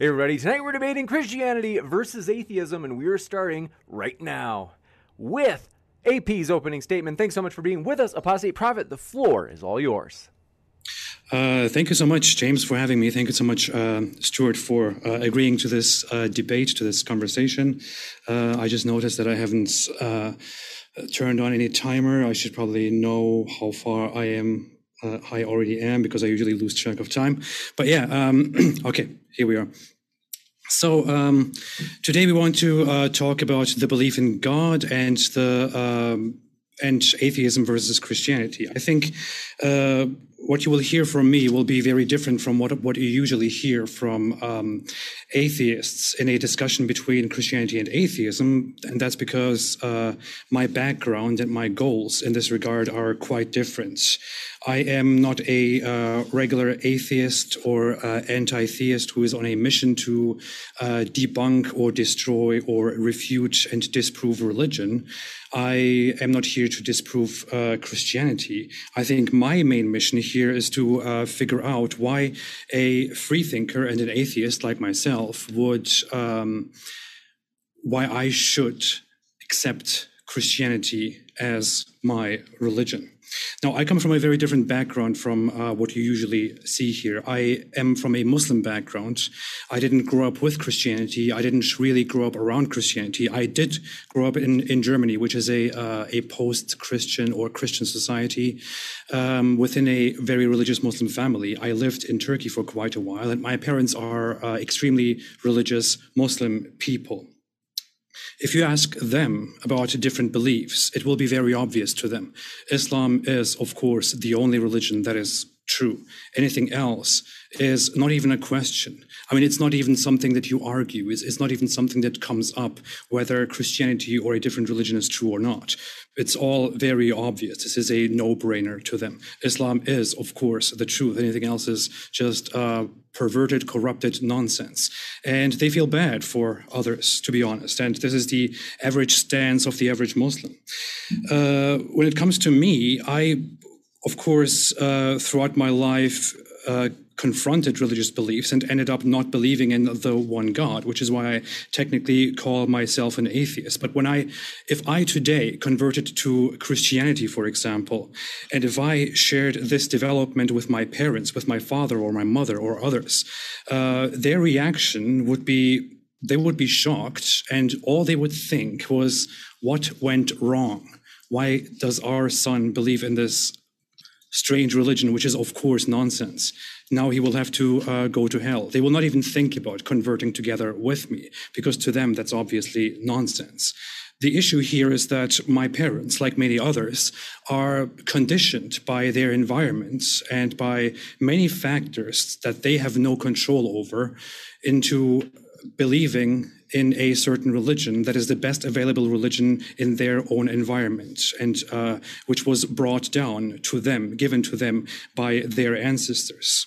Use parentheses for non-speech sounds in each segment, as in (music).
Hey, everybody. Tonight we're debating Christianity versus atheism, and we are starting right now with AP's opening statement. Thanks so much for being with us, Apostate Prophet. The floor is all yours. Uh, thank you so much, James, for having me. Thank you so much, uh, Stuart, for uh, agreeing to this uh, debate, to this conversation. Uh, I just noticed that I haven't uh, turned on any timer. I should probably know how far I am. I already am because I usually lose track of time. But yeah, um, (clears throat) okay, here we are. So um, today we want to uh, talk about the belief in God and the um, and atheism versus Christianity. I think uh, what you will hear from me will be very different from what what you usually hear from um, atheists in a discussion between Christianity and atheism, and that's because uh, my background and my goals in this regard are quite different. I am not a uh, regular atheist or uh, anti theist who is on a mission to uh, debunk or destroy or refute and disprove religion. I am not here to disprove uh, Christianity. I think my main mission here is to uh, figure out why a freethinker and an atheist like myself would, um, why I should accept Christianity as my religion. Now, I come from a very different background from uh, what you usually see here. I am from a Muslim background. I didn't grow up with Christianity. I didn't really grow up around Christianity. I did grow up in, in Germany, which is a, uh, a post Christian or Christian society um, within a very religious Muslim family. I lived in Turkey for quite a while, and my parents are uh, extremely religious Muslim people. If you ask them about different beliefs, it will be very obvious to them. Islam is, of course, the only religion that is true. Anything else is not even a question. I mean, it's not even something that you argue. It's, it's, not even something that comes up whether Christianity or a different religion is true or not. It's all very obvious. This is a no brainer to them. Islam is, of course, the truth. Anything else is just uh, perverted, corrupted nonsense. And they feel bad for others, to be honest. And this is the average stance of the average Muslim. Uh, when it comes to me, I, of course, uh, throughout my life, uh, confronted religious beliefs and ended up not believing in the one God, which is why I technically call myself an atheist. But when I, if I today converted to Christianity, for example, and if I shared this development with my parents, with my father or my mother or others, uh, their reaction would be they would be shocked, and all they would think was, what went wrong? Why does our son believe in this strange religion, which is, of course, nonsense? Now he will have to uh, go to hell. They will not even think about converting together with me because to them that's obviously nonsense. The issue here is that my parents, like many others, are conditioned by their environments and by many factors that they have no control over into believing in a certain religion that is the best available religion in their own environment and uh, which was brought down to them, given to them by their ancestors.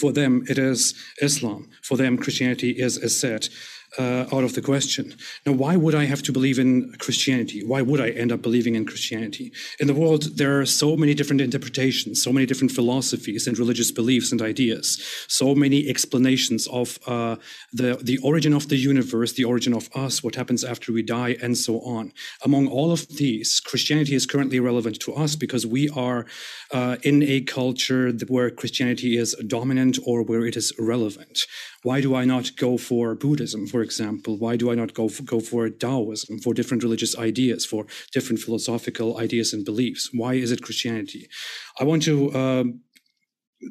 For them, it is Islam. For them, Christianity is, a said, uh, out of the question. Now, why would I have to believe in Christianity? Why would I end up believing in Christianity? In the world, there are so many different interpretations, so many different philosophies and religious beliefs and ideas, so many explanations of uh, the, the origin of the universe, the origin of us, what happens after we die, and so on. Among all of these, Christianity is currently relevant to us because we are uh, in a culture where Christianity is dominant or where it is relevant. Why do I not go for Buddhism, for example? Why do I not go for, go for Taoism, for different religious ideas, for different philosophical ideas and beliefs? Why is it Christianity? I want to uh,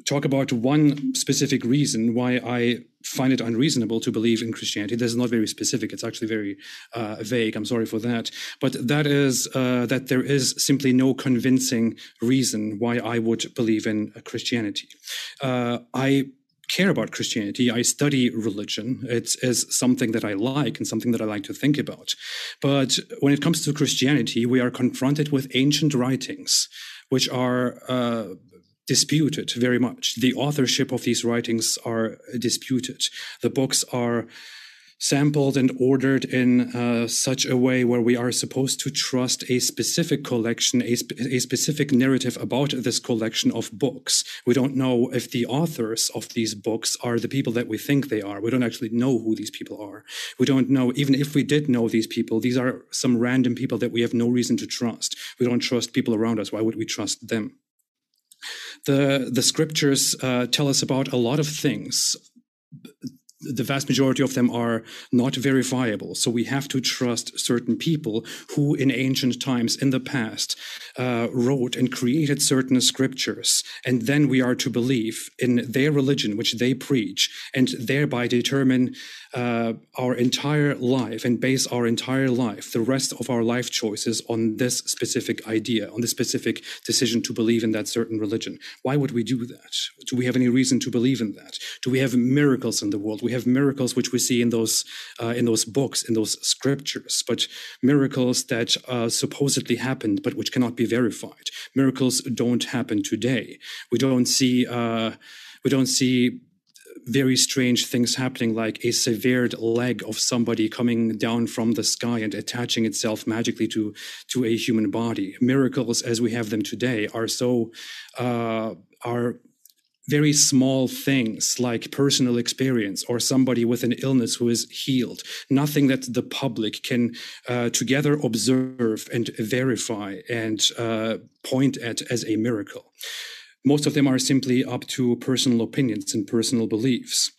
talk about one specific reason why I find it unreasonable to believe in Christianity. This is not very specific. It's actually very uh, vague. I'm sorry for that. But that is uh, that there is simply no convincing reason why I would believe in Christianity. Uh, I care about Christianity. I study religion. It is something that I like and something that I like to think about. But when it comes to Christianity, we are confronted with ancient writings, which are uh, disputed very much. The authorship of these writings are disputed. The books are sampled and ordered in uh, such a way where we are supposed to trust a specific collection, a, sp- a, specific narrative about this collection of books. We don't know if the authors of these books are the people that we think they are. We don't actually know who these people are. We don't know, even if we did know these people, these are some random people that we have no reason to trust. We don't trust people around us. Why would we trust them? The, the scriptures uh, tell us about a lot of things the vast majority of them are not verifiable. So we have to trust certain people who, in ancient times in the past, uh, wrote and created certain scriptures. And then we are to believe in their religion, which they preach, and thereby determine uh, our entire life and base our entire life, the rest of our life choices on this specific idea, on this specific decision to believe in that certain religion. Why would we do that? Do we have any reason to believe in that? Do we have miracles in the world? We have miracles which we see in those uh, in those books, in those scriptures, but miracles that uh, supposedly happened, but which cannot be verified. Miracles don't happen today. We don't see uh, we don't see very strange things happening, like a severed leg of somebody coming down from the sky and attaching itself magically to to a human body. Miracles, as we have them today, are so uh, are very small things like personal experience or somebody with an illness who is healed, nothing that the public can uh, together observe and verify and uh, point at as a miracle. Most of them are simply up to personal opinions and personal beliefs.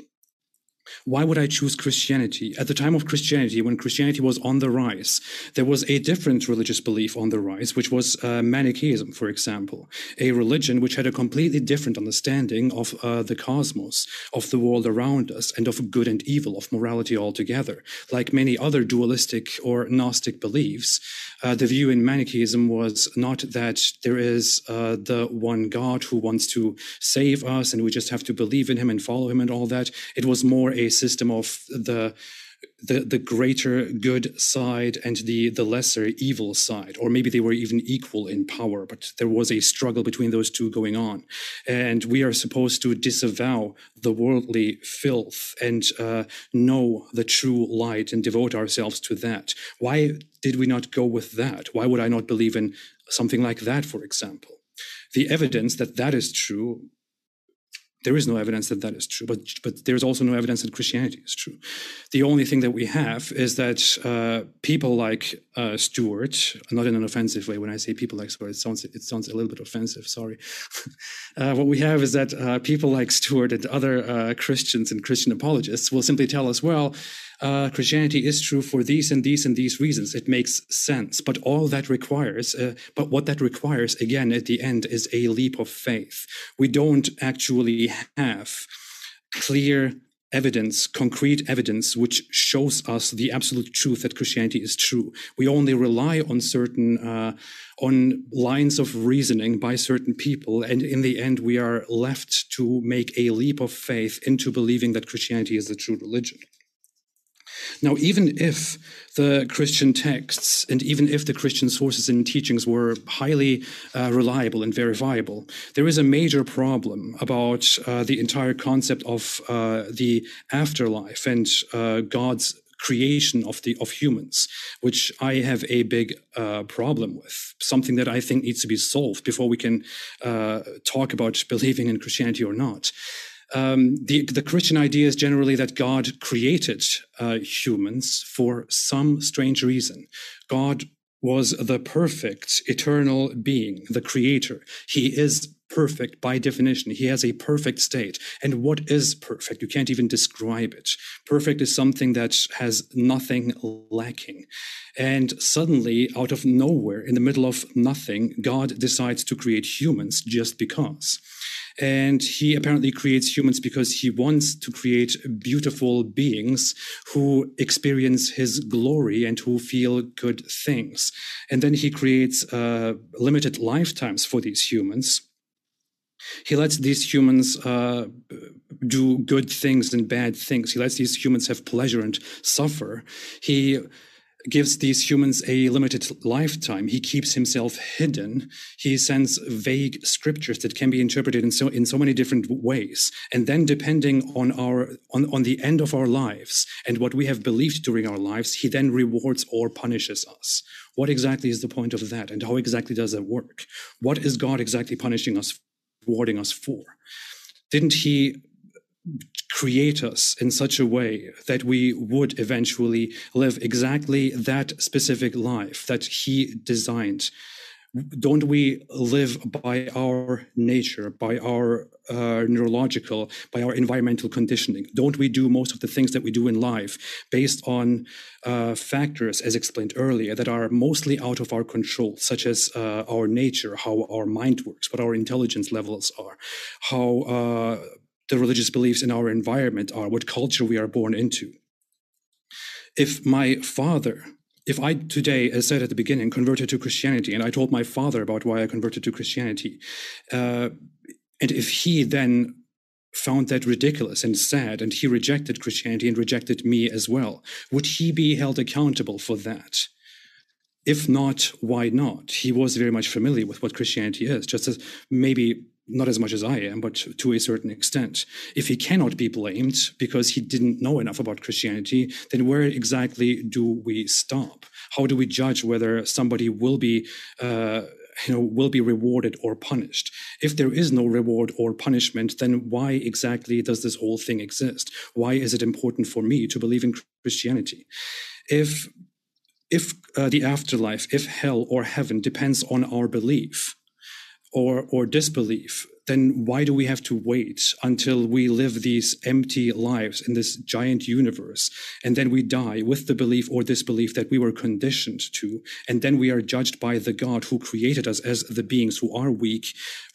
Why would I choose Christianity? At the time of Christianity, when Christianity was on the rise, there was a different religious belief on the rise, which was uh, Manichaeism, for example, a religion which had a completely different understanding of uh, the cosmos, of the world around us, and of good and evil, of morality altogether. Like many other dualistic or Gnostic beliefs, uh, the view in Manichaeism was not that there is uh, the one God who wants to save us and we just have to believe in him and follow him and all that. It was more a system of the the the greater good side and the the lesser evil side. Or maybe they were even equal in power but there was a struggle between those two going on. And we are supposed to disavow the worldly filth and uh, know the true light and devote ourselves to that. Why did we not go with that? Why would i not believe in something like that for example? The evidence that that is true there is no evidence that that is true, but but there's also no evidence that Christianity is true. The only thing that we have is that uh, people like uh, Stuart, not in an offensive way. When I say people like Stuart, it sounds it sounds a little bit offensive. Sorry. (laughs) uh, what we have is that uh, people like Stuart and other uh, Christians and Christian apologists will simply tell us, well, uh, Christianity is true for these and these and these reasons. It makes sense. But all that requires, uh, but what that requires, again, at the end, is a leap of faith. We don't actually have clear evidence, concrete evidence, which shows us the absolute truth that Christianity is true. We only rely on certain, uh, on lines of reasoning by certain people. And in the end, we are left to make a leap of faith into believing that Christianity is the true religion. Now, even if the Christian texts and even if the Christian sources and teachings were highly uh, reliable and verifiable, there is a major problem about uh, the entire concept of uh, the afterlife and uh, God's creation of the of humans, which I have a big uh, problem with. Something that I think needs to be solved before we can uh, talk about believing in Christianity or not um, the, the Christian idea is generally that God created uh, humans for some strange reason. God was the perfect eternal being, the creator. He is perfect by definition. He has a perfect state. And what is perfect? You can't even describe it. Perfect is something that has nothing lacking. And suddenly, out of nowhere, in the middle of nothing, God decides to create humans just because. And he apparently creates humans because he wants to create beautiful beings who experience his glory and who feel good things. And then he creates uh, limited lifetimes for these humans. He lets these humans uh, do good things and bad things. He lets these humans have pleasure and suffer. He gives these humans a limited lifetime. He keeps himself hidden. He sends vague scriptures that can be interpreted in so in so many different ways. And then depending on our on, on the end of our lives and what we have believed during our lives, he then rewards or punishes us. What exactly is the point of that? And how exactly does that work? What is God exactly punishing us, rewarding us for? Didn't he create us in such a way that we would eventually live exactly that specific life that he designed. Don't we live by our nature by our uh, neurological by our environmental conditioning? Don't we do most of the things that we do in life based on uh, factors as explained earlier that are mostly out of our control such as uh, our nature how our mind works what our intelligence levels are how uh, the religious beliefs in our environment are, what culture we are born into. If my father, if I today, as said at the beginning, converted to Christianity, and I told my father about why I converted to Christianity, uh, and if he then found that ridiculous and sad, and he rejected Christianity and rejected me as well, would he be held accountable for that? If not, why not? He was very much familiar with what Christianity is, just as maybe not as much as I am, but to a certain extent. If he cannot be blamed because he didn't know enough about Christianity, then where exactly do we stop? How do we judge whether somebody will be, uh, you know, will be rewarded or punished? If there is no reward or punishment, then why exactly does this whole thing exist? Why is it important for me to believe in Christianity? If if uh, the afterlife, if hell or heaven depends on our belief, or, or disbelief, then why do we have to wait until we live these empty lives in this giant universe? And then we die with the belief or disbelief that we were conditioned to. And then we are judged by the god who created us as the beings who are weak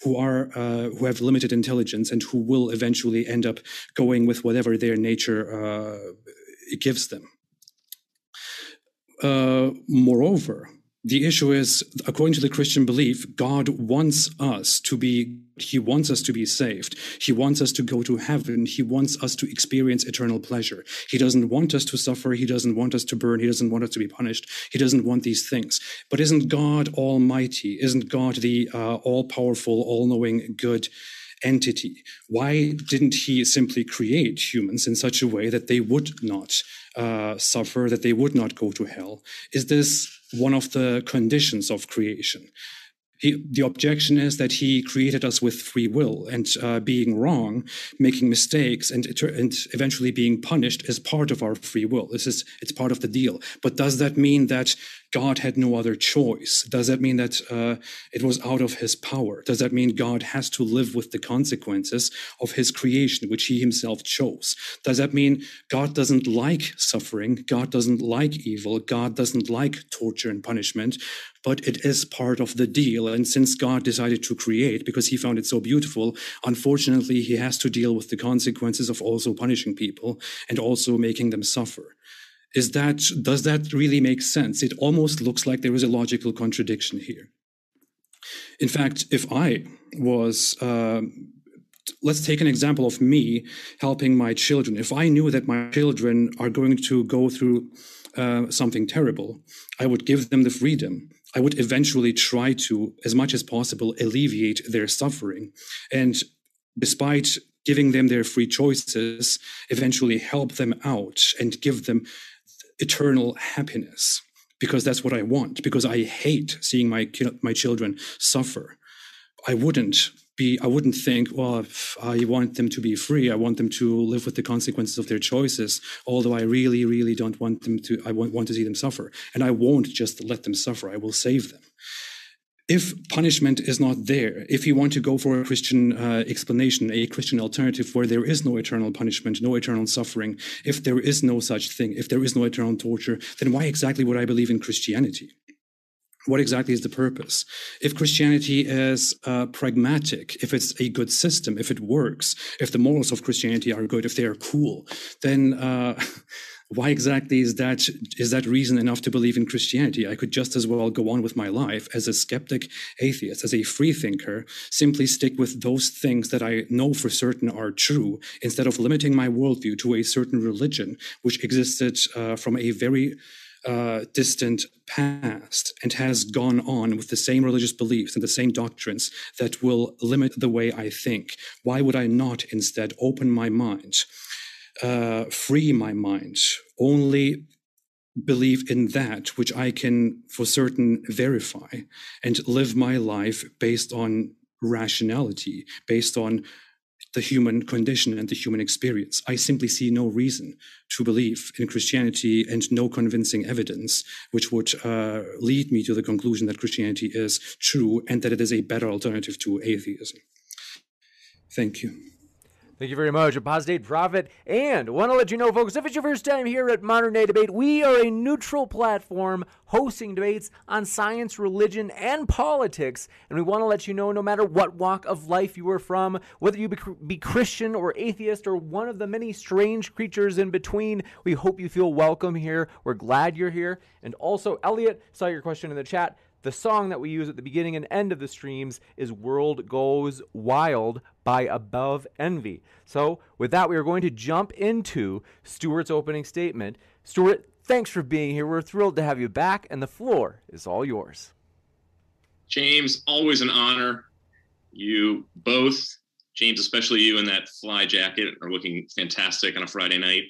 who are uh, who have limited intelligence and who will eventually end up going with whatever their nature uh, gives them. Uh, moreover the issue is, according to the Christian belief, God wants us to be, He wants us to be saved. He wants us to go to heaven. He wants us to experience eternal pleasure. He doesn't want us to suffer. He doesn't want us to burn. He doesn't want us to be punished. He doesn't want these things. But isn't God almighty? Isn't God the uh, all powerful, all knowing, good? entity. Why didn't he simply create humans in such a way that they would not uh, suffer, that they would not go to hell? Is this one of the conditions of creation. He, the objection is that he created us with free will and uh, being wrong, making mistakes, and, and eventually being punished is part of our free will. This is it's part of the deal. But does that mean that God had no other choice? Does that mean that uh, it was out of his power? Does that mean God has to live with the consequences of his creation, which he himself chose? Does that mean God doesn't like suffering? God doesn't like evil? God doesn't like torture and punishment? But it is part of the deal. And since God decided to create because he found it so beautiful, unfortunately, he has to deal with the consequences of also punishing people and also making them suffer is that does that really make sense? It almost looks like there is a logical contradiction here. In fact, if I was, uh, let's take an example of me helping my children. If I knew that my children are going to go through uh, something terrible, I would give them the freedom. I would eventually try to, as much as possible, alleviate their suffering. And despite giving them their free choices, eventually help them out and give them eternal happiness because that's what I want, because I hate seeing my, my children suffer. I wouldn't be, I wouldn't think, well, I want them to be free. I want them to live with the consequences of their choices. Although I really, really don't want them to, I want, want to see them suffer. And I won't just let them suffer. I will save them. If punishment is not there, if you want to go for a Christian uh, explanation, a Christian alternative where there is no eternal punishment, no eternal suffering, if there is no such thing, if there is no eternal torture, then why exactly would I believe in Christianity? what exactly is the purpose? If Christianity is uh, pragmatic, if it's a good system, if it works, if the morals of Christianity are good, if they are cool, then uh, (laughs) why exactly is that is that reason enough to believe in Christianity? I could just as well go on with my life as a skeptic atheist, as a free thinker, simply stick with those things that I know for certain are true, instead of limiting my worldview to a certain religion which existed uh, from a very uh, distant past and has gone on with the same religious beliefs and the same doctrines that will limit the way I think. Why would I not instead open my mind, uh, free my mind, only believe in that which I can for certain verify and live my life based on rationality, based on the human condition and the human experience. I simply see no reason to believe in Christianity and no convincing evidence which would uh, lead me to the conclusion that Christianity is true and that it is a better alternative to atheism. Thank you. Thank you very much, Apostate Prophet. And want to let you know, folks, if it's your first time here at Modern Day Debate, we are a neutral platform hosting debates on science, religion, and politics. And we want to let you know no matter what walk of life you are from, whether you be Christian or atheist or one of the many strange creatures in between, we hope you feel welcome here. We're glad you're here. And also, Elliot, saw your question in the chat. The song that we use at the beginning and end of the streams is World Goes Wild by Above Envy. So, with that, we are going to jump into Stuart's opening statement. Stuart, thanks for being here. We're thrilled to have you back, and the floor is all yours. James, always an honor. You both, James, especially you in that fly jacket, are looking fantastic on a Friday night.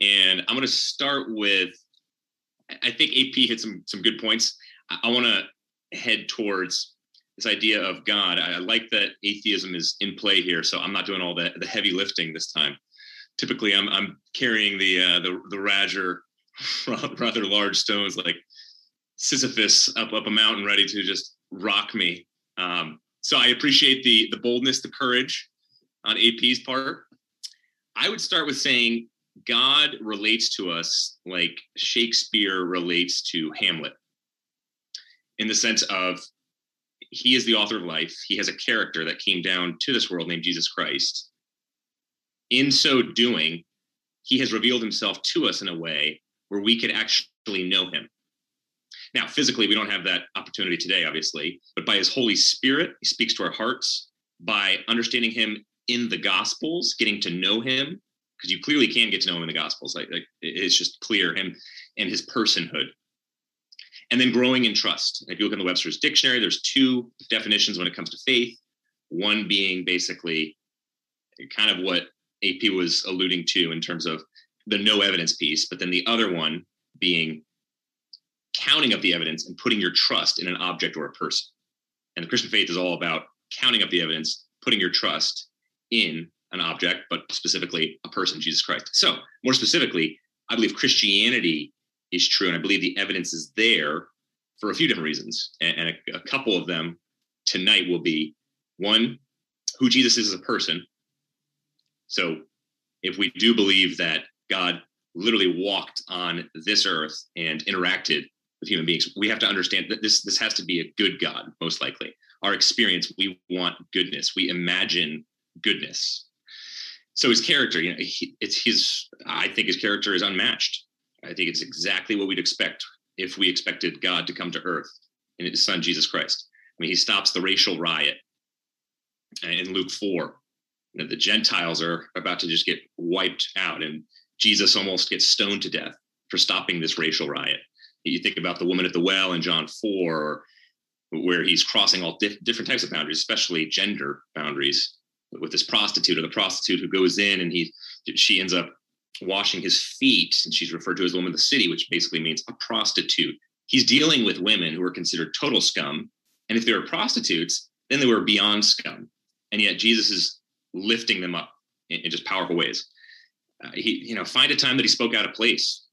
And I'm going to start with I think AP hit some some good points. I, want to head towards this idea of God. I, like that atheism is in play here, so I'm not doing all the, the heavy lifting this time. Typically, I'm I'm carrying the uh, the the Rager (laughs) rather large stones like Sisyphus up up a mountain, ready to just rock me. Um, so I appreciate the the boldness, the courage on AP's part. I would start with saying God relates to us like Shakespeare relates to Hamlet in the sense of he is the author of life. He has a character that came down to this world named Jesus Christ. In so doing, he has revealed himself to us in a way where we could actually know him. Now, physically, we don't have that opportunity today, obviously, but by his Holy Spirit, he speaks to our hearts. By understanding him in the Gospels, getting to know him, because you clearly can get to know him in the Gospels. Like, like it's just clear him and his personhood and then growing in trust. If you look in the Webster's dictionary, there's two definitions when it comes to faith. One being basically kind of what AP was alluding to in terms of the no evidence piece, but then the other one being counting up the evidence and putting your trust in an object or a person. And the Christian faith is all about counting up the evidence, putting your trust in an object, but specifically a person, Jesus Christ. So, more specifically, I believe Christianity is true. And I believe the evidence is there for a few different reasons. And, and a, a couple of them tonight will be one, who Jesus is as a person. So if we do believe that God literally walked on this earth and interacted with human beings, we have to understand that this this has to be a good God, most likely. Our experience, we want goodness. We imagine goodness. So his character, you know, he, it's his. I think his character is unmatched. I think it's exactly what we'd expect if we expected God to come to earth in his son, Jesus Christ. I mean, he stops the racial riot in Luke 4. You know, the Gentiles are about to just get wiped out, and Jesus almost gets stoned to death for stopping this racial riot. You think about the woman at the well in John 4, where he's crossing all diff- different types of boundaries, especially gender boundaries, with this prostitute or the prostitute who goes in and he she ends up washing his feet, and she's referred to as a woman of the city, which basically means a prostitute. He's dealing with women who are considered total scum. And if they were prostitutes, then they were beyond scum. and yet Jesus is lifting them up in, in just powerful ways. Uh, he, you know, find a time that he spoke out of place.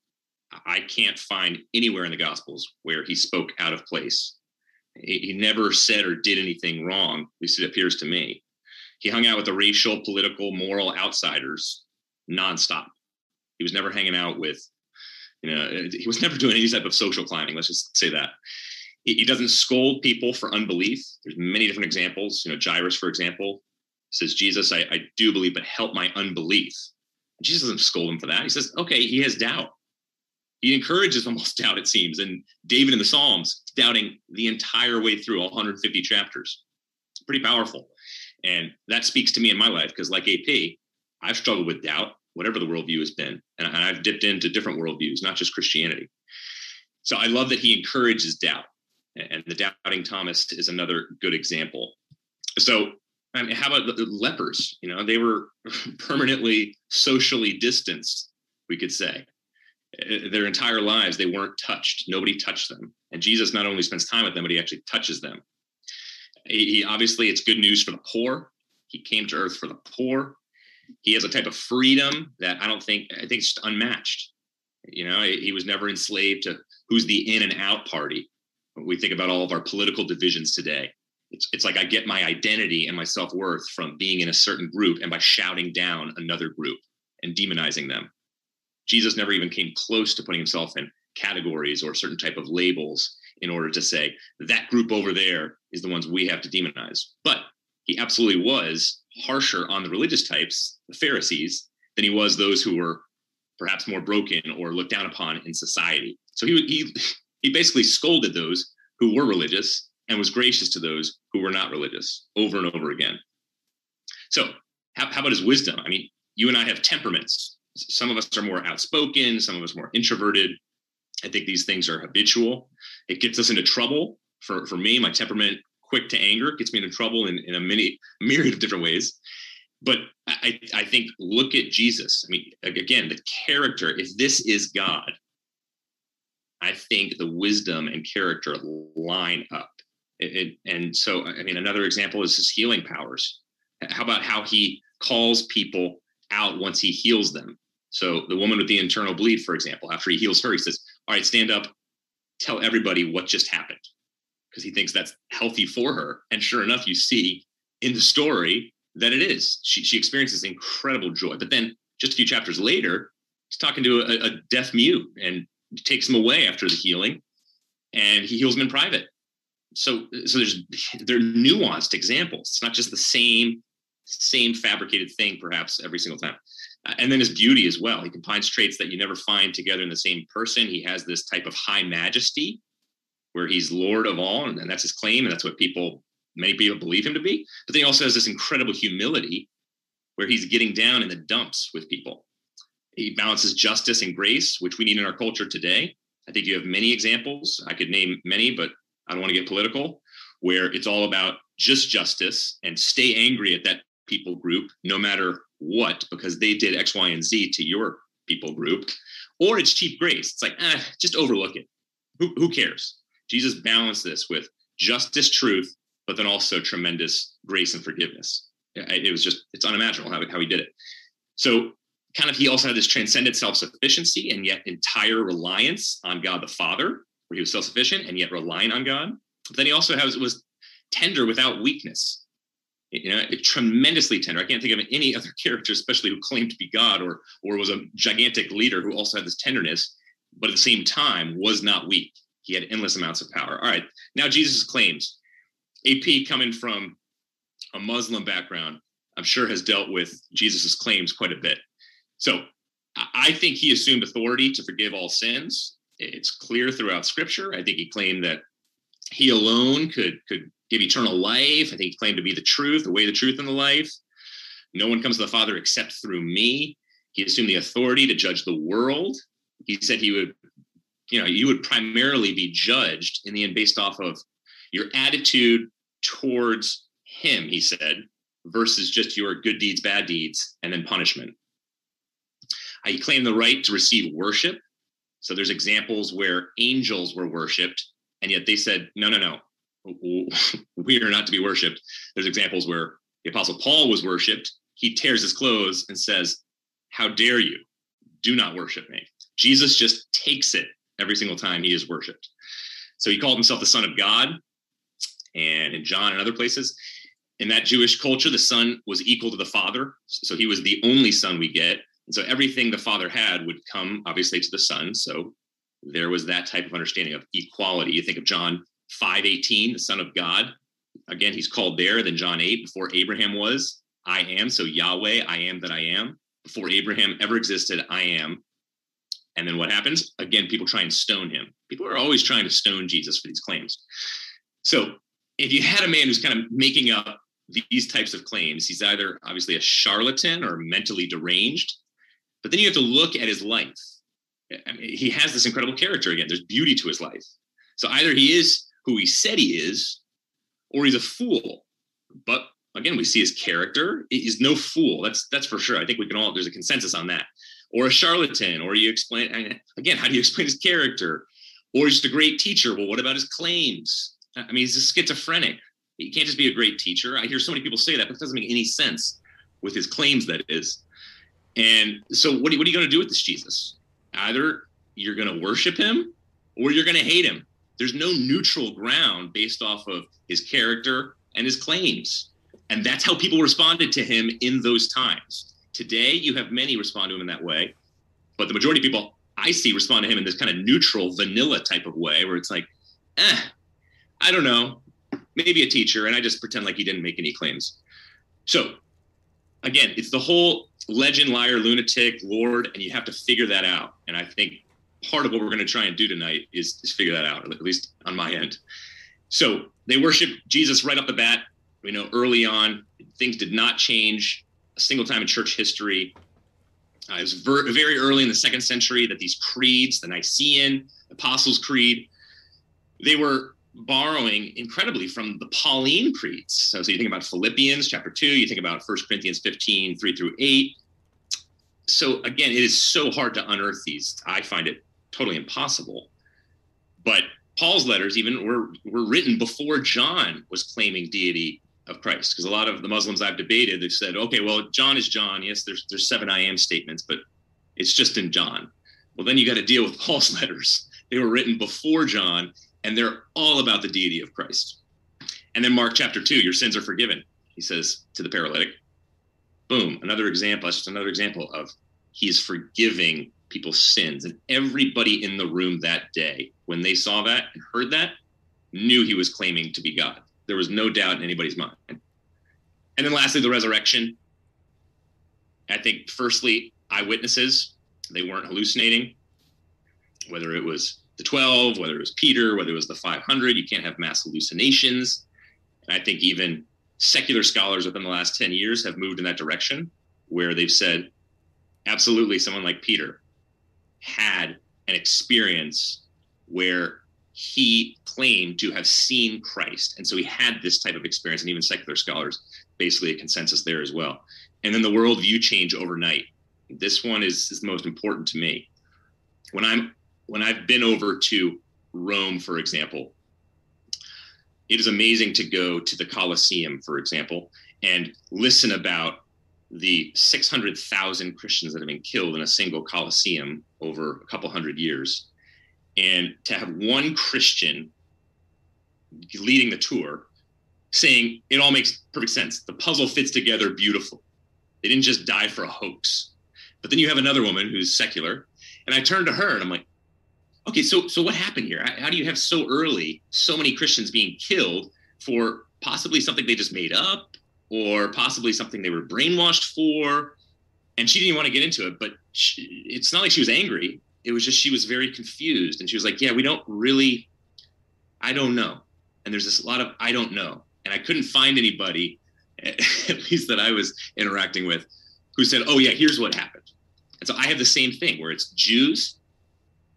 I can't find anywhere in the Gospels where he spoke out of place. He, he never said or did anything wrong. At least it appears to me. He hung out with the racial, political, moral outsiders nonstop. He was never hanging out with, you know, uh, he was never doing any type of social climbing. Let's just say that. He, he doesn't scold people for unbelief. There's many different examples. You know, Jairus, for example, says, Jesus, I, I do believe, but help my unbelief. Jesus doesn't scold him for that. He says, okay, he has doubt. He encourages almost (laughs) doubt, it seems. And David in the Psalms, doubting the entire way through all 150 chapters. It's pretty powerful. And that speaks to me in my life because, like AP, I've struggled with doubt, whatever the worldview has been. And I've dipped into different worldviews, not just Christianity. So I love that he encourages doubt. And the doubting Thomas is another good example. So I mean, how about the, lepers? You know, they were (laughs) permanently socially distanced, we could say. Their entire lives, they weren't touched. Nobody touched them. And Jesus not only spends time with them, but he actually touches them. He, he obviously, it's good news for the poor. He came to earth for the poor. He has a type of freedom that I don't think, I think it's just unmatched. You know, he was never enslaved to who's the in and out party. We think about all of our political divisions today it's, it's like I get my identity and my self worth from being in a certain group and by shouting down another group and demonizing them. Jesus never even came close to putting himself in categories or certain type of labels in order to say that group over there is the ones we have to demonize. But he absolutely was harsher on the religious types, the Pharisees, than he was those who were perhaps more broken or looked down upon in society. So he he he basically scolded those who were religious and was gracious to those who were not religious over and over again. So, how, how, about his wisdom? I mean, you and I have temperaments. Some of us are more outspoken, some of us more introverted. I think these things are habitual. It gets us into trouble. For, for me, my temperament, quick to anger, gets me into trouble in, in a many (laughs) myriad of different ways. But I, I think look at Jesus. I mean, again, the character, if this is God, I think the wisdom and character line up. It, and so, I mean, another example is his healing powers. How about how he calls people out once he heals them? So, the woman with the internal bleed, for example, after he heals her, he says, All right, stand up, tell everybody what just happened, because he thinks that's healthy for her. And sure enough, you see in the story that it is. She, she experiences incredible joy. But then, just a few chapters later, he's talking to a, a deaf mute and takes him away after the healing, and he heals him in private so so there's they're nuanced examples it's not just the same same fabricated thing perhaps every single time uh, and then his beauty as well he combines traits that you never find together in the same person he has this type of high majesty where he's lord of all and, that's his claim and that's what people many people believe him to be but then he also has this incredible humility where he's getting down in the dumps with people he balances justice and grace which we need in our culture today i think you have many examples i could name many but I don't want to get political, where it's all about just justice and stay angry at that people group no matter what, because they did X, Y, and Z to your people group. Or it's cheap grace. It's like, ah, just overlook it. Who, who cares? Jesus balanced this with justice, truth, but then also tremendous grace and forgiveness. It was just, it's unimaginable how, how he did it. So, kind of, he also had this transcendent self sufficiency and yet entire reliance on God the Father where he was self-sufficient and yet relying on God. But then he also has was tender without weakness. You know, tremendously tender. I can't think of any other (laughs) character, especially who claimed to be God or or was a gigantic leader who also had this tenderness, but at the same time was not weak. He had endless amounts of power. All right, now Jesus' claims. AP coming from a Muslim background, I'm sure has dealt with Jesus' claims quite a bit. So I think he assumed authority to forgive all sins it's clear throughout scripture. I think he claimed that he alone could could give eternal life. I think he claimed to be the truth, the way, the truth, and the life. No one comes to the Father except through me. He assumed the authority to judge the world. He said he would, you know, you would primarily be judged in the end based off of your attitude towards him, he said, versus just your good deeds, bad deeds, and then punishment. i claim the right to receive worship so there's examples where angels were worshipped, and yet they said, no, no, no, (laughs) we are not to be worshipped. There's examples where the Apostle Paul was worshiped, he tears his clothes and says, How dare you? Do not worship me. Jesus just takes it every single time he is worshiped. So he called himself the Son of God. And in John and other places, in that Jewish culture, the Son was equal to the Father. So he was the only Son we get. And so everything the Father had would come, obviously, to the Son. So there was that type of understanding of equality. You think of John 5:18, the Son of God. Again, he's called there. Then John 8, before Abraham was, I am. So Yahweh, I am that I am. Before Abraham ever existed, I am. And then what happens? Again, people try and stone him. People are always trying to stone Jesus for these claims. So if you had a man who's kind of making up these types of claims, he's either obviously a charlatan or mentally deranged. But then you have to look at his life. I mean, he has this incredible character again. There's beauty to his life. So either he is who he said he is, or he's a fool. But again, we see his character. He's no fool. That's that's for sure. I think we can all. There's a consensus on that. Or a charlatan. Or you explain again. How do you explain his character? Or he's just a great teacher. Well, what about his claims? I mean, he's a schizophrenic. He can't just be a great teacher. I hear so many people say that, but it doesn't make any sense with his claims. That is. And so, what are, what are you going to do with this Jesus? Either you're going to worship him, or you're going to hate him. There's no neutral ground based off of his character and his claims. And that's how people responded to him in those times. Today, you have many respond to him in that way, but the majority of people I see respond to him in this kind of neutral, vanilla type of way, where it's like, eh, I don't know, maybe a teacher, and I just pretend like he didn't make any claims. So, again, it's the whole legend, liar, lunatic, Lord, and you have to figure that out. And I think part of what we're going to try and do tonight is, is figure that out, at least on my end. So they worship Jesus right up the bat. We know early on things did not change a single time in church history. Uh, it was ver- very early in the second century that these creeds, the Nicene, Apostles' Creed, they were borrowing incredibly from the Pauline creeds. So, so you think about Philippians chapter 2, you think about 1 Corinthians 15, 3 through 8. So again, it is so hard to unearth these. I find it totally impossible. But Paul's letters even were were written before John was claiming deity of Christ. Because a lot of the Muslims I've debated, they've said, okay, well, John is John. Yes, there's there's seven I am statements, but it's just in John. Well, then you got to deal with (laughs) Paul's letters. They were written before John, and they're all about the deity of Christ. And then Mark chapter two, your sins are forgiven. He says to the paralytic. Boom, another example. That's just another example of he's forgiving people's sins. And everybody in the room that day, when they saw that and heard that, knew he was claiming to be God. There was no doubt in anybody's mind. And then lastly, the resurrection. I think, firstly, eyewitnesses, they weren't hallucinating. Whether it was the 12, whether it was Peter, whether it was the 500, you can't have mass hallucinations. And I think even secular scholars within the last 10 years have moved in that direction where they've said, absolutely, someone like Peter had an experience where he claimed to have seen Christ. And so he had this type of experience, and even secular scholars basically a consensus there as well. And then the worldview change overnight. This one is, is the most important to me. When I'm when I've been over to Rome, for example, it is amazing to go to the Colosseum, for example, and listen about the 600,000 Christians that have been killed in a single Colosseum over a couple hundred years. And to have one Christian leading the tour saying it all makes perfect sense. The puzzle fits together beautiful. They didn't just die for a hoax. But then you have another woman who's secular, and I turned to her and I'm like, okay, so so what happened here? How do you have so early so many Christians being killed for possibly something they just made up or possibly something they were brainwashed for. And she didn't want to get into it, but she, it's not like she was angry. It was just she was very confused. And she was like, Yeah, we don't really, I don't know. And there's this lot of I don't know. And I couldn't find anybody, (laughs) at least that I was interacting with, who said, Oh, yeah, here's what happened. And so I have the same thing where it's Jews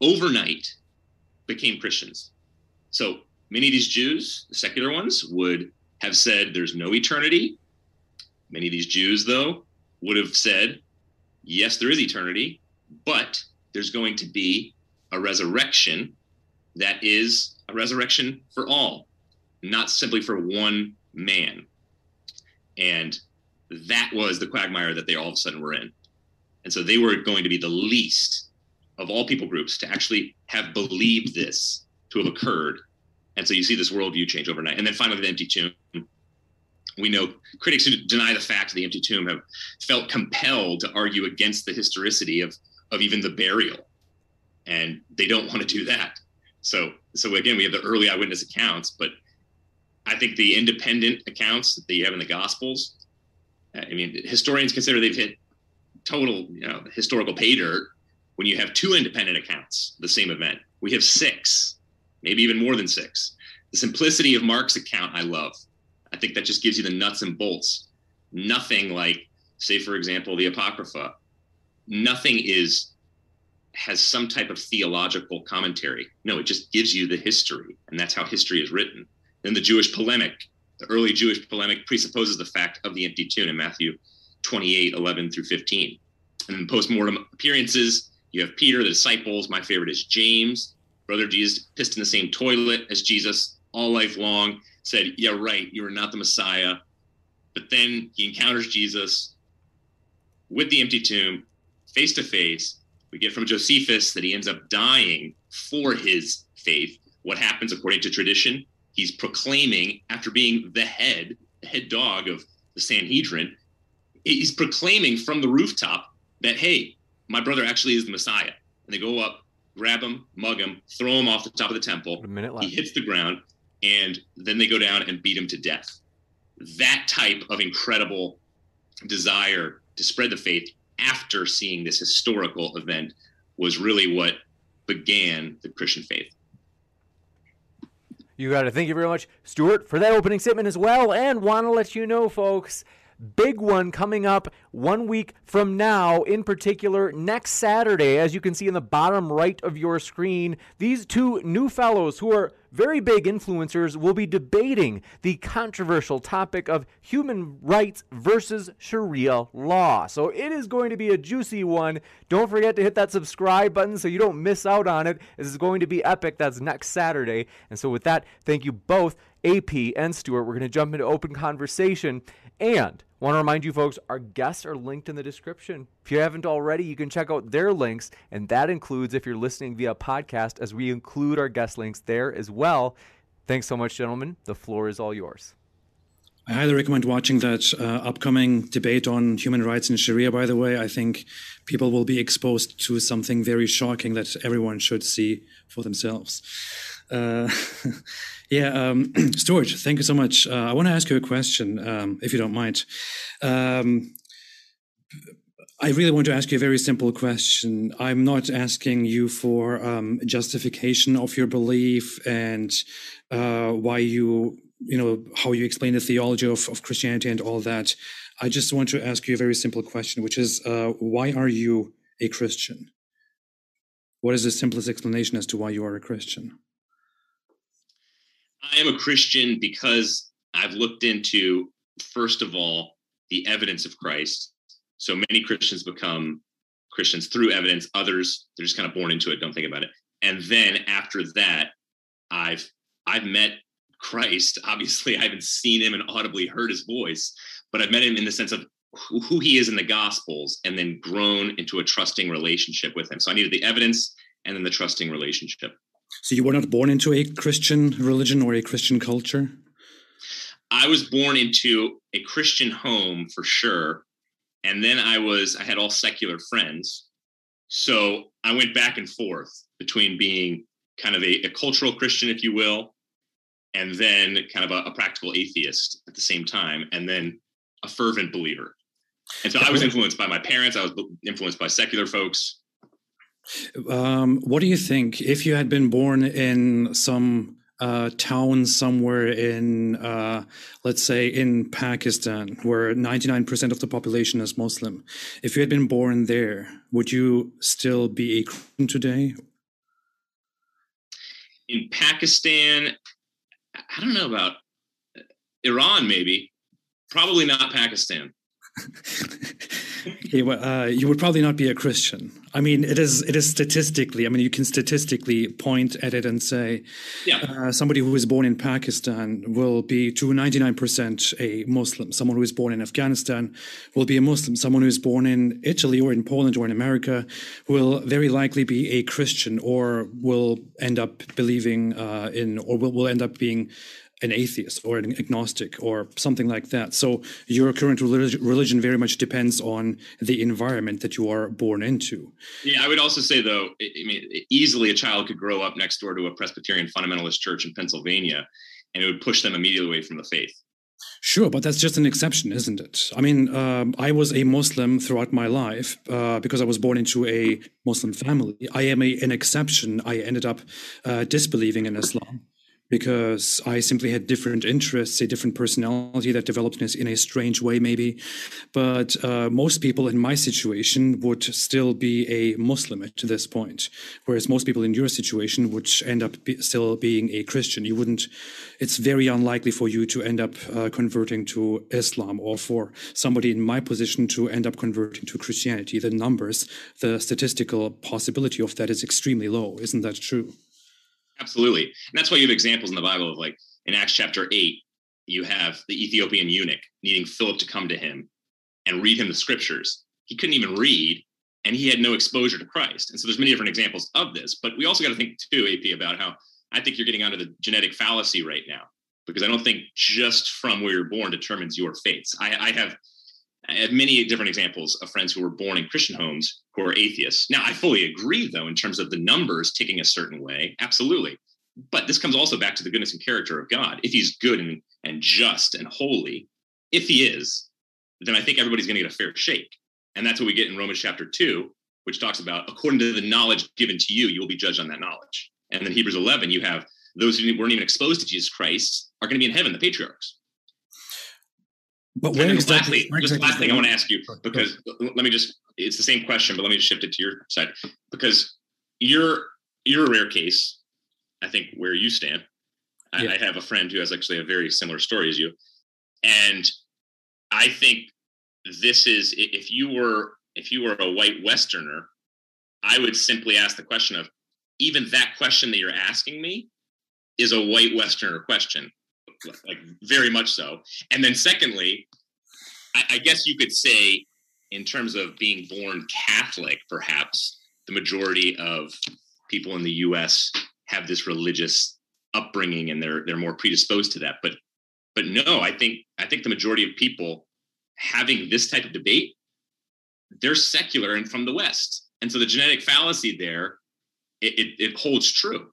overnight became Christians. So many of these Jews, the secular ones, would have said there's no eternity. Many of these Jews, though, would have said, yes, there is eternity, but there's going to be a resurrection that is a resurrection for all, not simply for one man. And that was the quagmire that they all of a sudden were in. And so they were going to be the least of all people groups to actually have believed this to have occurred. And so you see this worldview change overnight. And then finally, the empty tomb. We know critics who deny the fact of the empty tomb have felt compelled to argue against the historicity of, of even the burial. And they don't want to do that. So, so again, we have the early eyewitness accounts, but I think the independent accounts that you have in the Gospels, I mean, historians consider they've hit total, you know, historical pay dirt when you have two independent accounts, the same event. We have six, maybe even more than six. The simplicity of Mark's account, I love. I think that just gives you the nuts and bolts. Nothing like, say, for example, the Apocrypha. Nothing is has some type of theological commentary. No, it just gives you the history, and that's how history is written. Then the Jewish polemic, the early Jewish polemic presupposes the fact of the empty tomb in Matthew 28, 11 through 15. And then post-mortem appearances, you have Peter, the disciples. My favorite is James, brother Jesus, pissed in the same toilet as Jesus all life long, said, Yeah, right, you are not the Messiah. But then he encounters Jesus with the empty tomb, face to face. We get from Josephus that he ends up dying for his faith. What happens according to tradition? He's proclaiming, after being the head, the head dog of the Sanhedrin, he's proclaiming from the rooftop that, hey, my brother actually is the Messiah. And they go up, grab him, mug him, throw him off the top of the temple. A minute left. He hits the ground, and then they go down and beat him to death. That type of incredible desire to spread the faith after seeing this historical event was really what began the Christian faith. You got it. Thank you very much, Stuart, for that opening statement as well. And want to let you know, folks, big one coming up one week from now, in particular, next Saturday. As you can see in the bottom right of your screen, these two new fellows who are very big influencers will be debating the controversial topic of human rights versus Sharia law. So it is going to be a juicy one. Don't forget to hit that subscribe button so you don't miss out on it. This is going to be epic. That's next Saturday. And so, with that, thank you both, AP and Stuart. We're going to jump into open conversation. And want to remind you folks, our guests are linked in the description. If you haven't already, you can check out their links, and that includes if you're listening via podcast, as we include our guest links there as well. Thanks so much, gentlemen. The floor is all yours. I highly recommend watching that uh, upcoming debate on human rights in Sharia, by the way. I think people will be exposed to something very shocking that everyone should see for themselves. Uh, (laughs) yeah, um, (clears throat) Stuart, thank you so much. Uh, I want to ask you a question, um, if you don't mind. Um, I really want to ask you a very simple question. I'm not asking you for um, justification of your belief and uh, why you, you know, how you explain the theology of, of Christianity and all that. I just want to ask you a very simple question, which is, uh, why are you a Christian? What is the simplest explanation as to why you are a Christian? I am a Christian because I've looked into, first of all, the evidence of Christ. So many Christians become Christians through evidence. Others, they're just kind of born into it, don't think about it. And then after that, I've I've met Christ. (laughs) Obviously, I haven't seen him and audibly heard his voice, but I've met him in the sense of who, he is in the Gospels, and then grown into a trusting relationship with him. So I needed the evidence and then the trusting relationship. So you were not born into a Christian religion or a Christian culture? I was born into a Christian home for sure. And then I was, I had all secular friends. So I went back and forth between being kind of a, a cultural Christian, if you will, and then kind of a, a, practical atheist at the same time, and then a fervent believer. And so I was influenced by my parents, I was influenced by secular folks. Um, what do you think if you had been born in some uh, town somewhere in, uh, let's say, in Pakistan, where 99% of the population is Muslim? If you had been born there, would you still be a Christian today? In Pakistan, I don't know about Iran, maybe. Probably not Pakistan. (laughs) okay, well, uh, you would probably not be a Christian. I mean, it is it is statistically. I mean, you can statistically point at it and say, yeah. uh, somebody who is born in Pakistan will be to ninety nine percent a Muslim. Someone who is born in Afghanistan will be a Muslim. Someone who is born in Italy or in Poland or in America will very likely be a Christian or will end up believing uh, in or will, will end up being an atheist or an agnostic or something like that. So your current religion very much depends on the environment that you are born into. Yeah, I would also say though, I mean, easily a child could grow up next door to a Presbyterian fundamentalist church in Pennsylvania, and it would push them immediately away from the faith. Sure, but that's just an exception, isn't it? I mean, um, I was a Muslim throughout my life uh, because I was born into a Muslim family. I am a, an exception. I ended up uh, disbelieving in Islam because I simply had different interests, a different personality that developed in a strange way, maybe. But uh, most people in my situation would still be a Muslim at this point, whereas most people in your situation would end up be still being a Christian. You wouldn't, it's very unlikely for you to end up uh, converting to Islam or for somebody in my position to end up converting to Christianity. The numbers, the statistical possibility of that is extremely low. Isn't that true? Absolutely. And that's why you have examples in the Bible of like in Acts chapter 8, you have the Ethiopian eunuch needing Philip to come to him and read him the scriptures. He couldn't even read and he had no exposure to Christ. And so there's many different examples of this, but we also got to think too, AP, about how I think you're getting onto the genetic fallacy right now, because I don't think just from where you're born determines your fates. I, I have I have many different examples of friends who were born in Christian homes who are atheists. Now, I fully agree, though, in terms of the numbers ticking a certain way. Absolutely. But this comes also back to the goodness and character of God. If he's good and, and just and holy, if he is, then I think everybody's going to get a fair shake. And that's what we get in Romans chapter 2, which talks about according to the knowledge given to you, you will be judged on that knowledge. And then Hebrews 11, you have those who weren't even exposed to Jesus Christ are going to be in heaven, the patriarchs. But where exactly? Lastly, just last thing I want to ask you, because let me just, it's the same question, but let me just shift it to your side. Because you're you're a rare case, I think, where you stand. Yeah. I, I have a friend who has actually a very similar story as you. And I think this is if you were if you were a white Westerner, I would simply ask the question of even that question that you're asking me is a white Westerner question like very much so. And then secondly, I, I guess you could say, in terms of being born Catholic, perhaps the majority of people in the U.S. have this religious upbringing and they're they're more predisposed to that. But but no, I think I think the majority of people having this type of debate, they're secular and from the West, and so the genetic fallacy there it, it, it holds true.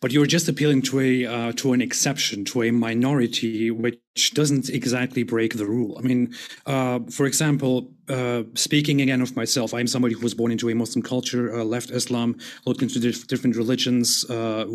But you're just appealing to a uh, to an exception, to a minority, which doesn't exactly break the rule. I mean, uh, for example, uh, speaking again of myself, I'm somebody who was born into a Muslim culture, uh, left Islam, looked into dif- different religions, uh,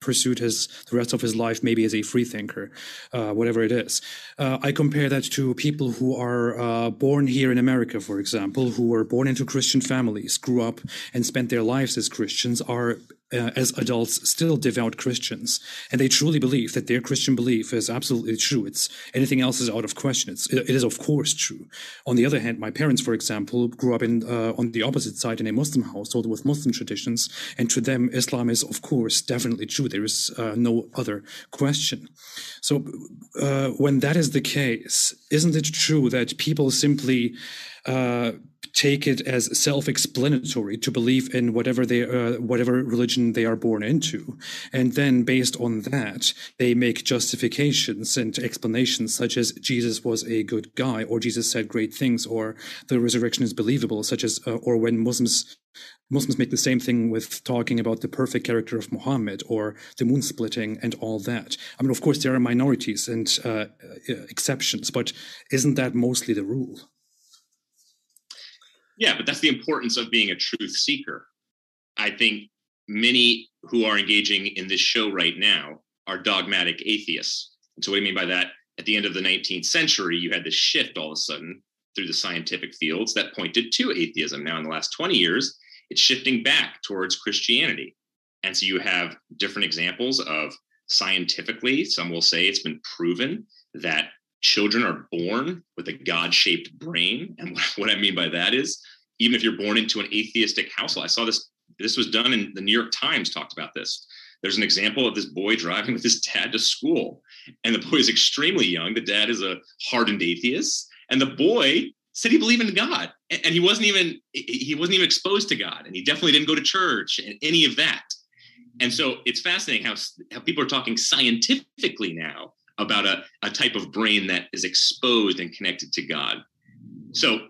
pursued his the rest of his life maybe as a free thinker, uh, whatever it is. I compare that to people who are born here in America, for example, who were born into Christian families, grew up and spent their lives as Christians, are uh, as adults still devout Christians, and they truly believe that their Christian belief is absolutely true. It's anything else is out of question. It's, it is of course true. On the other hand, my parents, for example, grew up in uh, on the opposite side in a Muslim household with Muslim traditions, and to them, Islam is of course definitely true. There is uh, no other question. So, uh, when that is the case, isn't it true that people simply uh, take it as self-explanatory to believe in whatever they uh, whatever religion they are born into and then based on that they make justifications and explanations such as jesus was a good guy or jesus said great things or the resurrection is believable such as uh, or when muslims Muslims make the same thing with talking about the perfect character of Muhammad or the moon splitting and all that. I mean, of course, there are minorities and uh, exceptions, but isn't that mostly the rule? Yeah, but that's the importance of being a truth seeker. I think many who are engaging in this show right now are dogmatic atheists. And so, what do you mean by that? At the end of the 19th century, you had this shift all of a sudden through the scientific fields that pointed to atheism. Now, in the last 20 years, it's shifting back towards Christianity. And so, you have different examples of scientifically, some will say it's been proven that children are born with a God shaped brain. And (laughs) what I mean by that is even if you're born into an atheistic household. I saw this. This was done in the New York Times. Talked about this. There's an example of this boy driving (laughs) with his dad to school, and the boy is extremely young. The dad is a hardened atheist, and the boy said he believed in God, and he wasn't even he wasn't even exposed to God, and he definitely didn't go to church and any of that. And so it's fascinating how how people are talking scientifically now about a, a type of brain that is exposed and connected to God. So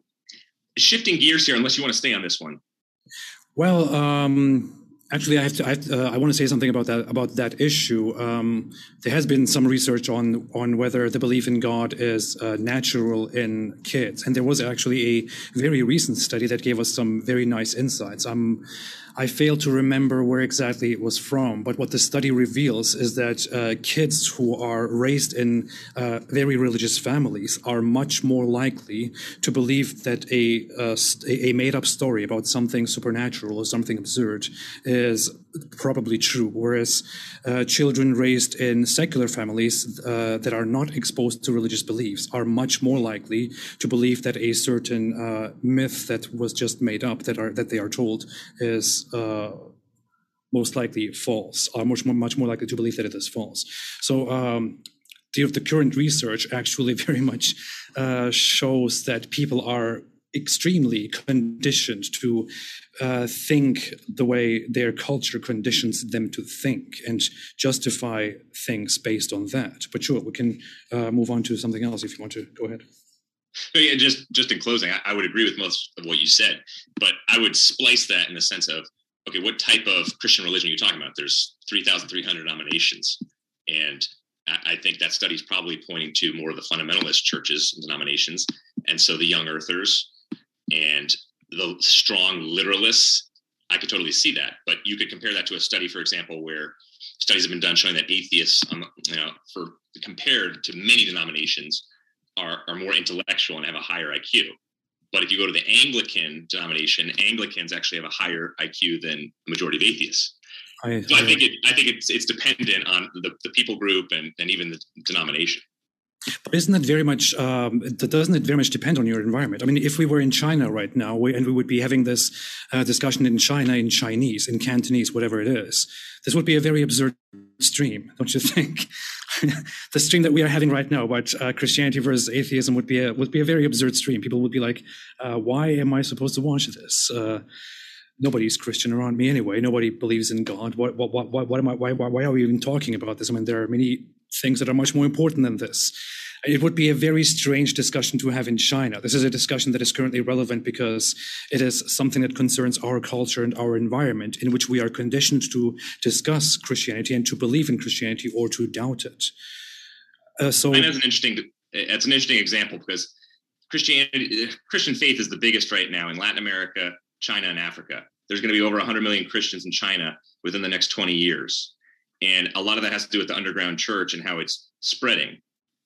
shifting gears here, unless you want to stay on this one. Well, um, Actually, I have to. I, have uh, I, want to say something about that about that issue. Um, there has been some research on on whether the belief in God is uh, natural in kids, and there was actually a very recent study that gave us some very nice insights. I'm I fail to remember where exactly it was from, but what the study reveals is that uh, kids who are raised in uh, very religious families are much more likely to believe that a, uh, a made up story about something supernatural or something absurd is probably true, whereas uh, children raised in secular families uh, that are not exposed to religious beliefs are much more likely to believe that a certain uh, myth that was just made up that are that they are told is uh, most likely false, are much more, much more likely to believe that it is false. So um, the, the, current research actually (laughs) very much uh, shows that people are extremely conditioned to uh, think the way their culture conditions them to think and justify things based on that. But sure, we can uh, move on to something else if you want to go ahead. Yeah, just just in closing, I, I, would agree with most of what you said, but I would splice that in the sense of okay, what type of Christian religion are you talking about? There's 3,300 denominations, and I, I think that study is probably pointing to more of the fundamentalist churches and denominations, and so the young earthers and the strong literalists. I could totally see that, but you could compare that to a study, for example, where studies have been done showing that atheists, um, you know, for compared to many denominations, are, are more intellectual and have a higher IQ. But if you go to the Anglican denomination, Anglicans actually have a higher IQ than the majority of atheists. I, so I, think it, I think it's it's dependent on the, the people group and, and even the denomination. But isn't that very much? Um, doesn't it very much depend on your environment? I mean, if we were in China right now, we, and we would be having this uh, discussion in China in Chinese, in Cantonese, whatever it is, this would be a very absurd stream, don't you think? (laughs) the stream that we are having right now about uh, Christianity versus atheism would be a would be a very absurd stream. People would be like, uh, "Why am I supposed to watch this?" Uh, nobody's Christian around me anyway. Nobody believes in God. What, what, what, what, am I, why, why are we even talking about this? I mean, there are many things that are much more important than this. It would be a very strange discussion to have in China. This is a discussion that is currently relevant because it is something that concerns our culture and our environment, in which we are conditioned to discuss Christianity and to believe in Christianity or to doubt it. Uh, so, and that's an interesting. It's an interesting example because Christianity, Christian faith is the biggest right now in Latin America, China, and Africa. There's going to be over 100 million Christians in China within the next 20 years. And a lot of that has to do with the underground church and how it's spreading.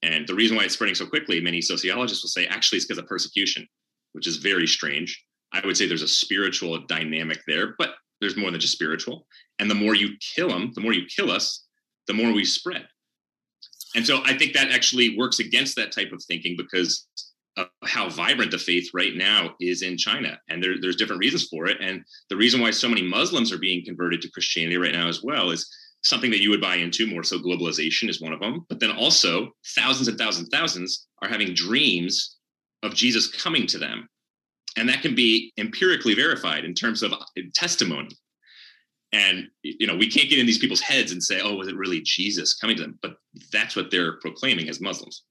And the reason why it's spreading so quickly, many sociologists will say actually it's because of persecution, which is very strange. I would say there's a spiritual dynamic there, but there's more than just spiritual. And the more you kill them, the more you kill us, the more we spread. And so I think that actually works against that type of thinking because of how vibrant the faith right now is in China. And there, there's different reasons for it. And the reason why so many Muslims are being converted to Christianity right now as well is something that you would buy into more so globalization is one of them. But then also thousands and thousands and thousands are having dreams of jesus coming to them. And that can be empirically verified in terms of uh, testimony. And you know we can't get in these people's heads and say oh was it really jesus coming to them? But that's what they're proclaiming as muslims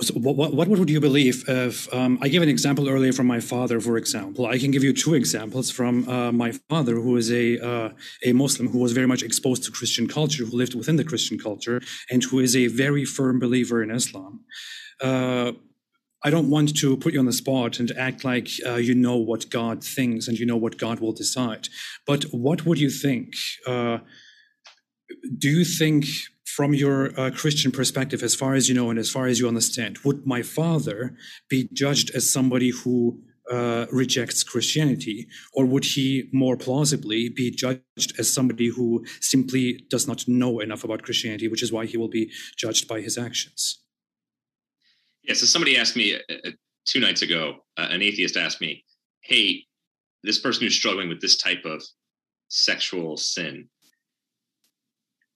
so what, what would you believe if um, I gave an example earlier from my father, for example? I can give you two examples from uh, my father, who is a uh, a Muslim who was very much exposed to Christian culture, who lived within the Christian culture, and who is a very firm believer in Islam. Uh, I don't want to put you on the spot and act like uh, you know what God thinks and you know what God will decide. But what would you think? Uh, do you think from your uh, Christian perspective, as far as you know and as far as you understand, would my father be judged as somebody who uh, rejects Christianity, or would he more plausibly be judged as somebody who simply does not know enough about Christianity, which is why he will be judged by his actions? Yeah, so somebody asked me uh, uh two nights ago, uh, an atheist asked me, hey, this person who's struggling with this type of sexual sin.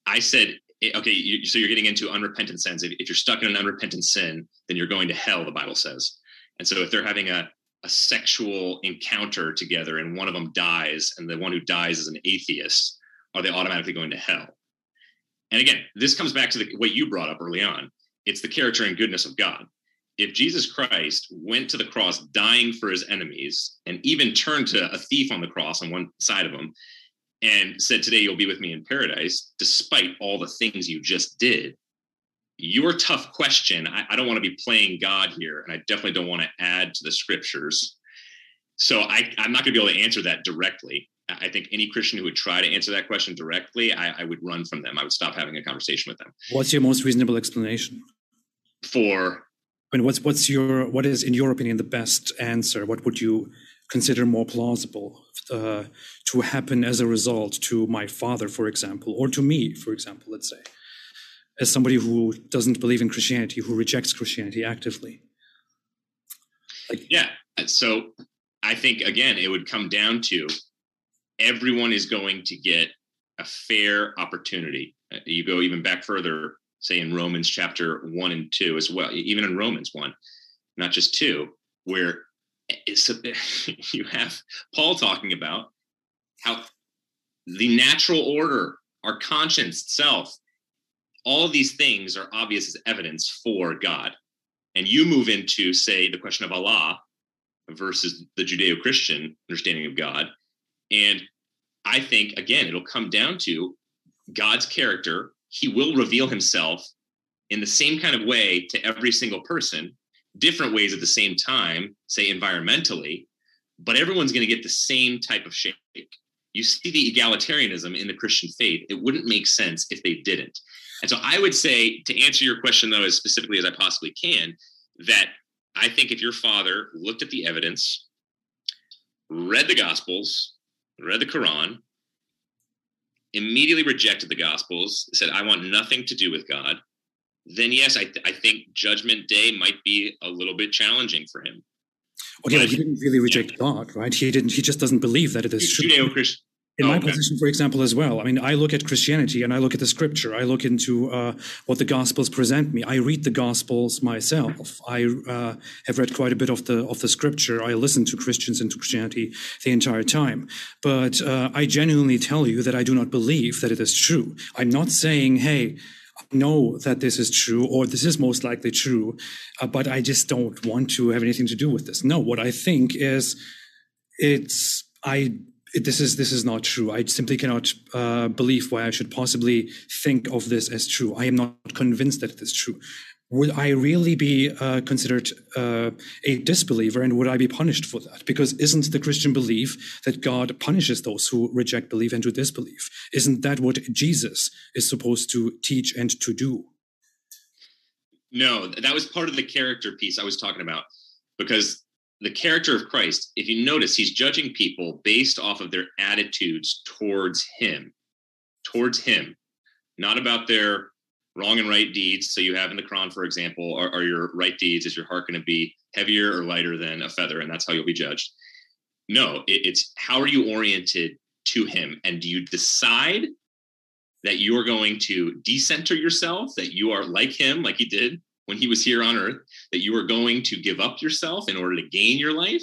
I said, eh, okay, you, so you're getting into unrepentant sins. If, if, you're stuck in an unrepentant sin, then you're going to hell, the Bible says. And so if they're having a, a sexual encounter together and one of them dies and the one who dies is an atheist, are they automatically going to hell? And again, this comes back to the, what you brought up early on. It's the character and goodness of God. If Jesus Christ went to the cross dying for his enemies and even turned to a thief on the cross on one side of him and said, Today you'll be with me in paradise, despite all the things you just did, your tough question, I, I don't want to be playing God here, and I definitely don't want to add to the scriptures. So I, I'm not going to be able to answer that directly. I think any Christian who would try to answer that question directly, I, I, would run from them. I would stop having a conversation with them. What's your most reasonable explanation? For I mean, what's what's your what is in your opinion the best answer? What would you consider more plausible uh, to happen as a result to my father, for example, or to me, for example, let's say, as somebody who doesn't believe in Christianity, who rejects Christianity actively? Like, yeah. So I think again, it would come down to everyone is going to get a fair opportunity. Uh, you go even back further, say in Romans chapter one and two as well, even in Romans one, not just two, where Eh, (laughs) you have Paul talking about how the natural order, our conscience self, all these things are obvious as evidence for God. And you move into, say, the question of Allah versus the Judeo Christian understanding of God. And I think, again, it'll come down to God's character. He will reveal himself in the same kind of way to every single person, different ways at the same time, say environmentally, but everyone's going to get the same type of shake. You see the egalitarianism in the Christian faith. It wouldn't make sense if they didn't. And so I would say, to answer your question, though, as specifically as I possibly can, that I think if your father looked at the evidence, read the Gospels, read the Quran, immediately rejected the Gospels, said, I want nothing to do with God, then yes, I, th- I think Judgment Day might be a little bit challenging for him. Okay, but he didn't really reject yeah. God, right? He didn't. He just doesn't believe that it is true. Judeo-Christian in oh, my okay. position, for example, as well. I mean, I look at Christianity and I look at the scripture. I look into uh, what the Gospels present me. I read the Gospels myself. I uh, have read quite a bit of the of the scripture. I listen to Christians and to Christianity the entire time. But uh, I genuinely tell you that I do not believe that it is true. I'm not saying, hey. Know that this is true or this is most likely true, uh, but I just don't want to have anything to do with this. No, what I think is it's I this is this is not true. I simply cannot uh, believe why I should possibly think of this as true. I am not convinced that it is true. Would I really be uh, considered uh, a disbeliever, and would I be punished for that? Because isn't the Christian belief that God punishes those who reject belief and to disbelieve? Isn't that what Jesus is supposed to teach and to do? No, that was part of the character piece I was talking about, because the character of Christ, if you notice, he's judging people based off of their attitudes towards him, towards him, not about their wrong and right deeds. So you have in the Quran, for example, are, are your right deeds, is your heart going to be heavier or lighter than a feather? And that's how you'll be judged. No, it, it's how are you oriented to him? And do you decide that you're going to decenter yourself, that you are like him, like he did, when he was here on earth that you are going to give up yourself in order to gain your life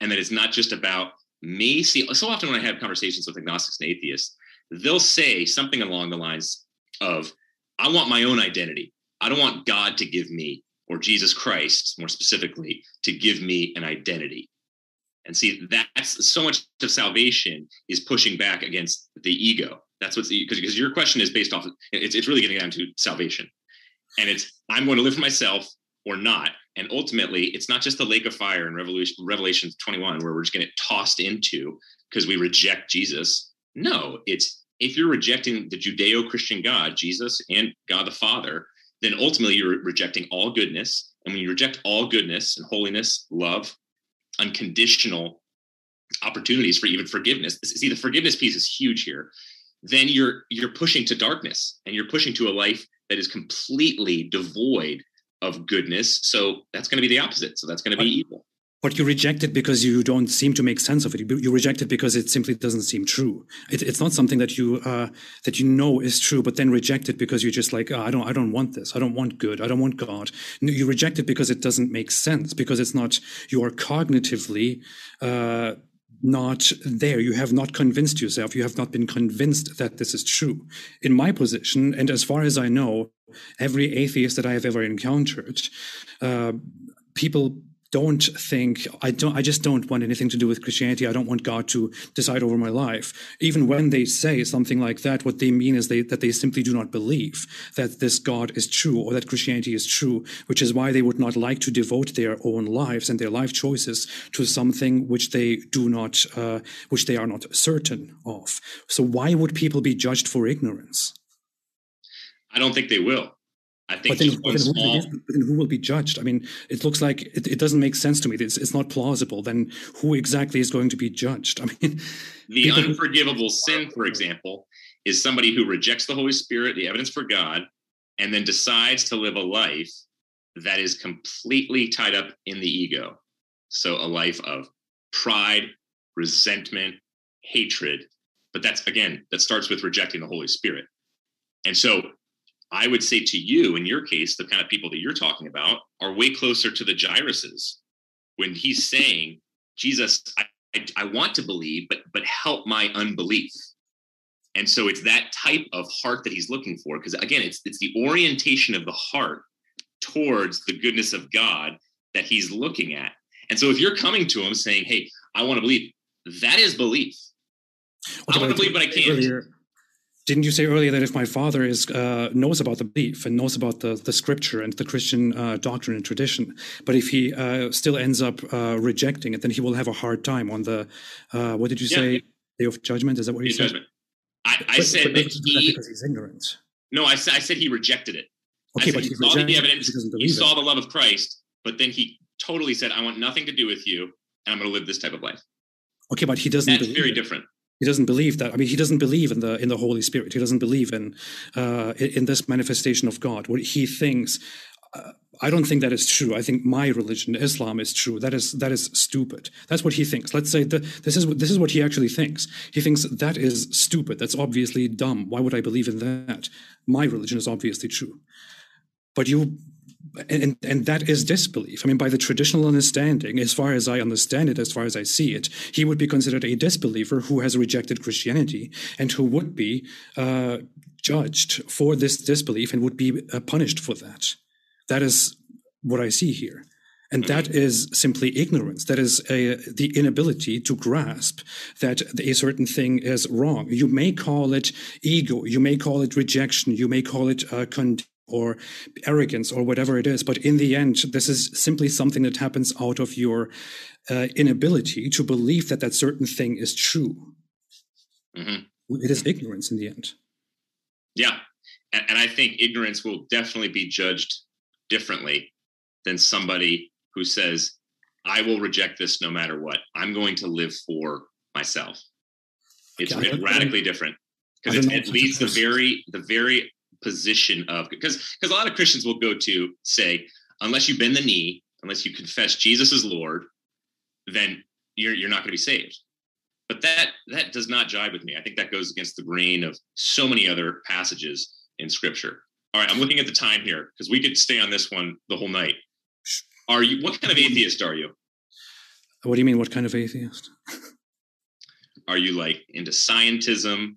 and that it's not just about me see so often when i have conversations with agnostics and atheists they'll say something along the lines of i want my own identity i don't want god to give me or jesus christ more specifically to give me an identity and see that's so much of salvation is pushing back against the ego that's what's because your question is based off it's, it's really getting down to salvation and it's I'm going to live for myself or not. And ultimately, it's not just the lake of fire in Revelation, Revelation 21 where we're just going to get tossed into because we reject Jesus. No, it's if you're rejecting the Judeo-Christian God, Jesus and God the Father, then ultimately you're rejecting all goodness. And when you reject all goodness and holiness, love, unconditional opportunities for even forgiveness. See, the forgiveness piece is huge here. Then you're you're pushing to darkness and you're pushing to a life that is completely devoid of goodness. So that's going to be the opposite. So that's going to be evil. But you reject it because you don't seem to make sense of it. You, reject it because it simply doesn't seem true. It, it's not something that you uh, that you know is true, but then reject it because you're just like, oh, I don't, I don't want this. I don't want good. I don't want God. You reject it because it doesn't make sense. Because it's not. You are cognitively. Uh, not there. You have not convinced yourself. You have not been convinced that this is true. In my position, and as far as I know, every atheist that I have ever encountered, uh, people don't think I don't I just don't want anything to do with Christianity. I don't want God to decide over my life. Even when they say something like that, what they mean is they, that they simply do not believe that this God is true or that Christianity is true, which is why they would not like to devote their own lives and their life choices to something which they do not, uh, which they are not certain of. So why would people be judged for ignorance? I don't think they will. I think but then, but then, small... but then, who will be judged? I mean, it looks like it, it doesn't make sense to me. It's, it's, not plausible. Then who exactly is going to be judged? (laughs) I mean, the unforgivable sin, for example, is somebody who rejects the Holy Spirit, the evidence for God, and then decides to live a life that is completely tied up in the ego. So a life of pride, resentment, hatred. But that's again, that starts with rejecting the Holy Spirit. And so I would say to you, in your case, the kind of people that you're talking about are way closer to the Jairuses when he's saying, Jesus, I, I, I want to believe, but but help my unbelief. And so it's that type of heart that he's looking for. Because again, it's it's the orientation of the heart towards the goodness of God that he's looking at. And so if you're coming to him saying, Hey, I want to believe, that is belief. I want to believe, but I can't. Earlier, didn't you say earlier that if my father is uh, knows about the belief and knows about the, the scripture and the Christian uh, doctrine and tradition, but if he uh, still ends up uh, rejecting it, then he will have a hard time on the uh, what did you yeah. say day of judgment? Is that what you said? Judgment. I, I but, said but that he because he's ignorant. No, I said I said he rejected it. Okay, but he, he saw the evidence. He, he saw the love of Christ, but then he totally said, "I want nothing to do with you, and I'm going to live this type of life." Okay, but he doesn't. That's very it. different. He doesn't believe that. I mean, he doesn't believe in the in the Holy Spirit. He doesn't believe in uh, in this manifestation of God. What he thinks, uh, I don't think that is true. I think my religion, Islam, is true. That is that is stupid. That's what he thinks. Let's say that this is this is what he actually thinks. He thinks that is stupid. That's obviously dumb. Why would I believe in that? My religion is obviously true. But you and, and that is disbelief. I mean, by the traditional understanding, as far as I understand it, as far as I see it, he would be considered a disbeliever who has rejected Christianity and who would be uh, judged for this disbelief and would be uh, punished for that. That is what I see here. And that is simply ignorance. That is a, the inability to grasp that a certain thing is wrong. You may call it ego. You may call it rejection. You may call it uh, condemnation or arrogance or whatever it is. But in the end, this is simply something that happens out of your uh, inability to believe that that certain thing is true. Mm-hmm. It is ignorance in the end. Yeah. And, and I think ignorance will definitely be judged differently than somebody who says, I will reject this no matter what. I'm going to live for myself. It's okay, radically different because it, it leads the very the very position of because because a lot of Christians will go to say, unless you bend the knee, unless you confess Jesus as Lord, then you're you're not going to be saved. But that that does not jive with me. I think that goes against the grain of so many other passages in Scripture. All right, I'm looking at the time here because we could stay on this one the whole night. Are you what kind of atheist are you? What do you mean? What kind of atheist? (laughs) are you like into scientism?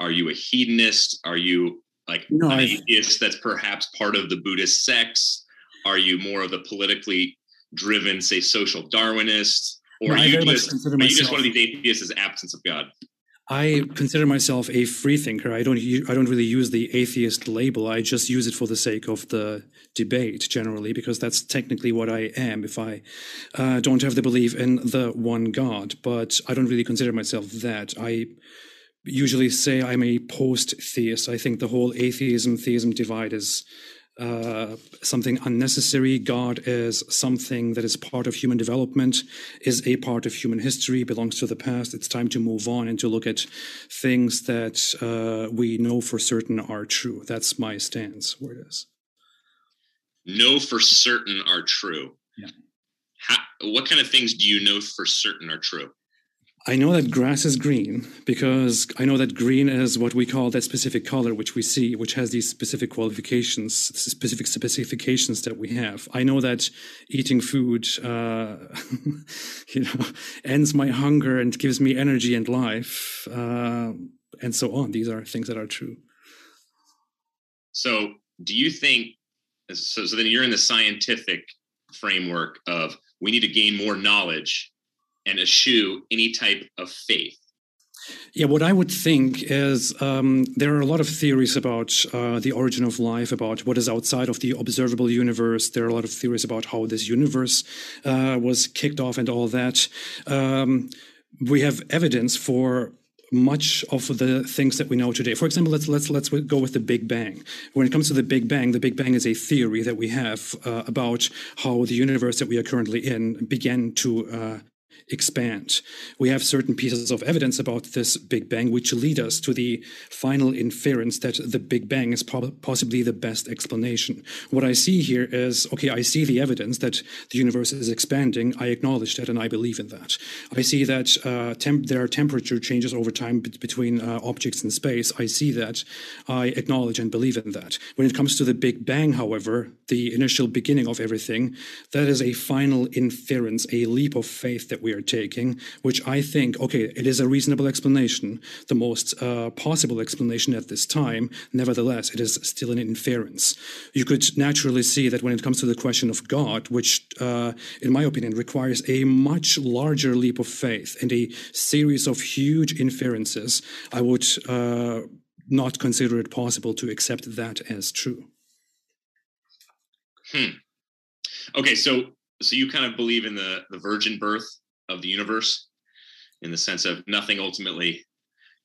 Are you a hedonist? Are you like no, an atheist that's perhaps part of the Buddhist sects? Are you more of the politically driven, say, social Darwinist? Or no, are, you just, are you just one of these atheists as absence of God? I consider myself a freethinker. I don't I don't really use the atheist label. I just use it for the sake of the debate generally, because that's technically what I am. If I uh, don't have the belief in the one God, but I don't really consider myself that. I usually say I'm a post theist. I think the whole atheism theism divide is uh, something unnecessary. God is something that is part of human development, is a part of human history, belongs to the past. It's time to move on and to look at things that uh, we know for certain are true. That's my stance where it is. Know for certain are true. Yeah. how, what kind of things do you know for certain are true? I know that grass is green because I know that green is what we call that specific color which we see, which has these specific qualifications, specific specifications that we have. I know that eating food, uh, (laughs) you know, ends my hunger and gives me energy and life, uh, and so on. These are things that are true. So, do you think? So, so then you're in the scientific framework of we need to gain more knowledge and eschew any type of faith. Yeah, what I would think is um, there are a lot of theories about uh, the origin of life, about what is outside of the observable universe. There are a lot of theories about how this universe uh, was kicked off and all that. Um, we have evidence for much of the things that we know today. For example, let's let's let's go with the Big Bang. When it comes to the Big Bang, the Big Bang is a theory that we have uh, about how the universe that we are currently in began to uh, expand. We have certain pieces of evidence about this Big Bang which lead us to the final inference that the Big Bang is possibly the best explanation. What I see here is okay, I see the evidence that the universe is expanding. I acknowledge that and I believe in that. I see that uh, there are temperature changes over time between uh, objects in space. I see that. I acknowledge and believe in that. When it comes to the Big Bang, however, the initial beginning of everything, that is a final inference, a leap of faith that we are taking, which I think, okay, it is a reasonable explanation, the most uh, possible explanation at this time. Nevertheless, it is still an inference. You could naturally see that when it comes to the question of God, which, uh, in my opinion, requires a much larger leap of faith and a series of huge inferences, I would uh, not consider it possible to accept that as true. Hmm. Okay, so so you kind of believe in the the virgin birth of the universe in the sense of nothing ultimately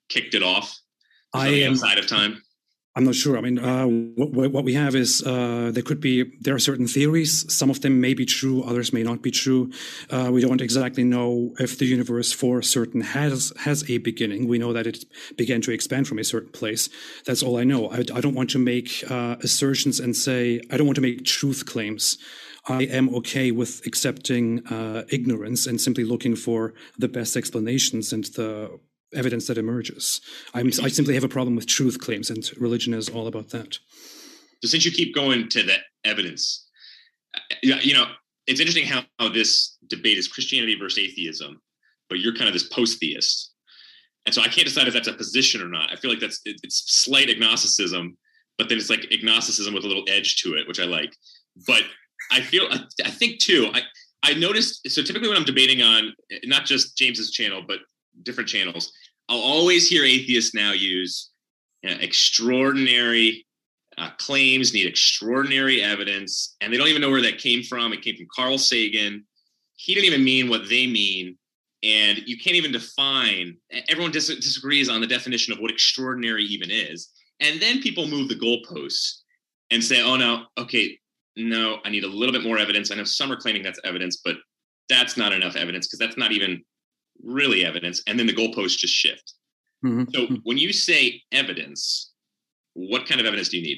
kicked it off I am outside of time. I'm not sure. I mean, uh, what, what, we have is uh, there could be there are certain theories. Some of them may be true, others may not be true. Uh, we don't exactly know if the universe, for certain, has has a beginning. We know that it began to expand from a certain place. That's all I know. I, I don't want to make uh, assertions and say I don't want to make truth claims. I am okay with accepting uh, ignorance and simply looking for the best explanations and the evidence that emerges. I'm, I simply have a problem with truth claims, and religion is all about that. So, since you keep going to the evidence, uh, you know, it's interesting how, how this debate is Christianity versus atheism, but you're kind of this post theist. And so I can't decide if that's a position or not. I feel like that's it's slight agnosticism, but then it's like agnosticism with a little edge to it, which I like. But I feel I think too. I I noticed so typically when I'm debating on not just James's channel but different channels, I'll always hear atheists now use you know, extraordinary uh, claims, need extraordinary evidence, and they don't even know where that came from. It came from Carl Sagan. He didn't even mean what they mean, and you can't even define. Everyone dis- disagrees on the definition of what extraordinary even is, and then people move the goalposts and say, "Oh no, okay, no, I need a little bit more evidence. I know some are claiming that's evidence, but that's not enough evidence because that's not even really evidence. And then the goalposts just shift. Mm-hmm. So mm-hmm. when you say evidence, what kind of evidence do you need?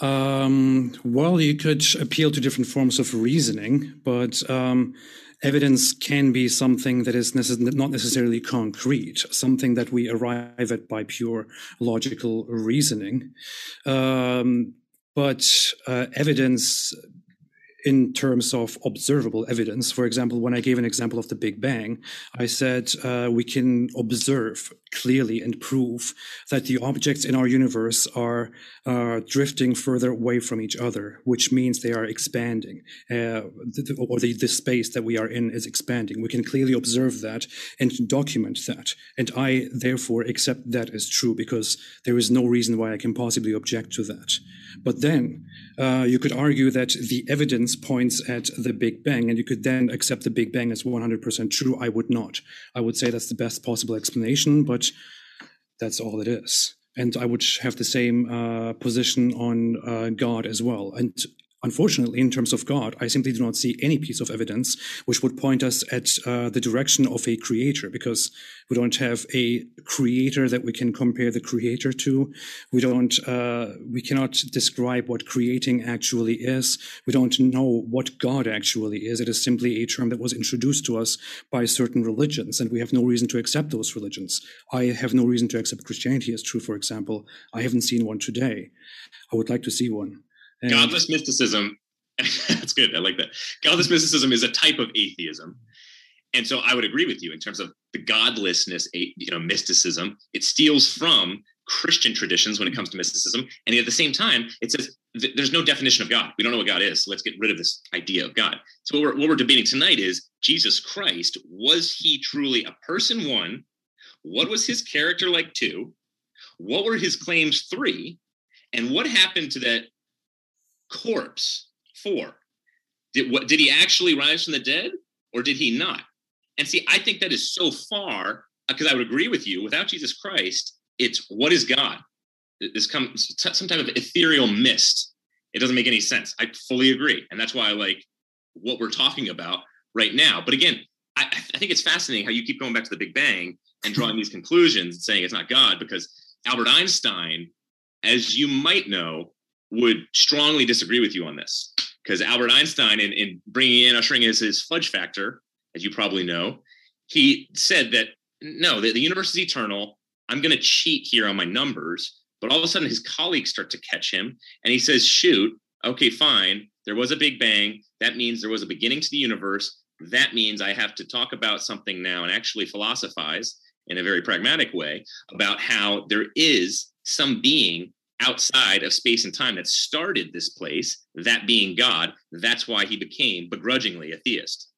Um, well, you could appeal to different forms of reasoning, but um, evidence can be something that is necess- not necessarily concrete, something that we arrive at by pure logical reasoning. Um, but uh, evidence in terms of observable evidence. For example, when I gave an example of the Big Bang, I said uh, we can observe clearly and prove that the objects in our universe are uh, drifting further away from each other, which means they are expanding, uh, or the, the space that we are in is expanding. We can clearly observe that and document that. And I therefore accept that as true because there is no reason why I can possibly object to that. But then uh, you could argue that the evidence points at the Big Bang, and you could then accept the Big Bang as 100% true. I would not. I would say that's the best possible explanation, but that's all it is. And I would have the same uh, position on uh, God as well. And Unfortunately, in terms of God, I simply do not see any piece of evidence which would point us at uh, the direction of a creator, because we don't have a creator that we can compare the creator to. We don't, uh, we cannot describe what creating actually is. We don't know what God actually is. It is simply a term that was introduced to us by certain religions, and we have no reason to accept those religions. I have no reason to accept Christianity as true, for example. I haven't seen one today. I would like to see one. And Godless mysticism, (laughs) that's good. I like that. Godless mysticism is a type of atheism. And so I would agree with you in terms of the godlessness, you know, mysticism. It steals from Christian traditions when it comes to mysticism. And at the same time, it says th- there's no definition of God. We don't know what God is. So let's get rid of this idea of God. So what we're, what we're debating tonight is Jesus Christ, was he truly a person one? What was his character like two? What were his claims three? And what happened to that corpse for? Did what did he actually rise from the dead or did he not? And see, I think that is so far uh, because I would agree with you. Without Jesus Christ, it's what is God? This comes some type of ethereal mist. It doesn't make any sense. I fully agree, and that's why I like what we're talking about right now. But again, I, I think it's fascinating how you keep going back to the Big Bang and drawing these conclusions and saying it's not God because Albert Einstein, as you might know, would strongly disagree with you on this because Albert Einstein, in, in bringing in ushering in his fudge factor, as you probably know, he said that no, the, the universe is eternal. I'm going to cheat here on my numbers. But all of a sudden, his colleagues start to catch him, and he says, "Shoot, okay, fine. There was a big bang. That means there was a beginning to the universe. That means I have to talk about something now and actually philosophize in a very pragmatic way about how there is some being outside of space and time that started this place, that being God. That's why he became begrudgingly a theist.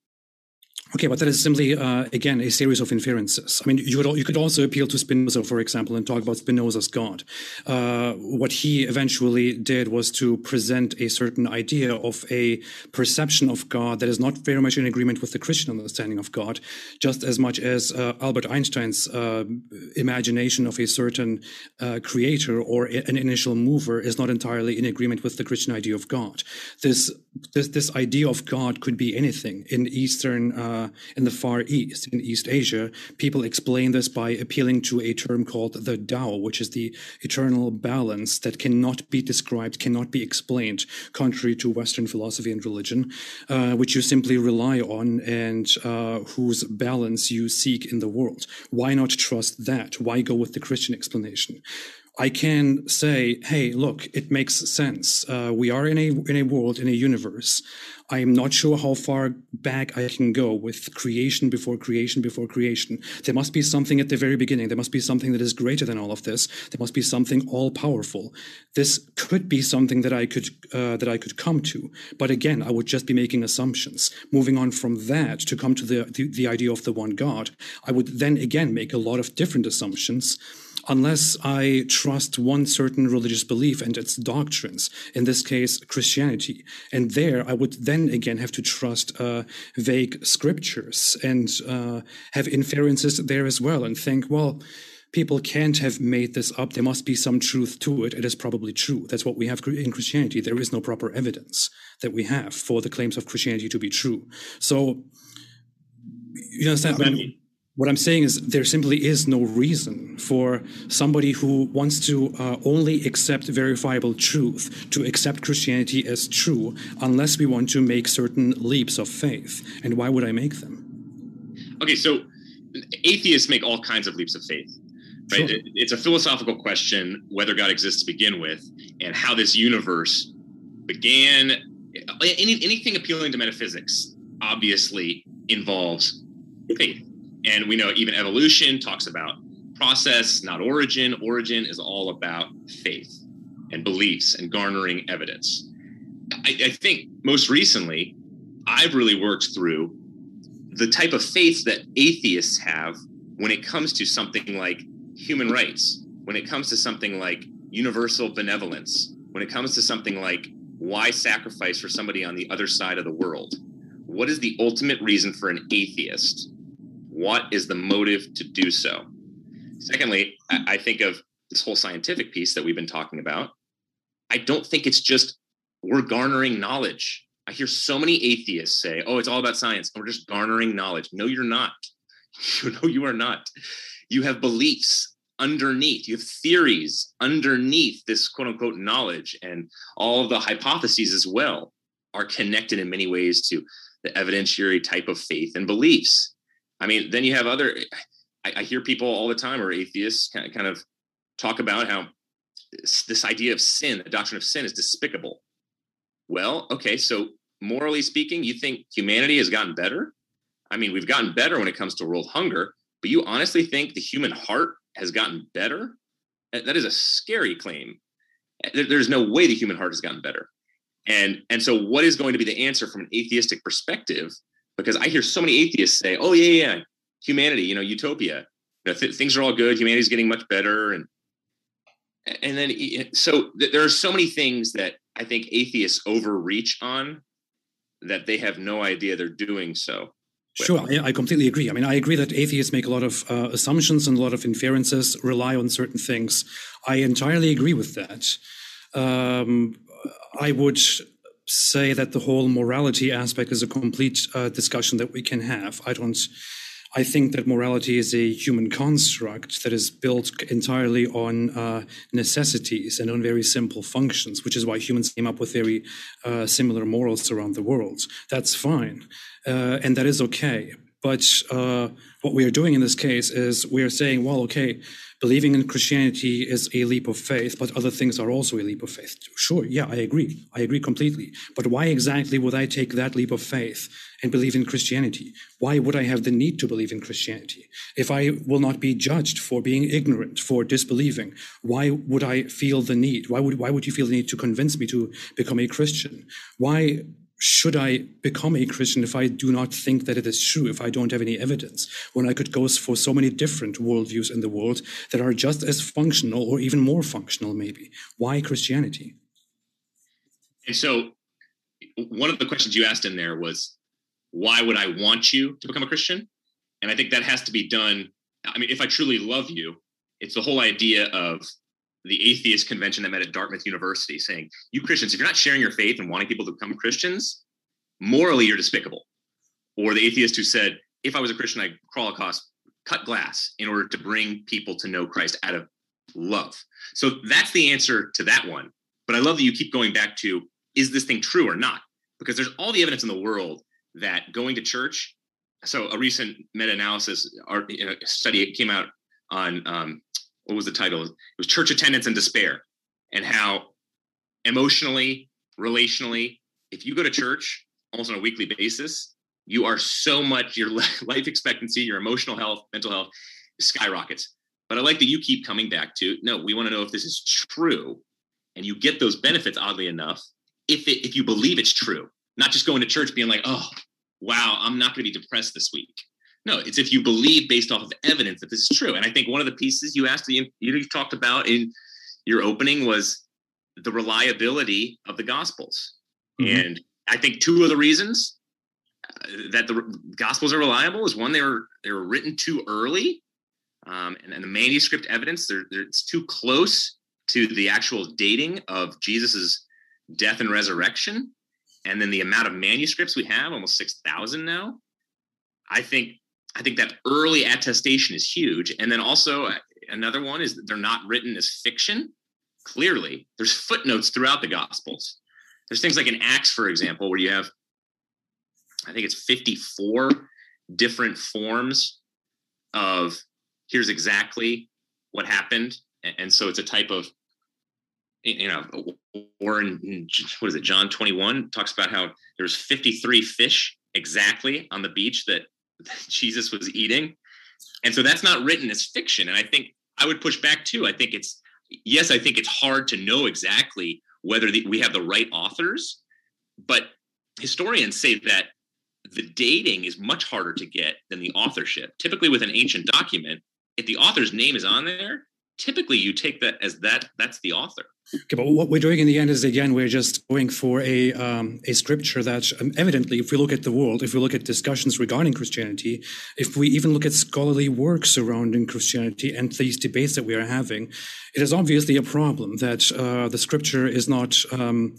Okay, but that is simply uh, again a series of inferences. I mean, you could you could also appeal to Spinoza, for example, and talk about Spinoza's God. Uh, what he eventually did was to present a certain idea of a perception of God that is not very much in agreement with the Christian understanding of God, just as much as uh, Albert Einstein's uh, imagination of a certain uh, creator or an initial mover is not entirely in agreement with the Christian idea of God. This this this idea of God could be anything in Eastern uh, in the Far East, in East Asia, people explain this by appealing to a term called the Tao, which is the eternal balance that cannot be described, cannot be explained, contrary to Western philosophy and religion, uh, which you simply rely on and uh, whose balance you seek in the world. Why not trust that? Why go with the Christian explanation? I can say, hey, look, it makes sense. Uh, we are in a in a world, in a universe. I am not sure how far back I can go with creation before creation before creation. There must be something at the very beginning. There must be something that is greater than all of this. There must be something all powerful. This could be something that I could uh, that I could come to. But again, I would just be making assumptions. Moving on from that to come to the, the, the idea of the one God, I would then again make a lot of different assumptions unless I trust one certain religious belief and its doctrines, in this case, Christianity. And there I would then again have to trust uh, vague scriptures and uh, have inferences there as well and think, well, people can't have made this up. There must be some truth to it. It is probably true. That's what we have in Christianity. There is no proper evidence that we have for the claims of Christianity to be true. So, you understand? What I'm saying is there simply is no reason for somebody who wants to uh, only accept verifiable truth to accept Christianity as true unless we want to make certain leaps of faith. And why would I make them? Okay, so atheists make all kinds of leaps of faith. Right? Sure. It's a philosophical question whether God exists to begin with and how this universe began. Any, anything appealing to metaphysics obviously involves faith and we know even evolution talks about process, not origin. Origin is all about faith and beliefs and garnering evidence. I, I think most recently, I've really worked through the type of faith that atheists have when it comes to something like human rights, when it comes to something like universal benevolence, when it comes to something like why sacrifice for somebody on the other side of the world? What is the ultimate reason for an atheist what is the motive to do so? Secondly, I think of this whole scientific piece that we've been talking about. I don't think it's just we're garnering knowledge. I hear so many atheists say, oh, it's all about science. We're just garnering knowledge. No, you're not. (laughs) You know, you are not. You have beliefs underneath, you have theories underneath this quote unquote knowledge, and all of the hypotheses as well are connected in many ways to the evidentiary type of faith and beliefs. I mean, then you have other, I, I hear people all the time or atheists kind of, kind of talk about how this idea of sin, the doctrine of sin, is despicable. Well, okay, so morally speaking, you think humanity has gotten better? I mean, we've gotten better when it comes to world hunger, but you honestly think the human heart has gotten better? That is a scary claim. Eh, there's no way the human heart has gotten better. And and so, what is going to be the answer from an atheistic perspective? Because I hear so many atheists say, "Oh yeah, yeah, humanity, you know, utopia, you know, th- things are all good, humanity's getting much better," and and then so there are so many things that I think atheists overreach on that they have no idea they're doing so. Sure, I, I, completely agree. I mean, I agree that atheists make a lot of uh, assumptions and a lot of inferences, rely on certain things. I entirely agree with that. Um, I would say that the whole morality aspect is a complete uh, discussion that we can have. I don't I think that morality is a human construct that is built entirely on uh, necessities and on very simple functions, which is why humans came up with very uh, similar morals around the world. That's fine, uh, and that is okay. But uh, what we are doing in this case is we are saying, well, okay, believing in Christianity is a leap of faith, but other things are also a leap of faith. Sure, yeah, I agree. I agree completely. But why exactly would I take that leap of faith and believe in Christianity? Why would I have the need to believe in Christianity? If I will not be judged for being ignorant, for disbelieving, why would I feel the need? Why would, why would you feel the need to convince me to become a Christian? Why should I become a Christian if I do not think that it is true, if I don't have any evidence, when I could go for so many different worldviews in the world that are just as functional or even more functional, maybe? Why Christianity? And so, one of the questions you asked in there was, why would I want you to become a Christian? And I think that has to be done. I mean, if I truly love you, it's the whole idea of the atheist convention that met at Dartmouth University saying, you Christians, if you're not sharing your faith and wanting people to become Christians, morally you're despicable. Or the atheist who said, if I was a Christian, I'd crawl across cut glass in order to bring people to know Christ out of love. So that's the answer to that one. But I love that you keep going back to, is this thing true or not? Because there's all the evidence in the world that going to church, so a recent meta-analysis study came out on um, what was the title? It was Church Attendance and Despair, and how emotionally, relationally, if you go to church almost on a weekly basis, you are so much your (laughs) life expectancy, your emotional health, mental health skyrockets. But I like that you keep coming back to no, we want to know if this is true, and you get those benefits oddly enough if it if you believe it's true, not just going to church being like, oh, wow, I'm not going to be depressed this week. No, it's if you believe based off of evidence that this is true. And I think one of the pieces you asked, you, you talked about in your opening was the reliability of the Gospels. Mm-hmm. And I think two of the reasons uh, that the Gospels are reliable is one, they were they were written too early, um, and, and, the manuscript evidence they're, they're, it's too close to the actual dating of Jesus's death and resurrection, and then the amount of manuscripts we have, almost six thousand now. I think I think that early attestation is huge. And then also uh, another one is that they're not written as fiction. Clearly, there's footnotes throughout the Gospels. There's things like in Acts, for example, where you have, I think it's 54 different forms of here's exactly what happened. And so it's a type of, you know, or in, what is it, John 21 talks about how there's 53 fish exactly on the beach that Jesus was eating. And so that's not written as fiction. And I think I would push back too. I think it's, yes, I think it's hard to know exactly whether the, we have the right authors, but historians say that the dating is much harder to get than the authorship. Typically, with an ancient document, if the author's name is on there, typically you take that as that that's the author. Okay, but what we're doing in the end is again we're just going for a um, a scripture that um, evidently, if we look at the world, if we look at discussions regarding Christianity, if we even look at scholarly work surrounding Christianity and these debates that we are having, it is obviously a problem that uh, the scripture is not. Um,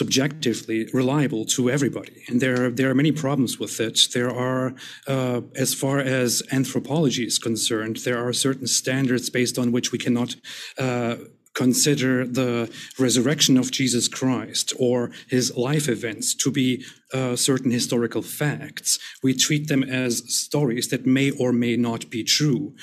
subjectively reliable to everybody. And there, are, there are many problems with it. There are, uh, as far as anthropology is concerned, there are certain standards based on which we cannot uh, consider the resurrection of Jesus Christ or his life events to be uh, certain historical facts. We treat them as stories that may or may not be true.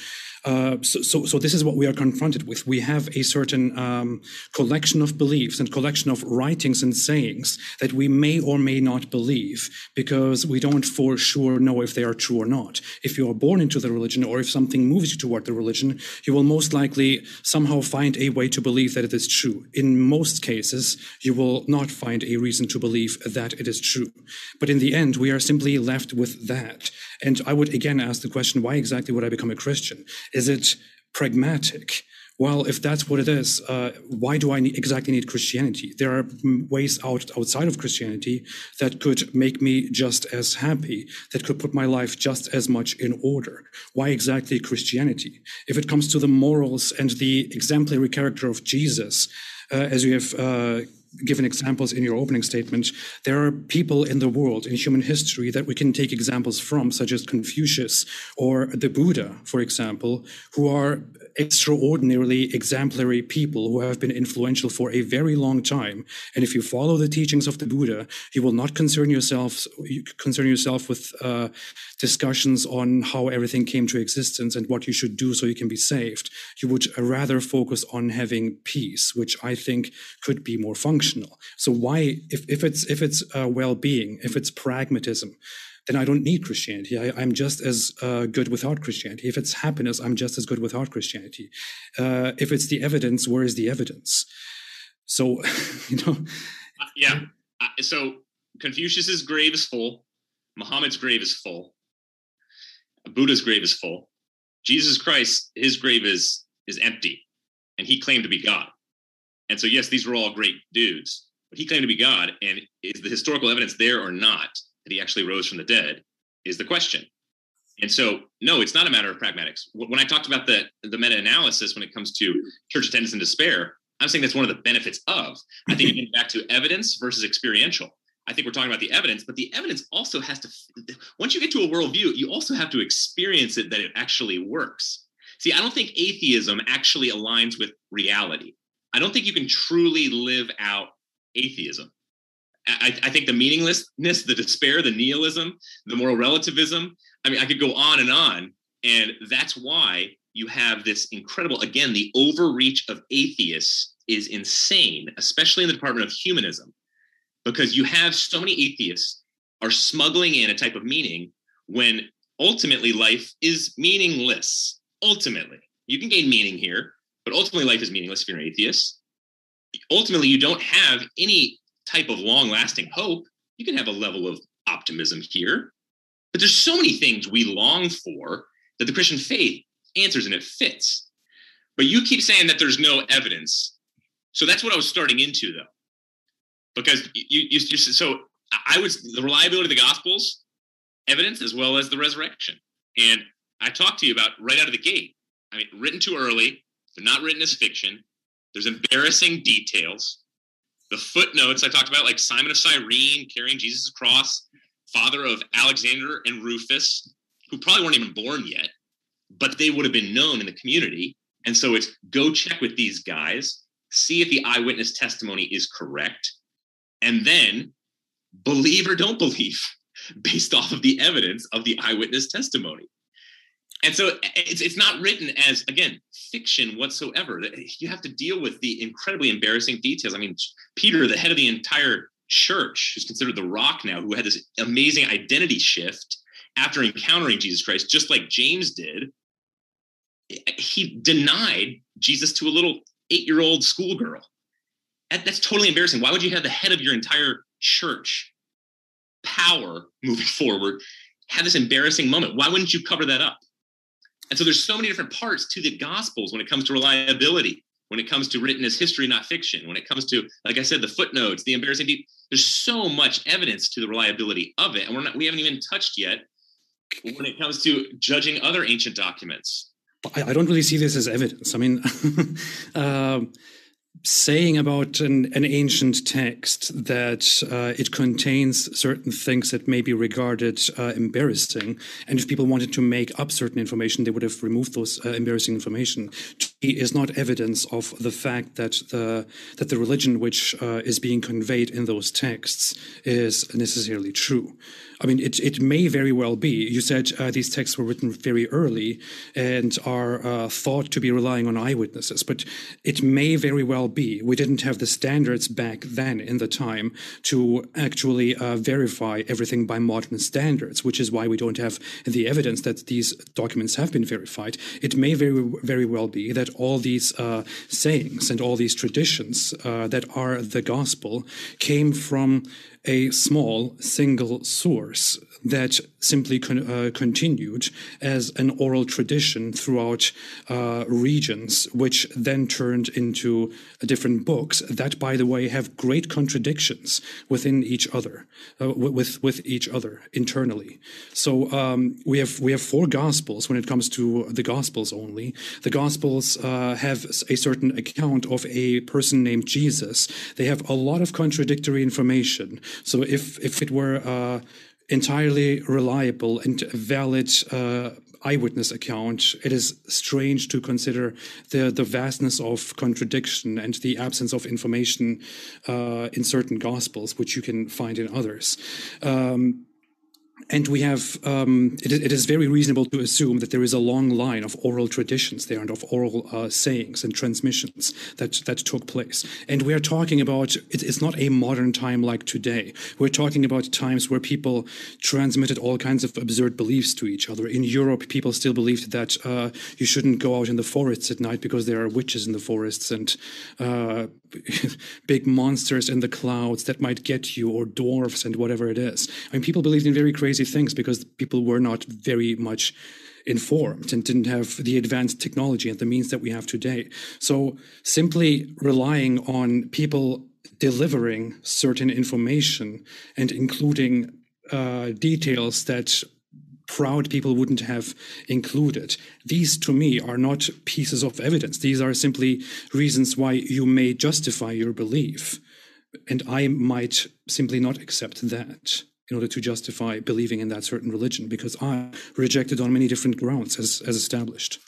Uh, so, so, so, this is what we are confronted with. We have a certain um, collection of beliefs and collection of writings and sayings that we may or may not believe because we don't for sure know if they are true or not. If you are born into the religion or if something moves you toward the religion, you will most likely somehow find a way to believe that it is true. In most cases, you will not find a reason to believe that it is true. But in the end, we are simply left with that. And I would again ask the question, why exactly would I become a Christian? Is it pragmatic? Well, if that's what it is, uh, why do I need, exactly need Christianity? There are ways out outside of Christianity that could make me just as happy, that could put my life just as much in order. Why exactly Christianity? If it comes to the morals and the exemplary character of Jesus, uh, as you have uh, given examples in your opening statement, there are people in the world, in human history, that we can take examples from, such as Confucius or the Buddha, for example, who are extraordinarily exemplary people who have been influential for a very long time. And if you follow the teachings of the Buddha, you will not concern yourself concern yourself with uh, discussions on how everything came to existence and what you should do so you can be saved. You would rather focus on having peace, which I think could be more functional. So why, if, if it's if it's uh, well-being, if it's pragmatism, then I don't need Christianity. I, am just as uh, good without Christianity. If it's happiness, I'm just as good without Christianity. Uh, if it's the evidence, where is the evidence? So, (laughs) you know. Uh, yeah. Uh, so Confucius's grave is full. Muhammad's grave is full. Buddha's grave is full. Jesus Christ, his grave is is empty, and he claimed to be God. And so, yes, these were all great dudes, but he claimed to be God. And is the historical evidence there or not? that he actually rose from the dead is the question. And so, no, it's not a matter of pragmatics. When I talked about the, the meta analysis when it comes to church attendance and despair, I'm saying that's one of the benefits of. I think getting back to evidence versus experiential. I think we're talking about the evidence, but the evidence also has to, once you get to a worldview, you also have to experience it that it actually works. See, I don't think atheism actually aligns with reality. I don't think you can truly live out atheism. I, I, think the meaninglessness, the despair, the nihilism, the moral relativism. I mean, I could go on and on. And that's why you have this incredible, again, the overreach of atheists is insane, especially in the Department of Humanism, because you have so many atheists are smuggling in a type of meaning when ultimately life is meaningless. Ultimately, you can gain meaning here, but ultimately life is meaningless if you're an atheist. Ultimately, you don't have any type of long lasting hope, you can have a level of optimism here. But there's so many things we long for that the Christian faith answers and it fits. But you keep saying that there's no evidence. So that's what I was starting into though. Because you, you, you so I was the reliability of the gospels, evidence as well as the resurrection. And I talked to you about right out of the gate. I mean, written too early, they're not written as fiction. There's embarrassing details the footnotes I talked about, like Simon of Cyrene carrying Jesus' cross, father of Alexander and Rufus, who probably weren't even born yet, but they would have been known in the community. And so it's go check with these guys, see if the eyewitness testimony is correct, and then believe or don't (laughs) believe based off of the evidence of the eyewitness testimony. And so it's, it's not written as, again, fiction whatsoever. Eh, you have to deal with the incredibly embarrassing details. I mean, Peter, the head of the entire church, who's considered the rock now, who had this amazing identity shift after encountering Jesus Christ, just like James did, eh, eh, he denied Jesus to a little eight year old schoolgirl. That's totally embarrassing. Why would you have the head of your entire church power moving forward have this embarrassing moment? Why wouldn't you cover that up? And so there's so many different parts to the Gospels when it comes to reliability, when it comes to written as history, not fiction, when it comes to, like I said, the footnotes, the embarrassing. De- there's so much evidence to the reliability of it, and we're not, we haven't even touched yet when it comes to judging other ancient documents. I, I don't really see this as evidence. I mean, uh, (laughs) saying about an, an ancient text that uh, it contains certain things that may be regarded uh, embarrassing, and if people wanted to make up certain information, they would have removed those uh, embarrassing information. Is not evidence of the fact that the that the religion which uh, is being conveyed in those texts is necessarily true. I mean, it, it may very well be. You said uh, these texts were written very early and are uh, thought to be relying on eyewitnesses, but it may very well be. We didn't have the standards back then in the time to actually uh, verify everything by modern standards, which is why we don't have the evidence that these documents have been verified. It may very, very well be that all these uh, sayings and all these traditions uh, that are the gospel came from a small single source that simply con- uh, continued as an oral tradition throughout uh, regions, which then turned into different books that, by the way, have great contradictions within each other, uh, with with each other internally. So um, we have we have four gospels when it comes to the gospels only. The gospels uh, have a certain account of a person named Jesus. They have a lot of contradictory information. So if if it were uh, entirely reliable and valid uh, eyewitness account, it is strange to consider the, the vastness of contradiction and the absence of information uh, in certain gospels, which you can find in others. Um, and we have, um, it, it is very reasonable to assume that there is a long line of oral traditions there and of oral uh, sayings and transmissions that, that took place. And we are talking about, it, it's not a modern time like today. We're talking about times where people transmitted all kinds of absurd beliefs to each other. In Europe, people still believed that uh, you shouldn't go out in the forests at night because there are witches in the forests and uh, (laughs) big monsters in the clouds that might get you or dwarfs and whatever it is. I mean, people believed in very crazy things because people were not very much informed and didn't have the advanced technology and the means that we have today. So simply relying on people delivering certain information and including uh, details that proud people wouldn't have included. These, to me, are not pieces of evidence. These are simply reasons why you may justify your belief. And I might simply not accept that in order to justify believing in that certain religion because I rejected on many different grounds as, as established.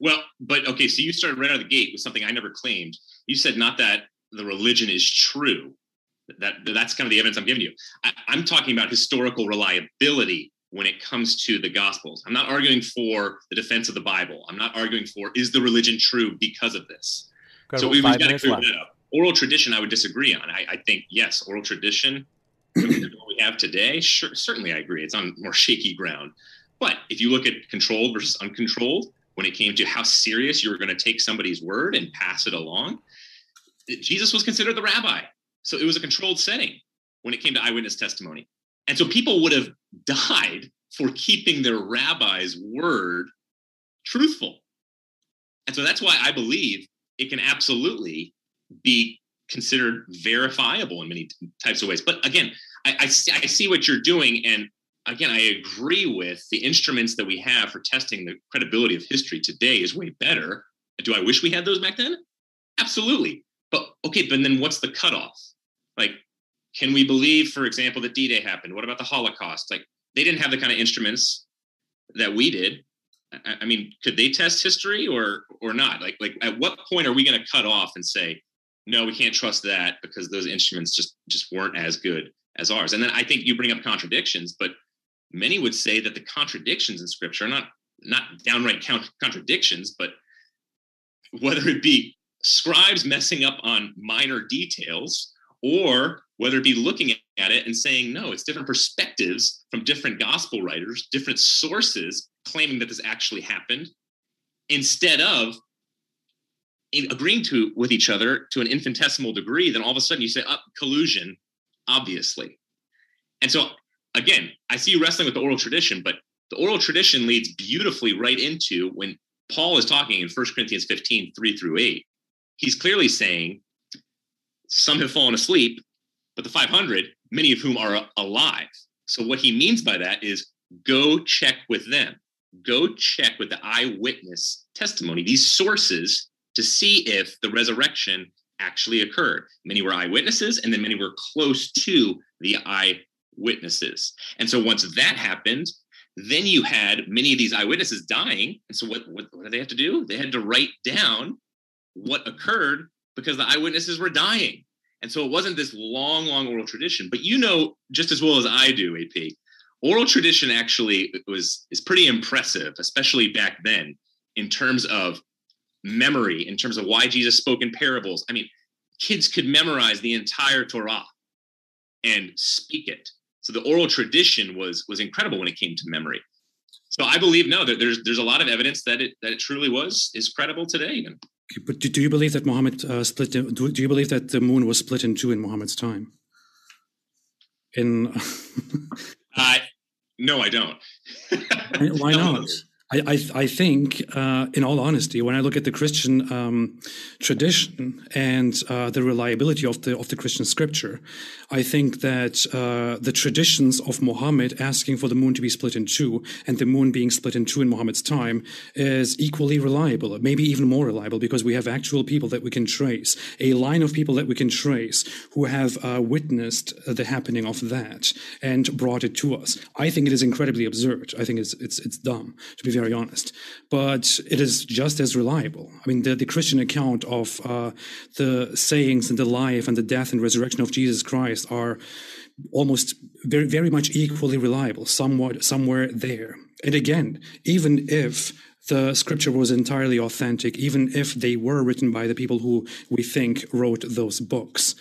Well, but okay, so you started right out of the gate with something I never claimed. You said not that the religion is true. That that's kind of the evidence I'm giving you. I, I'm talking about historical reliability when it comes to the gospels. I'm not arguing for the defense of the Bible. I'm not arguing for is the religion true because of this. So we've got to clear that up. Oral tradition, I would disagree on. I, I think yes, oral tradition, (clears throat) what we have today, sure, certainly I agree. It's on more shaky ground. But if you look at controlled versus uncontrolled, when it came to how serious you were going to take somebody's word and pass it along, Jesus was considered the rabbi. So it was a controlled setting when it came to eyewitness testimony. And so people would have died for keeping their rabbi's word truthful. And so that's why I believe it can absolutely be considered verifiable in many types of ways. But again, I, I, see, I see what you're doing. And again, I agree with the instruments that we have for testing the credibility of history today is way better. Do I wish we had those back then? Absolutely. But okay, but then what's the cutoff? Like, can we believe, for example, that D Day happened? What about the Holocaust? Like, they didn't have the kind of instruments that we did. I, I mean, could they test history or or not? Like, like at what point are we going to cut off and say, no, we can't trust that because those instruments just just weren't as good as ours? And then I think you bring up contradictions, but many would say that the contradictions in Scripture are not not downright contradictions, but whether it be scribes messing up on minor details or whether it be looking at it and saying, no, it's different perspectives from different gospel writers, different sources claiming that this actually happened, instead of agreeing to with each other to an infinitesimal degree, then all of a sudden you say, up oh, collusion, obviously. And so again, I see you wrestling with the oral tradition, but the oral tradition leads beautifully right into when Paul is talking in 1 Corinthians 15, 3 through 8. He's clearly saying some have fallen asleep, but the 500, many of whom are alive. So what he means by that is go check with them. Go check with the eyewitness testimony, these sources, to see if the resurrection actually occurred. Many were eyewitnesses, and then many were close to the eyewitnesses. And so once that happened, then you had many of these eyewitnesses dying. And so what, what, what did they have to do? They had to write down what occurred because the eyewitnesses were dying. And so it wasn't this long, long oral tradition. But you know just as well as I do, AP, oral tradition actually was is pretty impressive, especially back then, in terms of memory, in terms of why Jesus spoke in parables. I mean, kids could memorize the entire Torah and speak it. So the oral tradition was was incredible when it came to memory. So I believe no, that there's there's a lot of evidence that it that it truly was is credible today. Even. But do, do you believe that Muhammad uh, split? Do, do you believe that the moon was split in two in Muhammad's time? In. (laughs) uh, no, I don't. Why (laughs) not? I, I, I think, uh, in all honesty, when I look at the Christian um, tradition and uh, the reliability of the of the Christian scripture, I think that uh, the traditions of Muhammad asking for the moon to be split in two and the moon being split in two in Muhammad's time is equally reliable, maybe even more reliable, because we have actual people that we can trace, a line of people that we can trace who have uh, witnessed the happening of that and brought it to us. I think it is incredibly absurd. I think it's it's it's dumb to be very honest. But it is just as reliable. I mean, the, the Christian account of uh, the sayings and the life and the death and resurrection of Jesus Christ are almost very, very much equally reliable, somewhat, somewhere there. And again, even if the scripture was entirely authentic, even if they were written by the people who we think wrote those books,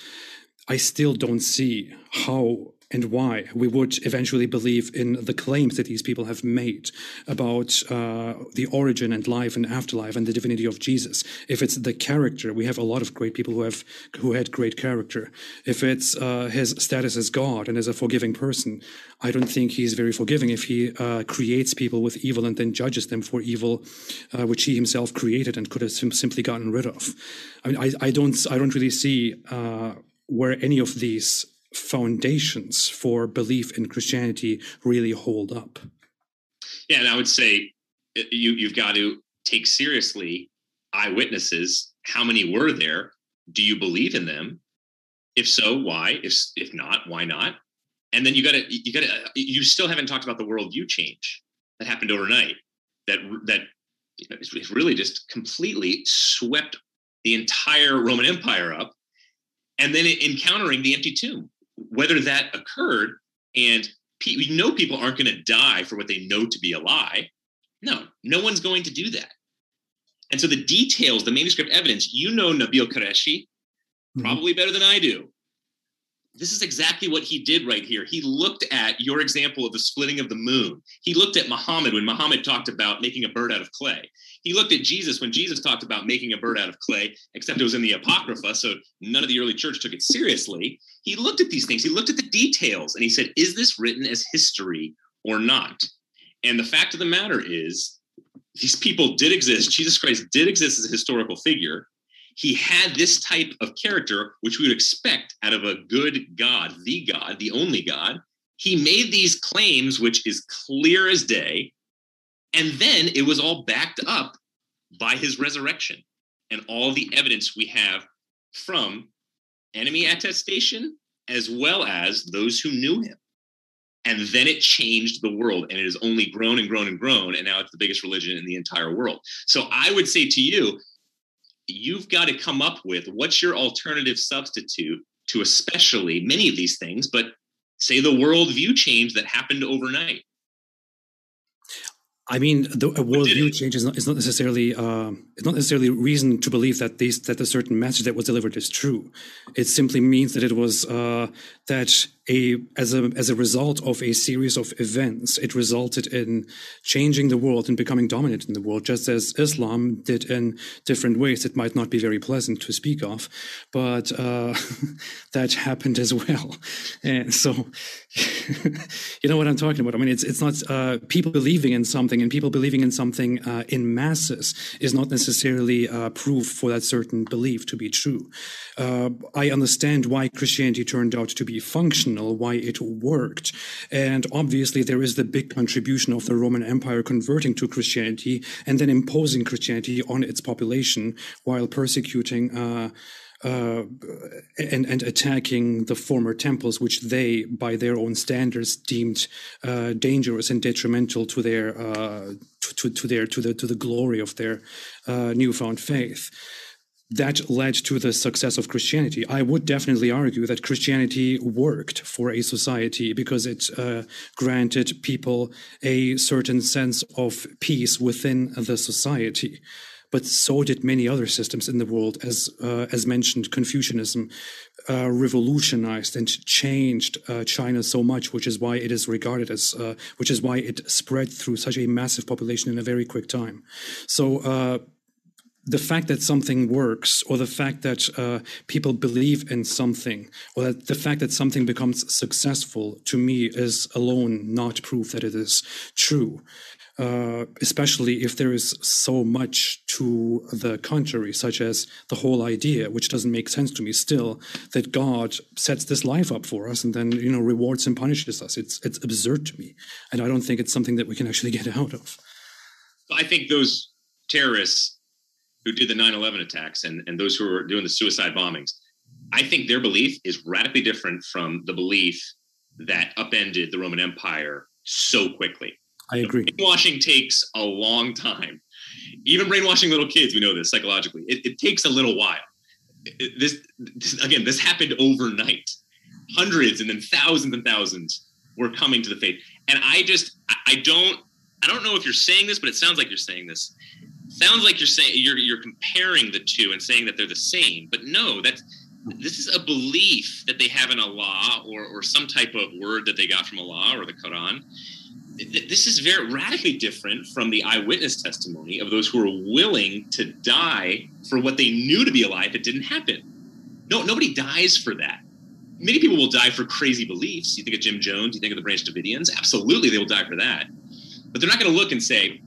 I still don't see how and why we would eventually believe in the claims that these people have made about uh, the origin and life and afterlife and the divinity of Jesus. If it's the character, we have a lot of great people who have who had great character. If it's uh, his status as God and as a forgiving person, I don't think he's very forgiving if he uh, creates people with evil and then judges them for evil, uh, which he himself created and could have simply gotten rid of. I mean, I, I don't I don't really see uh, where any of these foundations for belief in Christianity really hold up. Yeah, and I would say uh, you you've got to take seriously eyewitnesses. How many were there? Do you believe in them? If so, why? If if not, why not? And then you got to you got to you still haven't talked about the worldview change that happened overnight. That that really just completely swept the entire Roman Empire up, and then encountering the empty tomb whether that occurred and we know people aren't going to die for what they know to be a lie. No, no one's going to do that. And so the details, the manuscript evidence, you know Nabil Qureshi mm-hmm. probably better than I do. This is exactly what he did right here. He looked at your example of the splitting of the moon. He looked at Muhammad when Muhammad talked about making a bird out of clay. He looked at Jesus when Jesus talked about making a bird out of clay, except it was in the Apocrypha, so none of the early church took it seriously. He looked at these things, he looked at the details, and he said, Is this written as history or not? And the fact of the matter is, these people did exist. Jesus Christ did exist as a historical figure he had this type of character, which we would expect out of a good God, the God, the only God. He made these claims, which is clear as day. And then it was all backed up by his resurrection and all the evidence we have from enemy attestation as well as those who knew him. And then it changed the world and it has only grown and grown and grown. And now it's the biggest religion in the entire world. So I would say to you, you've got to come up with what's your alternative substitute to especially many of these things, but say the worldview change that happened overnight. I mean, the, worldview change is not, is not necessarily uh, it's not necessarily reason to believe that these that a certain message that was delivered is true. It simply means that it was uh, that a as a as a result of a series of events, it resulted in changing the world and becoming dominant in the world, just as Islam did in different ways. It might not be very pleasant to speak of, but uh, (laughs) that happened as well. And so, (laughs) you know what I'm talking about. I mean, it's it's not uh, people believing in something and people believing in something uh, in masses is not necessarily uh, proof for that certain belief to be true. Uh, I understand why Christianity turned out to be functional, why it worked. And obviously, there is the big contribution of the Roman Empire converting to Christianity and then imposing Christianity on its population while persecuting uh, uh, and and attacking the former temples, which they, by their own standards, deemed uh, dangerous and detrimental to their uh, to, to, their to the to the glory of their uh, newfound faith. That led to the success of Christianity. I would definitely argue that Christianity worked for a society because it uh, granted people a certain sense of peace within the society but so did many other systems in the world. As uh, as mentioned, Confucianism uh, revolutionized and changed uh, China so much, which is why it is regarded as, uh, which is why it spread through such a massive population in a very quick time. So uh, the fact that something works or the fact that uh, people believe in something or that the fact that something becomes successful to me is alone not proof that it is true uh, especially if there is so much to the contrary, such as the whole idea, which doesn't make sense to me still, that God sets this life up for us and then you know rewards and punishes us. It's it's absurd to me, and I don't think it's something that we can actually (laughs) get out of. I think those terrorists who did the 9/11 attacks and and those who were doing the suicide bombings, I think their belief is radically different from the belief that upended the Roman Empire so quickly. I agree. Brainwashing takes a long time. Even brainwashing little kids, we know this psychologically. It, it takes a little while. This, this, again, this happened overnight. Hundreds and then thousands and thousands were coming to the faith. And I just, I don't, I don't know if you're saying this, but it sounds like you're saying this. Sounds like you're saying you're you're comparing the two and saying that they're the same. But no, that's this is a belief that they have in Allah or or some type of word that they got from Allah or the Quran this is very radically different from the eyewitness testimony of those who were willing to die for what they knew to be a lie it didn't happen. No, nobody dies for that. Many people will die for crazy beliefs. You think of Jim Jones, you think of the Branch Davidians. Absolutely, they will die for that. But they're not going to look and say,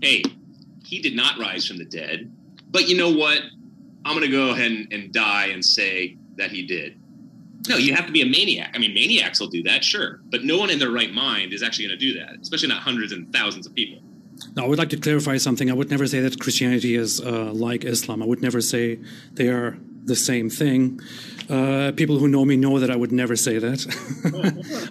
hey, he did not rise from the dead. But you know what? I'm going to go ahead and, and die and say that he did. No, you have to be a maniac. I mean, maniacs will do that, sure, but no one in their right mind is actually going to do that, especially not hundreds and thousands of people. Now, I would like to clarify something. I would never say that Christianity is uh, like Islam. I would never say they are the same thing. Uh, people who know me know that I would never say that.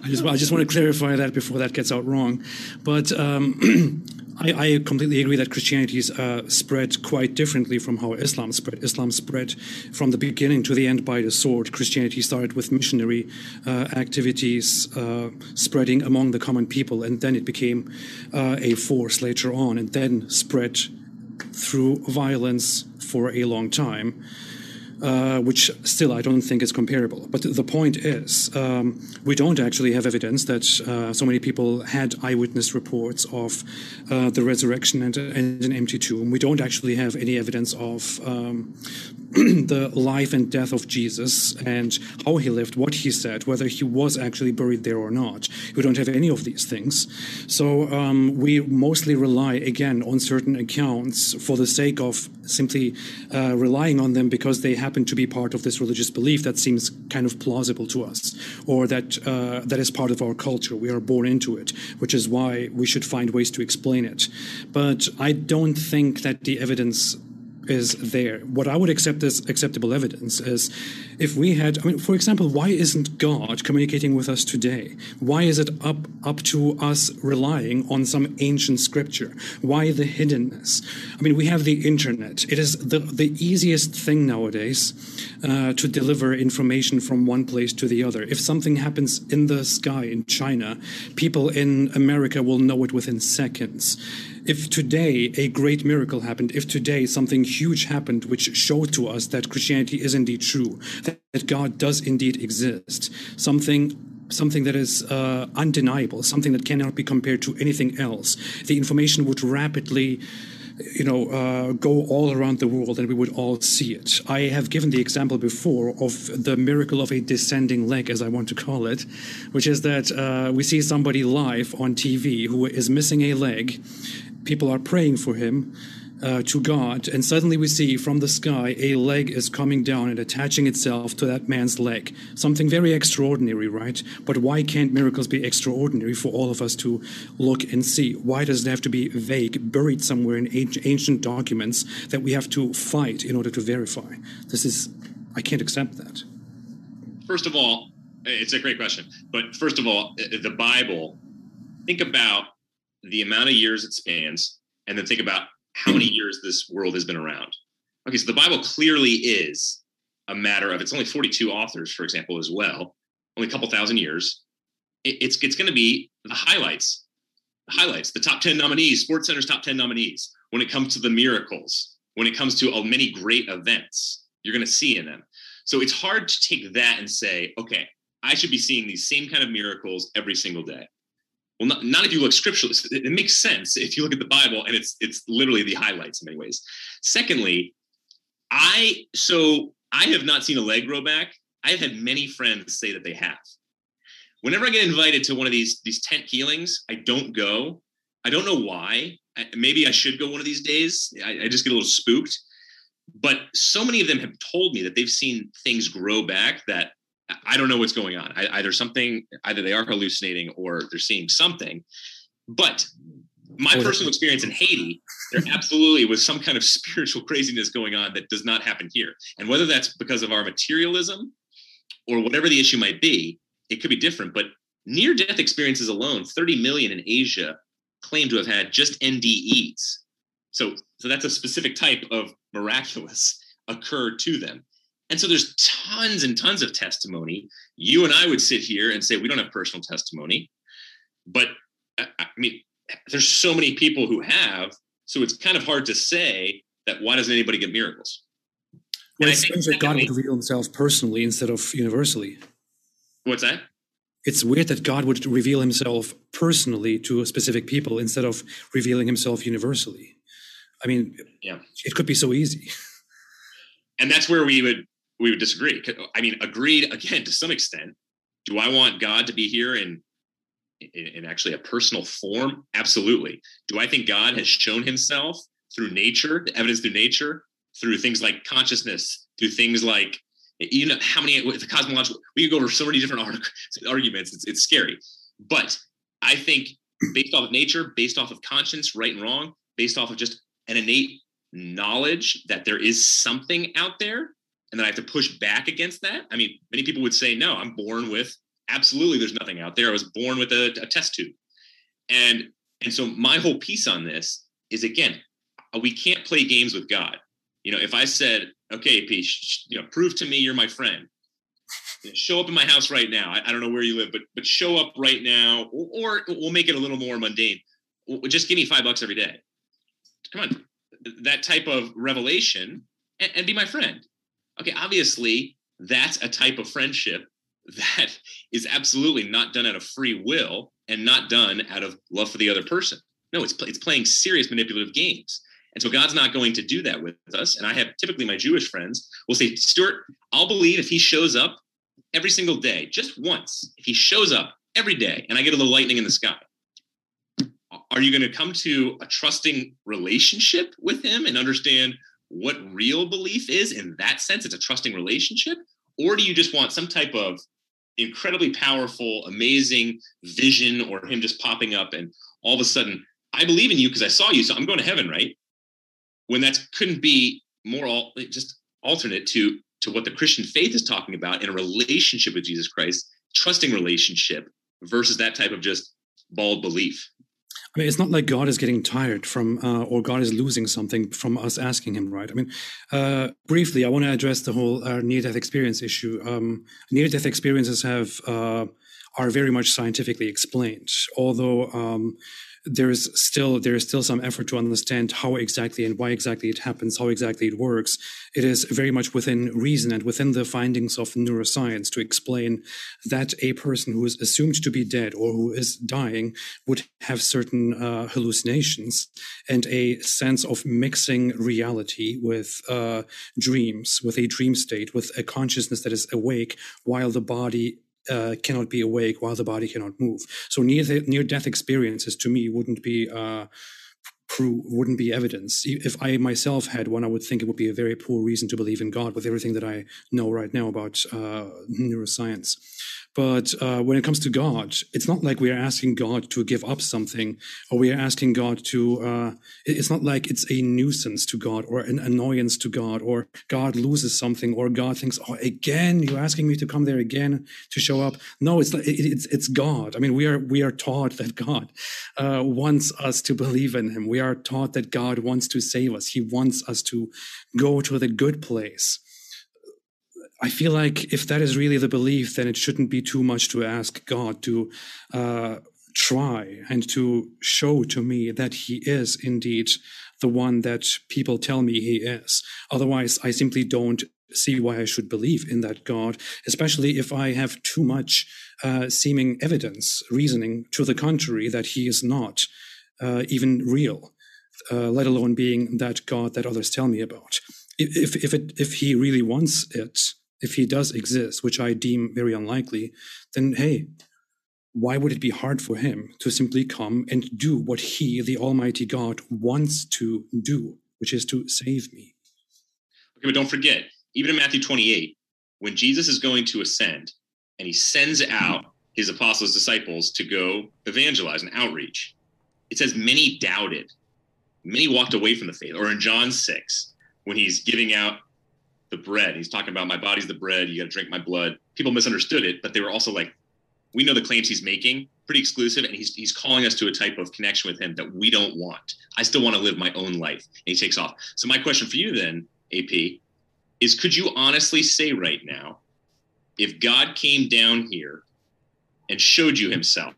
(laughs) I just I just want to clarify that before that gets out wrong. But um, (clears throat) I, I, completely agree that Christianity uh, spread quite differently from how Islam spread. Islam spread from the beginning to the end by the sword. Christianity started with missionary uh, activities uh, spreading among the common people, and then it became uh, a force later on, and then spread through violence for a long time uh, which still I don't think is comparable. But the point is, um, we don't actually have evidence that uh, so many people had eyewitness reports of uh, the resurrection and, and, an empty tomb. We don't actually have any evidence of um, (clears throat) the life and death of Jesus and how he lived, what he said, whether he was actually buried there or not. We don't have any of these things. So um, we mostly rely, again, on certain accounts for the sake of simply uh, relying on them because they happen to be part of this religious belief that seems kind of plausible to us or that, uh, that is part of our culture. We are born into it, which is why we should find ways to explain it. But I don't think that the evidence is there. What I would accept as acceptable evidence is if we had, I mean, for example, why isn't God communicating with us today? Why is it up up to us relying on some ancient scripture? Why the hiddenness? I mean, we have the internet. It is the the easiest thing nowadays uh, to deliver information from one place to the other. If something happens in the sky in China, people in America will know it within seconds if today a great miracle happened, if today something huge happened which showed to us that Christianity is indeed true, that God does indeed exist, something something that is uh, undeniable, something that cannot be compared to anything else, the information would rapidly you know, uh, go all around the world and we would all see it. I have given the example before of the miracle of a descending leg, as I want to call it, which is that uh, we see somebody live on TV who is missing a leg people are praying for him uh, to God, and suddenly we see from the sky a leg is coming down and attaching itself to that man's leg. Something very extraordinary, right? But why can't miracles be extraordinary for all of us to look and see? Why does it have to be vague, buried somewhere in ancient documents that we have to fight in order to verify? This is I can't accept that. First of all, it's a great question. But first of all, the Bible, think about the amount of years it spans, and then think about how many (clears throat) years this world has been around. Okay, so the Bible clearly is a matter of it's only 42 authors, for example, as well, only a couple thousand years. It, it's it's going to be the highlights, the highlights, the top 10 nominees, Sports Center's top 10 nominees. When it comes to the miracles, when it comes to uh, many great events, you're going to see in them. So it's hard to take that and say, okay, I should be seeing these same kind of miracles every single day. Well, not, not if you look scripturally. It, it makes sense if you look at the Bible and it's it's literally the highlights in many ways. Secondly, I so I have not seen a leg grow back. I've had many friends say that they have. Whenever I get invited to one of these these tent healings, I don't go. I don't know why. I, maybe I should go one of these days. I, I just get a little spooked. But so many of them have told me that they've seen things grow back that I don't know what's going on. I, either something, either they are hallucinating or they're seeing something. But my oh, personal experience in Haiti, there absolutely was some kind of (laughs) spiritual craziness going on that does not happen here. And whether that's because of our materialism or whatever the issue might be, it could be different. But near death experiences alone, 30 million in Asia claim to have had just NDEs. So, so that's a specific type of miraculous (laughs) occur to them. And so there's tons and tons of testimony. You and I would sit here and say we don't have personal testimony, but I mean, there's so many people who have. So it's kind of hard to say that why doesn't anybody get miracles? Well, it seems that God would reveal himself personally instead of universally. What's that? It's weird that God would reveal himself personally to specific people instead of revealing himself universally. I mean, yeah, it could be so easy. And that's where we would we would disagree. I mean, agreed again to some extent. Do I want God to be here in, in, in actually a personal form? Absolutely. Do I think God has shown Himself through nature, the evidence through nature, through things like consciousness, through things like you know how many the cosmological we could go over so many different (laughs) arguments it's, it's scary but i think based off of nature based off of conscience right and wrong based off of just an innate knowledge that there is something out there and then I have to push back against that. I mean, many people would say, no, I'm born with absolutely there's nothing out there. I was born with a, a test tube. And and so my whole piece on this is again, uh, we can't play games with God. You know, if I said, okay, P, you know, prove to me you're my friend. Show up in my house right now. I, I don't know where you live, but but show up right now, or, or we'll make it a little more mundane. Just give me five bucks every day. Come on, that type of revelation, and, and be my friend okay, obviously that's a type of friendship that is absolutely not done out of free will and not done out of love for the other person. No, it's it's playing serious manipulative games. And so God's not going to do that with us. And I have typically my Jewish friends will say, Stuart, I'll believe if he shows up every single day, just once, if he shows up every day and I get a little lightning in the sky, are you going to come to a trusting relationship with him and understand what real belief is in that sense it's a trusting relationship or do you just want some type of incredibly powerful amazing vision or him just popping up and all of a sudden i believe in you because i saw you so i'm going to heaven right? When that couldn't be more all, just alternate to to what the christian faith is talking about in a relationship with jesus christ trusting relationship versus that type of just bald belief I mean, it's not like God is getting tired from, uh, or God is losing something from us asking Him, right? I mean, uh, briefly, I want to address the whole uh, near-death experience issue. Um, near-death experiences have uh, are very much scientifically explained, although um, there is still there is still some effort to understand how exactly and why exactly it happens, how exactly it works. It is very much within reason and within the findings of neuroscience to explain that a person who is assumed to be dead or who is dying would have certain uh, hallucinations and a sense of mixing reality with uh, dreams, with a dream state, with a consciousness that is awake while the body uh, cannot be awake while the body cannot move. So near near death experiences to me wouldn't be uh, wouldn't be evidence. If I myself had one, I would think it would be a very poor reason to believe in God with everything that I know right now about uh, neuroscience. But uh, when it comes to God, it's not like we are asking God to give up something, or we are asking God to. Uh, it's not like it's a nuisance to God or an annoyance to God, or God loses something, or God thinks, "Oh, again, you're asking me to come there again to show up." No, it's it's it's God. I mean, we are we are taught that God uh, wants us to believe in Him. We are taught that God wants to save us. He wants us to go to the good place. I feel like if that is really the belief, then it shouldn't be too much to ask God to uh, try and to show to me that He is indeed the one that people tell me He is. Otherwise, I simply don't see why I should believe in that God, especially if I have too much uh, seeming evidence, reasoning to the contrary that He is not uh, even real, uh, let alone being that God that others tell me about. If if it if He really wants it if he does exist, which I deem very unlikely, then hey, why would it be hard for him to simply come and do what he, the Almighty God, wants to do, which is to save me? Okay, but don't forget, even in Matthew 28, when Jesus is going to ascend and he sends out his apostles, disciples to go evangelize and outreach, it says many doubted, many walked away from the faith. Or in John 6, when he's giving out the bread. He's talking about my body's the bread. You got to drink my blood. People misunderstood it, but they were also like, we know the claims he's making pretty exclusive, and he's he's calling us to a type of connection with him that we don't want. I still want to live my own life. And he takes off. So my question for you then, AP, is could you honestly say right now, if God came down here and showed you himself,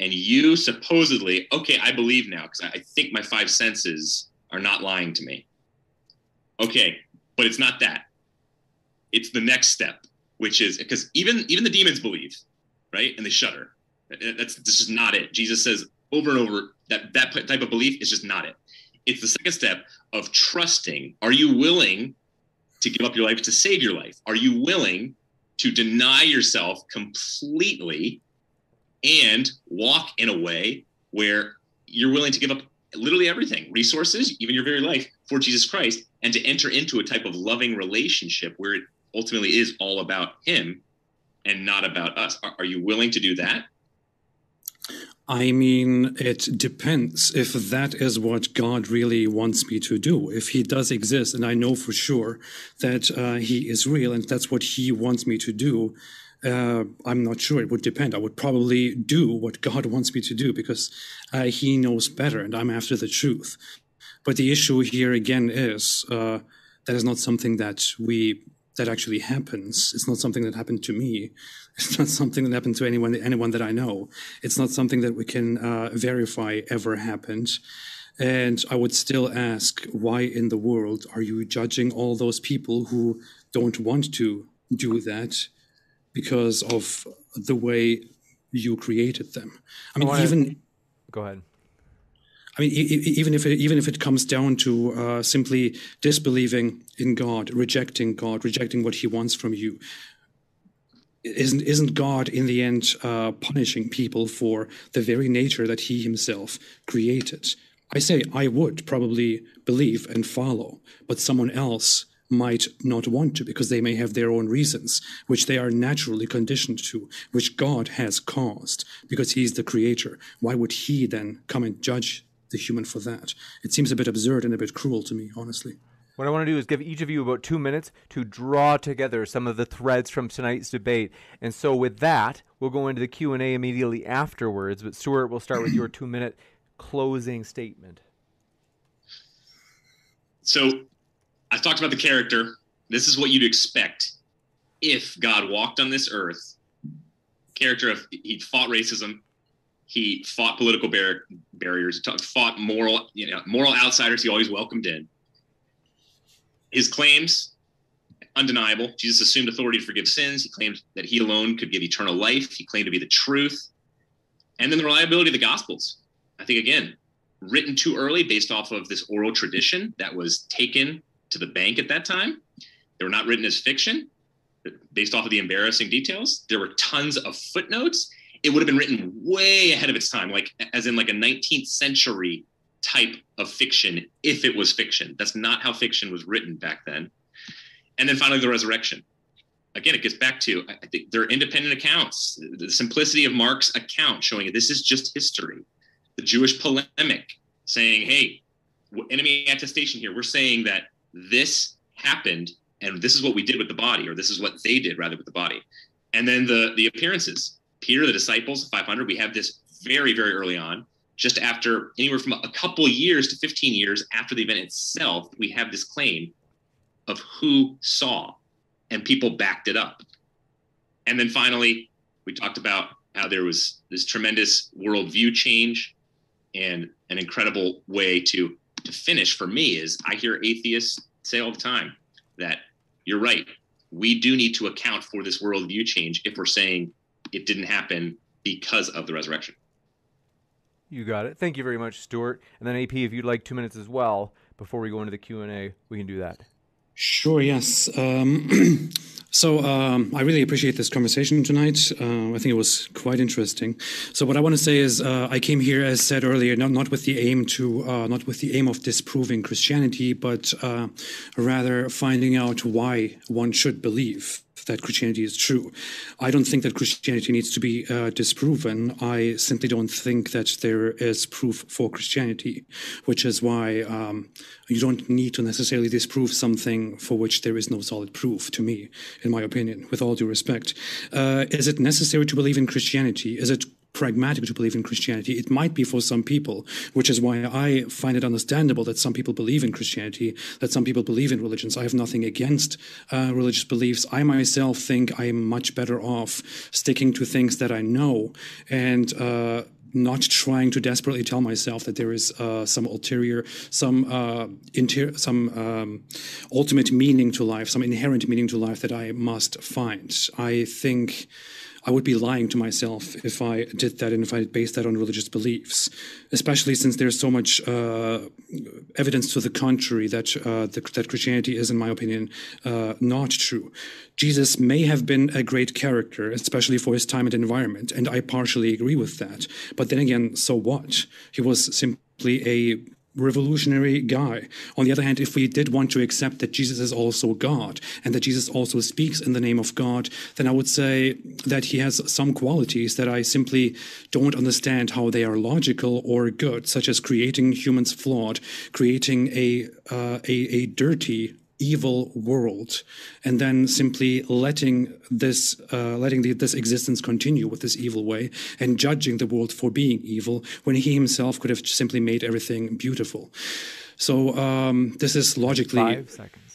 and you supposedly, okay, I believe now because I think my five senses are not lying to me Okay, but it's not that. It's the next step, which is because even even the demons believe, right, and they shudder. That's this is not it. Jesus says over and over that that type of belief is just not it. It's the second step of trusting. Are you willing to give up your life to save your life? Are you willing to deny yourself completely and walk in a way where you're willing to give up literally everything resources, even your very life for Jesus Christ, and to enter into a type of loving relationship where it ultimately is all about Him and not about us. Are, are you willing to do that? I mean, it depends if that is what God really wants me to do. If He does exist, and I know for sure that uh, He is real and that's what He wants me to do, uh, I'm not sure. It would depend. I would probably do what God wants me to do because uh, He knows better, and I'm after the truth. But the issue here again is uh, that is not something that we that actually happens. It's not something that happened to me. It's not something that happened to anyone anyone that I know. It's not something that we can uh, verify ever happened. And I would still ask, why in the world are you judging all those people who don't want to do that? Because of the way you created them. I mean, I even go ahead. I mean, even if it, even if it comes down to uh, simply disbelieving in God, rejecting God, rejecting what He wants from you, isn't isn't God in the end uh, punishing people for the very nature that He Himself created? I say I would probably believe and follow, but someone else might not want to because they may have their own reasons, which they are naturally conditioned to, which God has caused because He's the creator. Why would He then come and judge the human for that? It seems a bit absurd and a bit cruel to me, honestly. What I want to do is give each of you about two minutes to draw together some of the threads from tonight's debate. And so, with that, we'll go into the Q and A immediately afterwards. But Stuart, we'll start with your two-minute closing statement. So, I've talked about the character. This is what you'd expect if God walked on this earth. Character of he fought racism, he fought political bar- barriers, fought moral, you know, moral outsiders. He always welcomed in. His claims undeniable. Jesus assumed authority to forgive sins. He claimed that he alone could give eternal life. He claimed to be the truth. And then the reliability of the Gospels. I think again, written too early based off of this oral tradition that was taken to the bank at that time. They were not written as fiction based off of the embarrassing details. There were tons of footnotes. it would have been written way ahead of its time, like as in like a 19th century type of fiction, if it was fiction. That's not how fiction was written back then. And then finally, the resurrection. Again, it gets back to I think they're independent accounts. The simplicity of Mark's account showing this is just history. The Jewish polemic saying, "Hey, enemy attestation here. We're saying that this happened, and this is what we did with the body, or this is what they did rather with the body." And then the the appearances. Peter, the disciples, 500. We have this very very early on just after anywhere from a couple years to 15 years after the event itself, we have this claim of who saw, and people backed it up. And then finally, we talked about how there was this tremendous worldview change and an incredible way to to finish for me is I hear atheists say all the time that you're right. We do need to account for this worldview change if we're saying it didn't happen because of the resurrection. You got it. Thank you very much, Stuart. And then AP, if you'd like two minutes as well before we go into the Q and A, we can do that. Sure. Yes. Um, (clears throat) so um, I really appreciate this conversation tonight. Uh, I think it was quite interesting. So what I want to say is, uh, I came here, as said earlier, not not with the aim to uh, not with the aim of disproving Christianity, but uh, rather finding out why one should believe that Christianity is true. I don't think that Christianity needs to be uh, disproven. I simply don't think that there is proof for Christianity, which is why um, you don't need to necessarily disprove something for which there is no solid proof, to me, in my opinion, with all due respect. Uh, is it necessary to believe in Christianity? Is it pragmatic to believe in Christianity. It might be for some people, which is why I find it understandable that some people believe in Christianity, that some people believe in religions. I have nothing against uh, religious beliefs. I myself think I am much better off sticking to things that I know and uh, not trying to desperately tell myself that there is uh, some ulterior, some uh, some um, ultimate meaning to life, some inherent meaning to life that I must find. I think I would be lying to myself if I did that and if I based that on religious beliefs, especially since there's so much uh, evidence to the contrary that, uh, the, that Christianity is, in my opinion, uh, not true. Jesus may have been a great character, especially for his time and environment, and I partially agree with that. But then again, so what? He was simply a revolutionary guy. On the other hand, if we did want to accept that Jesus is also God and that Jesus also speaks in the name of God, then I would say that he has some qualities that I simply don't understand how they are logical or good, such as creating humans flawed, creating a uh, a, a dirty evil world and then simply letting this uh, letting the, this existence continue with this evil way and judging the world for being evil when he himself could have simply made everything beautiful. So um, this is logically Five seconds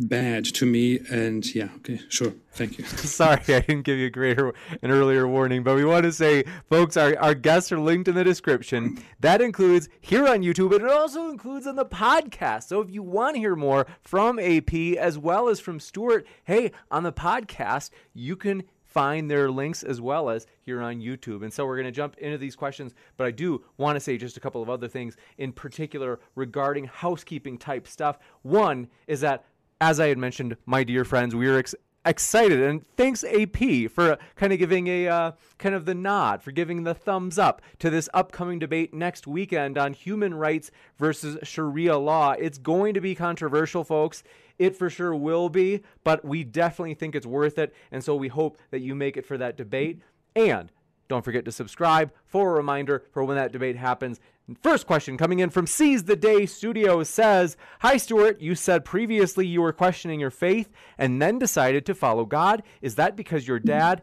bad to me and yeah okay sure thank you (laughs) sorry i didn't give you a greater an earlier warning but we want to say folks our, our guests are linked in the description that includes here on youtube but it also includes on the podcast so if you want to hear more from ap as well as from stuart hey on the podcast you can find their links as well as here on YouTube. And so we're going to jump into these questions, but I do want to say just a couple of other things in particular regarding housekeeping type stuff. One is that as I had mentioned, my dear friends, we are ex- excited and thanks AP for kind of giving a uh, kind of the nod for giving the thumbs up to this upcoming debate next weekend on human rights versus Sharia law. It's going to be controversial, folks. It for sure will be, but we definitely think it's worth it, and so we hope that you make it for that debate. And don't forget to subscribe for a reminder for when that debate happens. First question coming in from Seize the Day Studio says Hi, Stuart. You said previously you were questioning your faith and then decided to follow God. Is that because your hmm. dad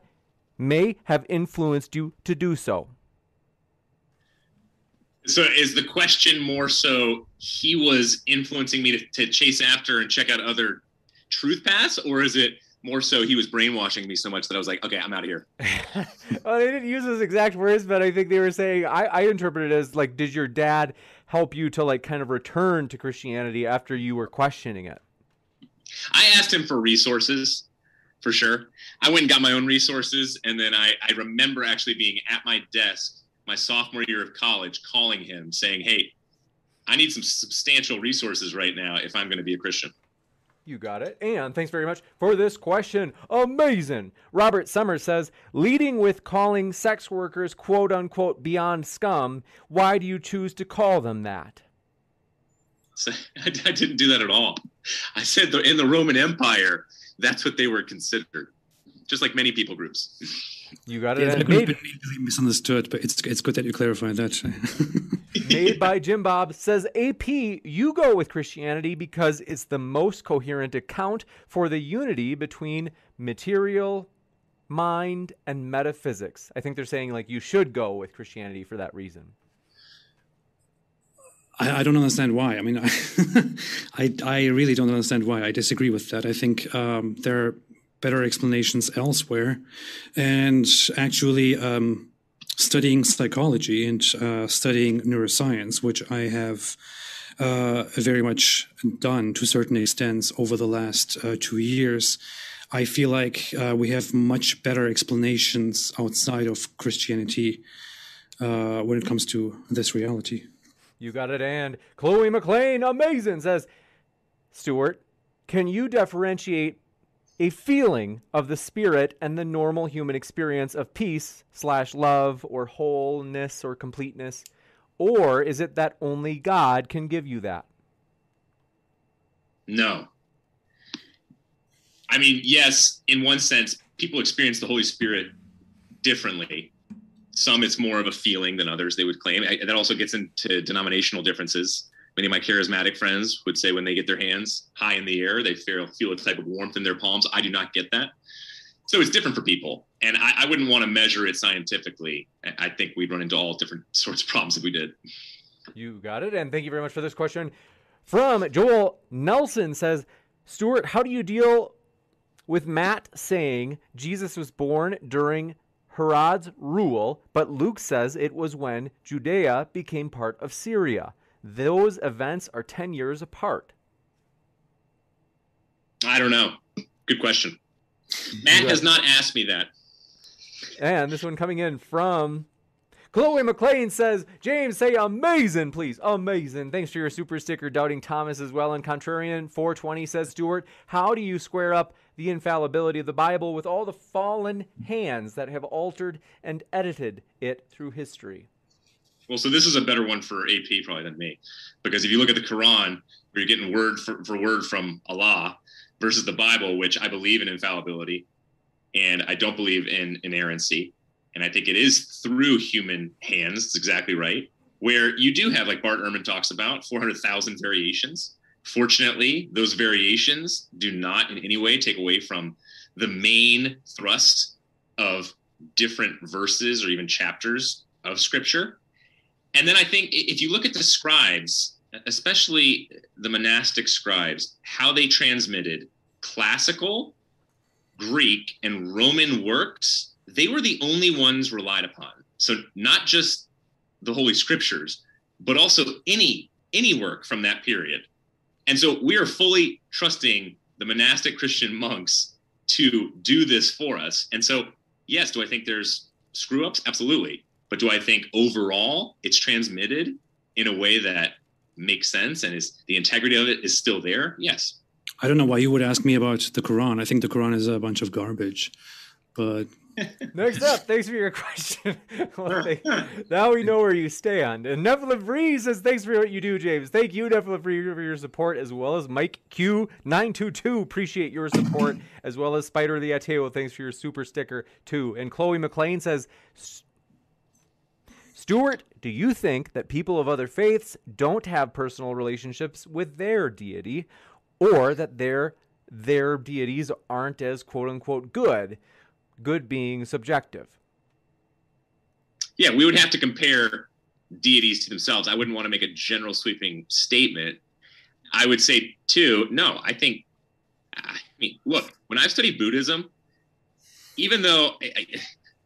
may have influenced you to do so? So, is the question more so he was influencing me to, to chase after and check out other truth paths, or is it more so he was brainwashing me so much that I was like, okay, I'm out of here. (laughs) well, they didn't use those exact words, but I think they were saying I, I interpret it as like, did your dad help you to like kind of return to Christianity after you were questioning it? I asked him for resources for sure. I went and got my own resources, and then I, I remember actually being at my desk my sophomore year of college, calling him saying, "Hey, I need some substantial resources right now if I'm going to be a Christian." You got it. And thanks very much for this question. Amazing. Robert Summers says, leading with calling sex workers quote unquote beyond scum, why do you choose to call them that? (laughs) I didn't do that at all. I said in the Roman Empire, that's what they were considered, just like many people groups. (laughs) You got it. Yeah, that maybe easily misunderstood, but it's it's good that you clarified that. (laughs) made by Jim Bob says AP, you go with Christianity because it's the most coherent account for the unity between material, mind, and metaphysics. I think they're saying like you should go with Christianity for that reason. I, I don't understand why. I mean, I, (laughs) I, I really don't understand why. I disagree with that. I think um, there are better explanations elsewhere, and actually. Um, studying psychology and uh, studying neuroscience, which I have uh, very much done to certain extents over the last uh, two years, I feel like uh, we have much better explanations outside of Christianity uh, when it comes to this reality. You got it. And Chloe McLean, amazing, says, Stuart, can you differentiate a feeling of the spirit and the normal human experience of peace slash love or wholeness or completeness? Or is it that only God can give you that? No. I mean, yes, in one sense, people experience the Holy Spirit differently. Some it's more of a feeling than others, they would claim. I, that also gets into denominational differences many of my charismatic friends would say when they get their hands high in the air, they feel, feel a type of warmth in their palms. I do not get that. So it's different for people. And I, I wouldn't want to measure it scientifically. I think we'd run into all different (laughs) sorts of problems if we did. You got it. And thank you very much for this question. From Joel Nelson says, Stuart, how do you deal with Matt saying Jesus was born during Herod's rule, but Luke says it was when Judea became part of Syria? Those events are 10 years apart. I don't know. Good question. Matt has not asked me that. And this one coming in from Chloe McLean says, James, say amazing, please. Amazing. Thanks for your super sticker, Doubting Thomas as well. And Contrarian 420 says, Stuart, how do you square up the infallibility of the Bible with all the fallen hands that have altered and edited it through history? Well, so this is a better one for AP probably than me, because if you look at the Quran, where you're getting word for, for word from Allah, versus the Bible, which I believe in infallibility, and I don't believe in inerrancy, and I think it is through human hands. It's exactly right. Where you do have, like Bart Ehrman talks about, 400,000 variations. Fortunately, those variations do not in any way take away from the main thrust of different verses or even chapters of Scripture and then I think if you look at the scribes, especially the monastic scribes, how they transmitted classical, Greek, and Roman works, they were the only ones relied upon. So not just the Holy Scriptures, but also any any work from that period. And so we are fully trusting the monastic Christian monks to do this for us. And so, yes, do I think there's screw ups? Absolutely. But do I think overall it's transmitted in a way that makes sense and is the integrity of it is still there? Yes. I don't know why you would ask me about the Quran. I think the Quran is a bunch of garbage. But (laughs) Next up, thanks for your question. (laughs) (laughs) now we know where you stand. And Nephilim Free says, Thanks for what you do, James. Thank you, Nephilim Free, for your support, as well as Mike Q922. Appreciate your support, as well as Spider the Ateo. Thanks for your super sticker, too. And Chloe McLean says, Stuart, do you think that people of other faiths don't have personal relationships with their deity, or that their their deities aren't as quote unquote good, good being subjective? Yeah, we would have to compare deities to themselves. I wouldn't want to make a general sweeping statement. I would say too, no, I think I mean, look, when I've studied Buddhism, even though I,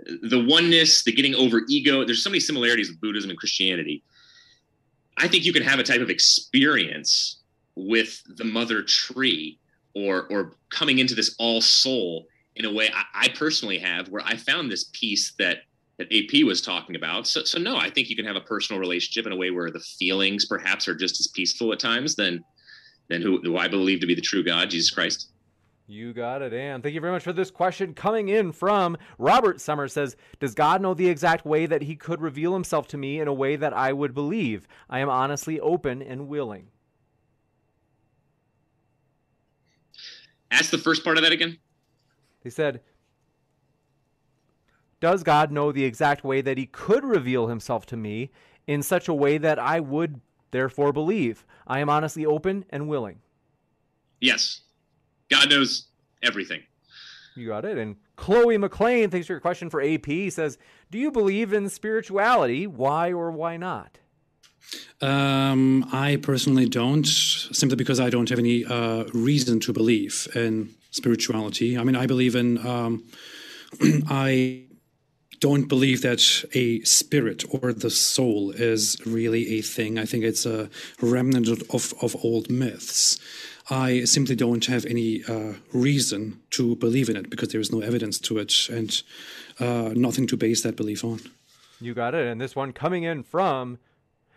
the oneness, the getting over ego. There's so many similarities with Buddhism and Christianity. I think you can have a type of experience with the mother tree or or coming into this all soul in a way I, I personally have where I found this peace that that AP was talking about. So so no, I think you can have a personal relationship in a way where the feelings perhaps are just as peaceful at times than than who, who I believe to be the true God, Jesus Christ. You got it, and thank you very much for this question coming in from Robert Summers says, Does God know the exact way that he could reveal himself to me in a way that I would believe? I am honestly open and willing. Ask the first part of that again. They said, Does God know the exact way that he could reveal himself to me in such a way that I would therefore believe? I am honestly open and willing. Yes. God knows everything. You got it. And Chloe McLean, thanks for your question for AP, says, Do you believe in spirituality? Why or why not? Um, I personally don't, simply because I don't have any uh, reason to believe in spirituality. I mean, I believe in, um, (clears throat) I don't believe that a spirit or the soul is really a thing. I think it's a remnant of, of old myths. I simply don't have any uh, reason to believe in it because there is no evidence to it and uh, nothing to base that belief on. You got it. And this one coming in from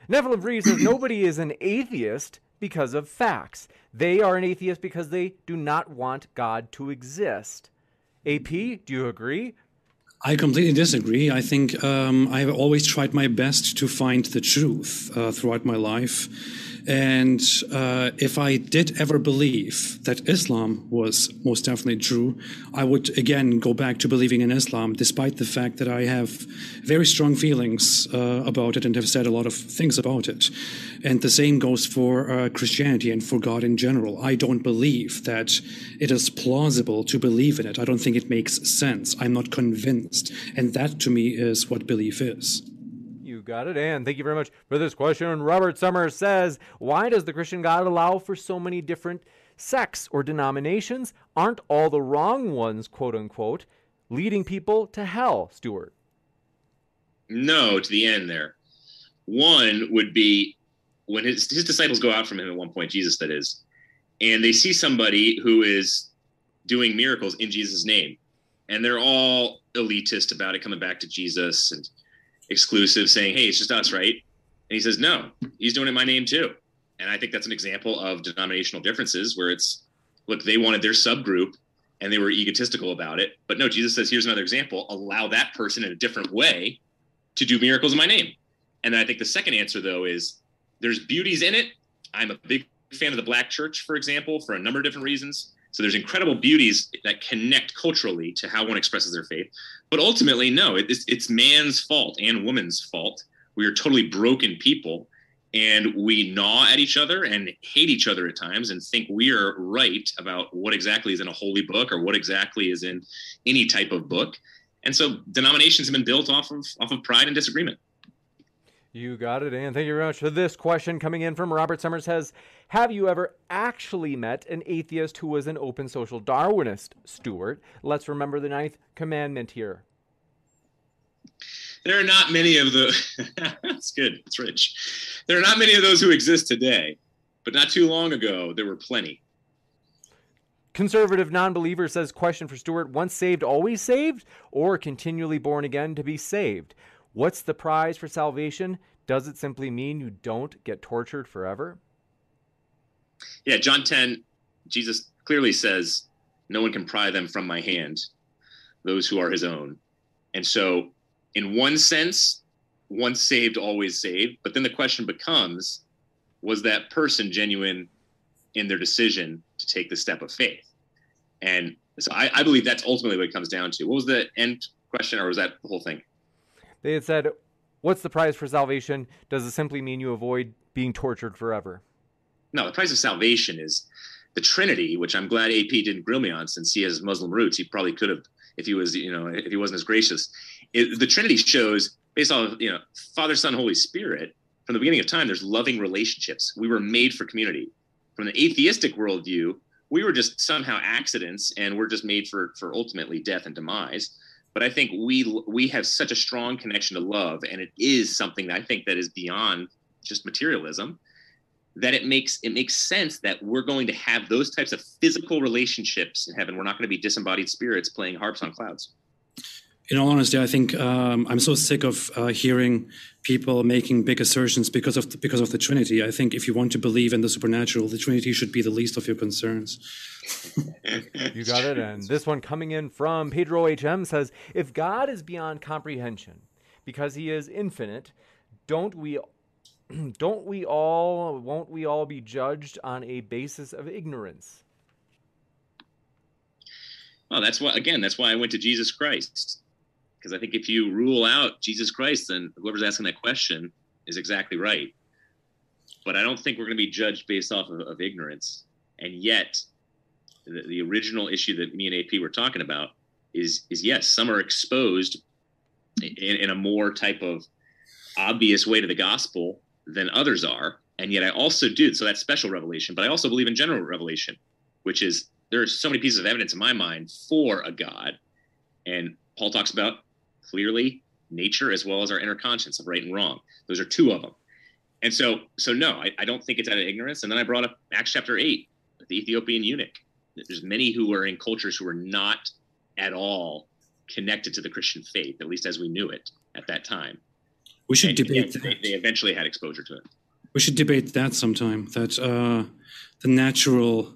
Nephilim Free Reason nobody is an atheist because of facts. They are an atheist because they do not want God to exist. AP, do you agree? I completely disagree. I think um, I have always tried my best to find the truth uh, throughout my life. And uh, if I did ever believe that Islam was most definitely true, I would again go back to believing in Islam, despite the fact that I have very strong feelings uh, about it and have said a lot of things about it. And the same goes for uh, Christianity and for God in general. I don't believe that it is plausible to believe in it. I don't think it makes sense. I'm not convinced. And that to me is what belief is got it. And thank you very much for this question. Robert Summers says, Why does the Christian God allow for so many different sects or denominations? Aren't all the wrong ones, quote unquote, leading people to hell, Stuart? No, to the end there. One would be when his, his disciples go out from him at one point, Jesus that is, and they see somebody who is doing miracles in Jesus' name. And they're all elitist about it, coming back to Jesus and exclusive saying, hey, it's just us, right? And he says, no, he's doing it in my name too. And I think that's an example of denominational differences where it's, look, they wanted their subgroup and they were egotistical about it. But no, Jesus says, here's another example. Allow that person in a different way to do miracles in my name. And then I think the second answer, though, is there's beauties in it. I'm a big fan of the Black church, for example, for a number of different reasons. So there's incredible beauties that connect culturally to how one expresses their faith. But ultimately, no, it's, it's man's fault and woman's fault. We are totally broken people and we gnaw at each other and hate each other at times and think we are right about what exactly is in a holy book or what exactly is in any type of book. And so denominations have been built off of off of pride and disagreement. You got it, and thank you very much for this question coming in from Robert Summers. Says, have you ever actually met an atheist who was an open social Darwinist, Stuart? Let's remember the ninth commandment here. There are not many of the. (laughs) that's good. It's rich. There are not many of those who exist today, but not too long ago there were plenty. Conservative non-believer says, question for Stuart: Once saved, always saved, or continually born again to be saved? What's the prize for salvation? Does it simply mean you don't get tortured forever? Yeah, John 10, Jesus clearly says, No one can pry them from my hand, those who are his own. And so, in one sense, once saved, always saved. But then the question becomes was that person genuine in their decision to take the step of faith? And so I, I believe that's ultimately what it comes down to. What was the end question, or was that the whole thing? They had said, What's the prize for salvation? Does it simply mean you avoid being tortured forever? No, the price of salvation is the Trinity, which I'm glad AP didn't grill me on since he has Muslim roots. He probably could have if he was, you know, if he wasn't as gracious. It, the Trinity shows, based on, you know, Father, Son, Holy Spirit, from the beginning of time, there's loving relationships. We were made for community. From the atheistic worldview, we were just somehow accidents and we're just made for for ultimately death and demise but I think we we have such a strong connection to love, and it is something that I think that is beyond just materialism. That it makes it makes sense that we're going to have those types of physical relationships in heaven. We're not going to be disembodied spirits playing harps on clouds. In all honesty, I think um, I'm so sick of uh, hearing people making big assertions because of the, because of the Trinity. I think if you want to believe in the supernatural, the Trinity should be the least of your concerns. you got it. And this one coming in from Pedro HM says, "If God is beyond comprehension, because He is infinite, don't we?" (clears throat) Don't we all, won't we all be judged on a basis of ignorance? Well, that's why, again, that's why I went to Jesus Christ because I think if you rule out Jesus Christ, then whoever's asking that question is exactly right. But I don't think we're going to be judged based off of, of ignorance. And yet, the, the, original issue that me and AP were talking about is is yes, some are exposed in, in a more type of obvious way to the gospel than others are. And yet, I also do so that's special revelation. But I also believe in general revelation, which is there are so many pieces of evidence in my mind for a God. And Paul talks about clearly nature as well as our inner conscience of right and wrong. Those are two of them. And so, so no, I, I don't think it's out of ignorance. And then I brought up Acts chapter eight, the Ethiopian eunuch. There's many who were in cultures who were not at all connected to the Christian faith, at least as we knew it at that time. We should and, debate that. They, they, eventually had exposure to it. We should debate that sometime. That uh, the natural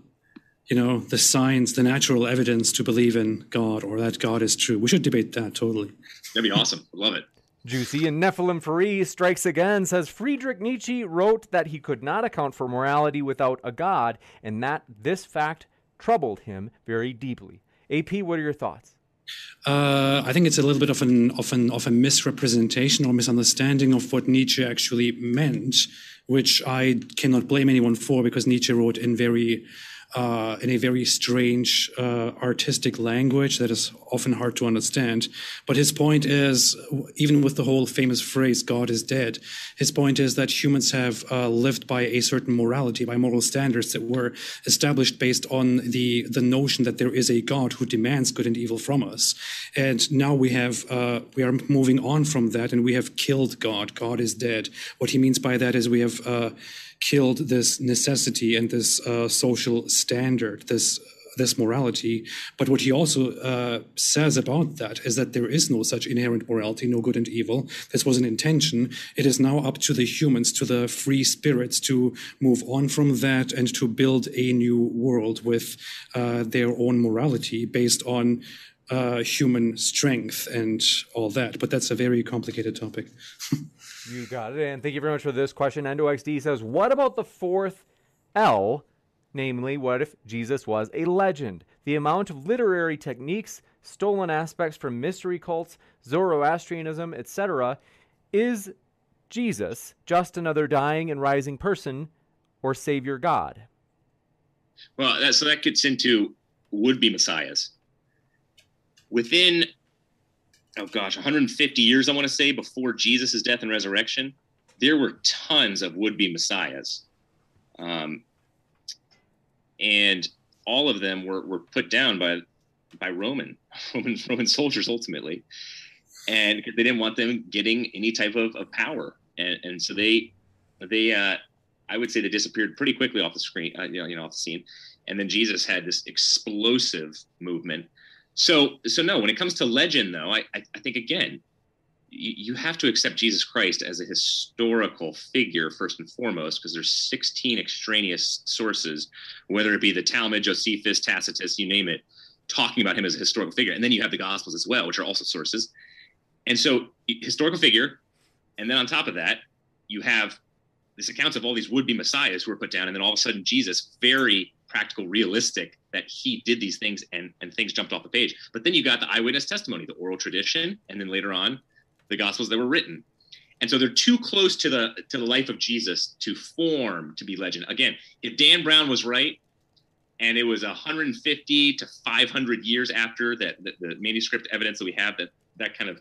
you know, the science, the natural evidence to believe in God or that God is true. We should debate that totally. That'd be awesome. Love it. Juicy and Nephilim Free strikes again, says Friedrich Nietzsche wrote that he could not account for morality without a God, and that this fact troubled him very deeply. AP, what are your thoughts? Uh, I think it's a little bit of an of an of a misrepresentation or misunderstanding of what Nietzsche actually meant, which I cannot blame anyone for because Nietzsche wrote in very uh, in a very strange uh, artistic language that is often hard to understand. But his point is, even with the whole famous phrase, God is dead, his point is that humans have uh, lived by a certain morality, by moral standards that were established based on the, the notion that there is a God who demands good and evil from us. And now we have, uh, we are moving on from that and we have killed God. God is dead. What he means by that is we have, uh, killed this necessity and this uh, social standard, this this morality. But what he also uh, says about that is that there is no such inherent morality, no good and evil. This was an intention. It is now up to the humans, to the free spirits, to move on from that and to build a new world with uh, their own morality based on uh, human strength and all that. But that's a very complicated topic. (laughs) You got it. And thank you very much for this question. EndoXD says, What about the fourth L? Namely, what if Jesus was a legend? The amount of literary techniques, stolen aspects from mystery cults, Zoroastrianism, etc. Is Jesus just another dying and rising person or Savior God? Well, that, so that gets into would be messiahs. Within oh gosh, 150 years, I want to say, before Jesus' death and resurrection, there were tons of would be messiahs. Um, and all of them were, were put down by by Roman, (laughs) Roman Roman soldiers ultimately, and they didn't want them getting any type of, of power, and and so they they uh, I would say they disappeared pretty quickly off the screen, uh, you know, you know, off the scene, and then Jesus had this explosive movement so, so no. When it comes to legend, though, I, I, I think again, you, have to accept Jesus Christ as a historical figure first and foremost, because there's 16 extraneous sources, whether it be the Talmud, Josephus, Tacitus, you name it, talking about him as a historical figure, and then you have the Gospels as well, which are also sources. And so, historical figure, and then on top of that, you have this accounts of all these would-be messiahs who were put down, and then all of a sudden Jesus, very practical, realistic that he did these things and and things jumped off the page. But then you got the eyewitness testimony, the oral tradition, and then later on, the gospels that were written. And so they're too close to the to the life of Jesus to form to be legend. Again, if Dan Brown was right, and it was 150 to 500 years after that the, the manuscript evidence that we have that that kind of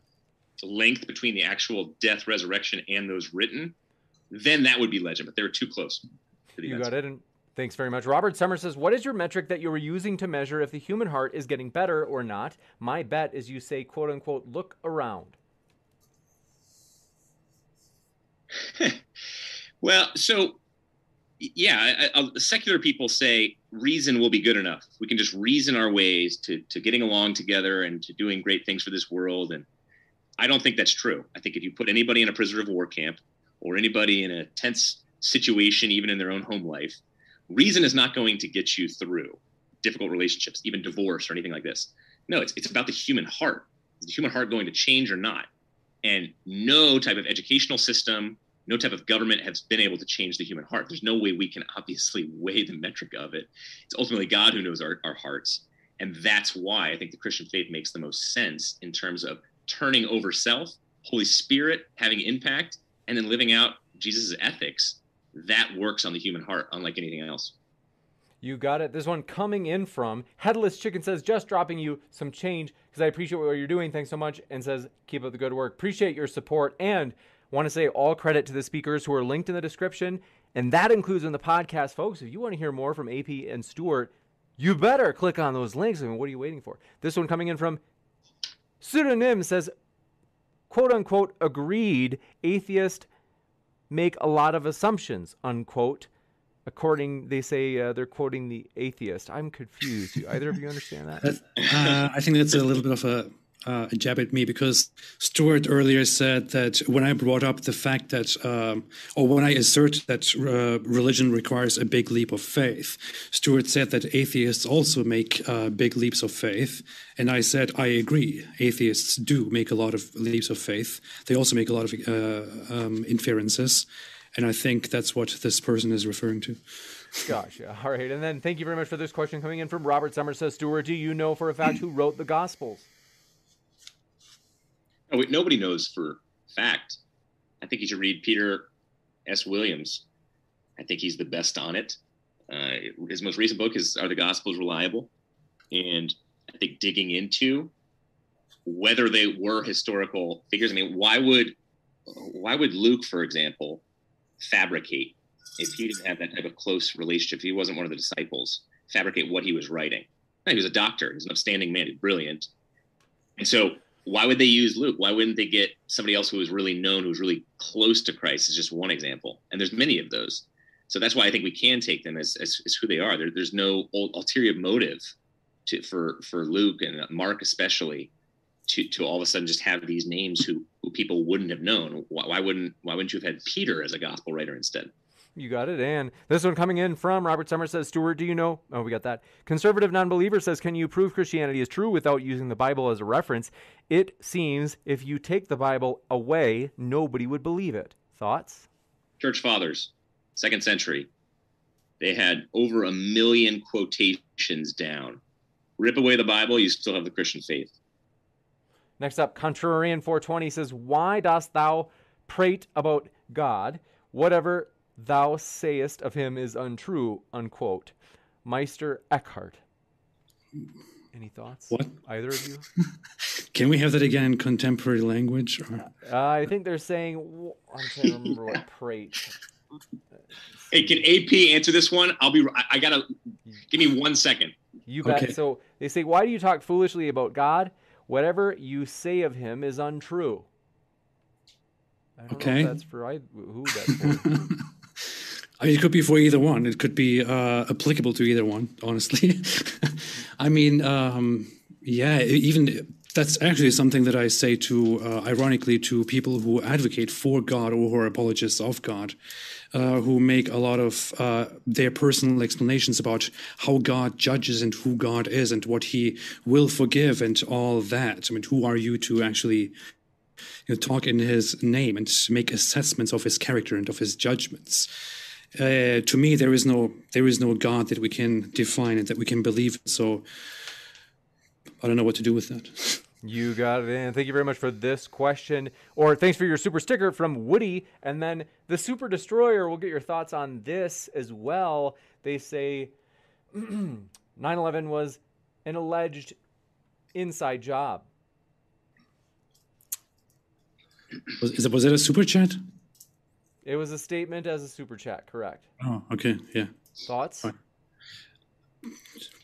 length between the actual death, resurrection, and those written, then that would be legend. But they're too close. you events. got it. And Thanks very much. Robert Summer says, What is your metric that you are using to measure if the human heart is getting better or not? My bet is you say, quote unquote, look around. (laughs) well, so yeah, I, I, uh, secular people say reason will be good enough. We can just reason our ways to to getting along together and to doing great things for this world. And I don't think that's true. I think if you put anybody in a prisoner of war camp or anybody in a tense situation, even in their own home life, reason is not going to get you through difficult relationships, even divorce or anything like this. No, it's it's about the human heart. Is the human heart going to change or not? And no type of educational system, no type of government has been able to change the human heart. There's no way we can obviously (laughs) weigh the metric of it. It's ultimately God who knows our, our hearts. And that's why I think the Christian faith makes the most sense in terms of turning over self, Holy Spirit having impact, and then living out Jesus' ethics. That works on the human heart, unlike anything else. You got it. This one coming in from Headless Chicken says, just dropping you some change because I appreciate what you're doing. Thanks so much. And says, keep up the good work. Appreciate your support. And Want to say all credit to the speakers who are linked in the description, and that includes in the podcast, folks. If you want to hear more from AP and Stuart, you better click on those links. I mean, what are you waiting for? This one coming in from pseudonym says, quote unquote, agreed atheist make a lot of assumptions, unquote. According, they say uh, they're quoting the atheist. I'm confused. Do either of you understand that? (laughs) Uh, I think that's a little bit of a uh, jab at me because Stuart earlier said that when I brought up the fact that, um, or when I assert that uh, religion requires a big leap of faith, Stuart said that atheists also make uh, big leaps of faith. And I said, I agree. Atheists do make a lot of leaps of faith. They also make a lot of uh, um, inferences. And I think that's what this person is referring to. Gotcha. All right. And then thank you very much for this question coming in from Robert Summers says, Stuart, do you know for a fact who wrote the Gospels? Oh, nobody knows for fact. I think you should read Peter S. Williams. I think he's the best on it. Uh, his most recent book is "Are the Gospels Reliable?" and I think digging into whether they were historical figures. I mean, why would why would Luke, for example, fabricate if he didn't have that type of close relationship? He wasn't one of the disciples, fabricate what he was writing. He was a doctor. He's an upstanding man. He's brilliant. And so why would they use Luke? Why wouldn't they get somebody else who was really known, who was really close to Christ? Is just one example, and there's many of those. So that's why I think we can take them as, as, as who they are. There, there's no ulterior motive to, for for Luke and Mark especially to to all of a sudden just have these names who who people wouldn't have known. Why, why wouldn't why wouldn't you have had Peter as a gospel writer instead? You got it. And this one coming in from Robert Summers says, Stuart, do you know? Oh, we got that. Conservative non-believer says, can you prove Christianity is true without using the Bible as a reference? It seems if you take the Bible away, nobody would believe it. Thoughts? Church fathers, second century, they had over a million quotations down. Rip away the Bible, you still have the Christian faith. Next up, Contrarian 420 says, Why dost thou prate about God? Whatever thou sayest of him is untrue, unquote. Meister Eckhart. Any thoughts? What? Either of you? (laughs) Can we have that again in contemporary language? Uh, I think they're saying. I'm trying to remember what (laughs) prate. Hey, can AP answer this one? I'll be. I, I gotta. Give me one second. You bet. Okay. So they say, "Why do you talk foolishly about God? Whatever you say of Him is untrue." I don't okay. know if that's for I, who that's for. (laughs) I mean, it could be for either one. It could be uh, applicable to either one, (laughs) honestly. I mean, um, yeah, even that's actually something that I say to, uh, ironically, to people who advocate for God or who are apologists of God, uh, who make a lot of uh, their personal explanations about how God judges and who God is and what He will forgive and all that. I mean, who are you to actually you know, talk in His name and make assessments of His character and of His judgments? Uh, to me there is no there is no God that we can define and that we can believe. So I don't know what to do with that. (laughs) You got it in. Thank you very much for this question. Or thanks for your super sticker from Woody. And then the Super Destroyer, we'll get your thoughts on this as well. They say (clears throat) 9 11 was an alleged inside job. Was, is it, was it a super chat? It was a statement as a super chat, correct? Oh, okay, yeah. Thoughts?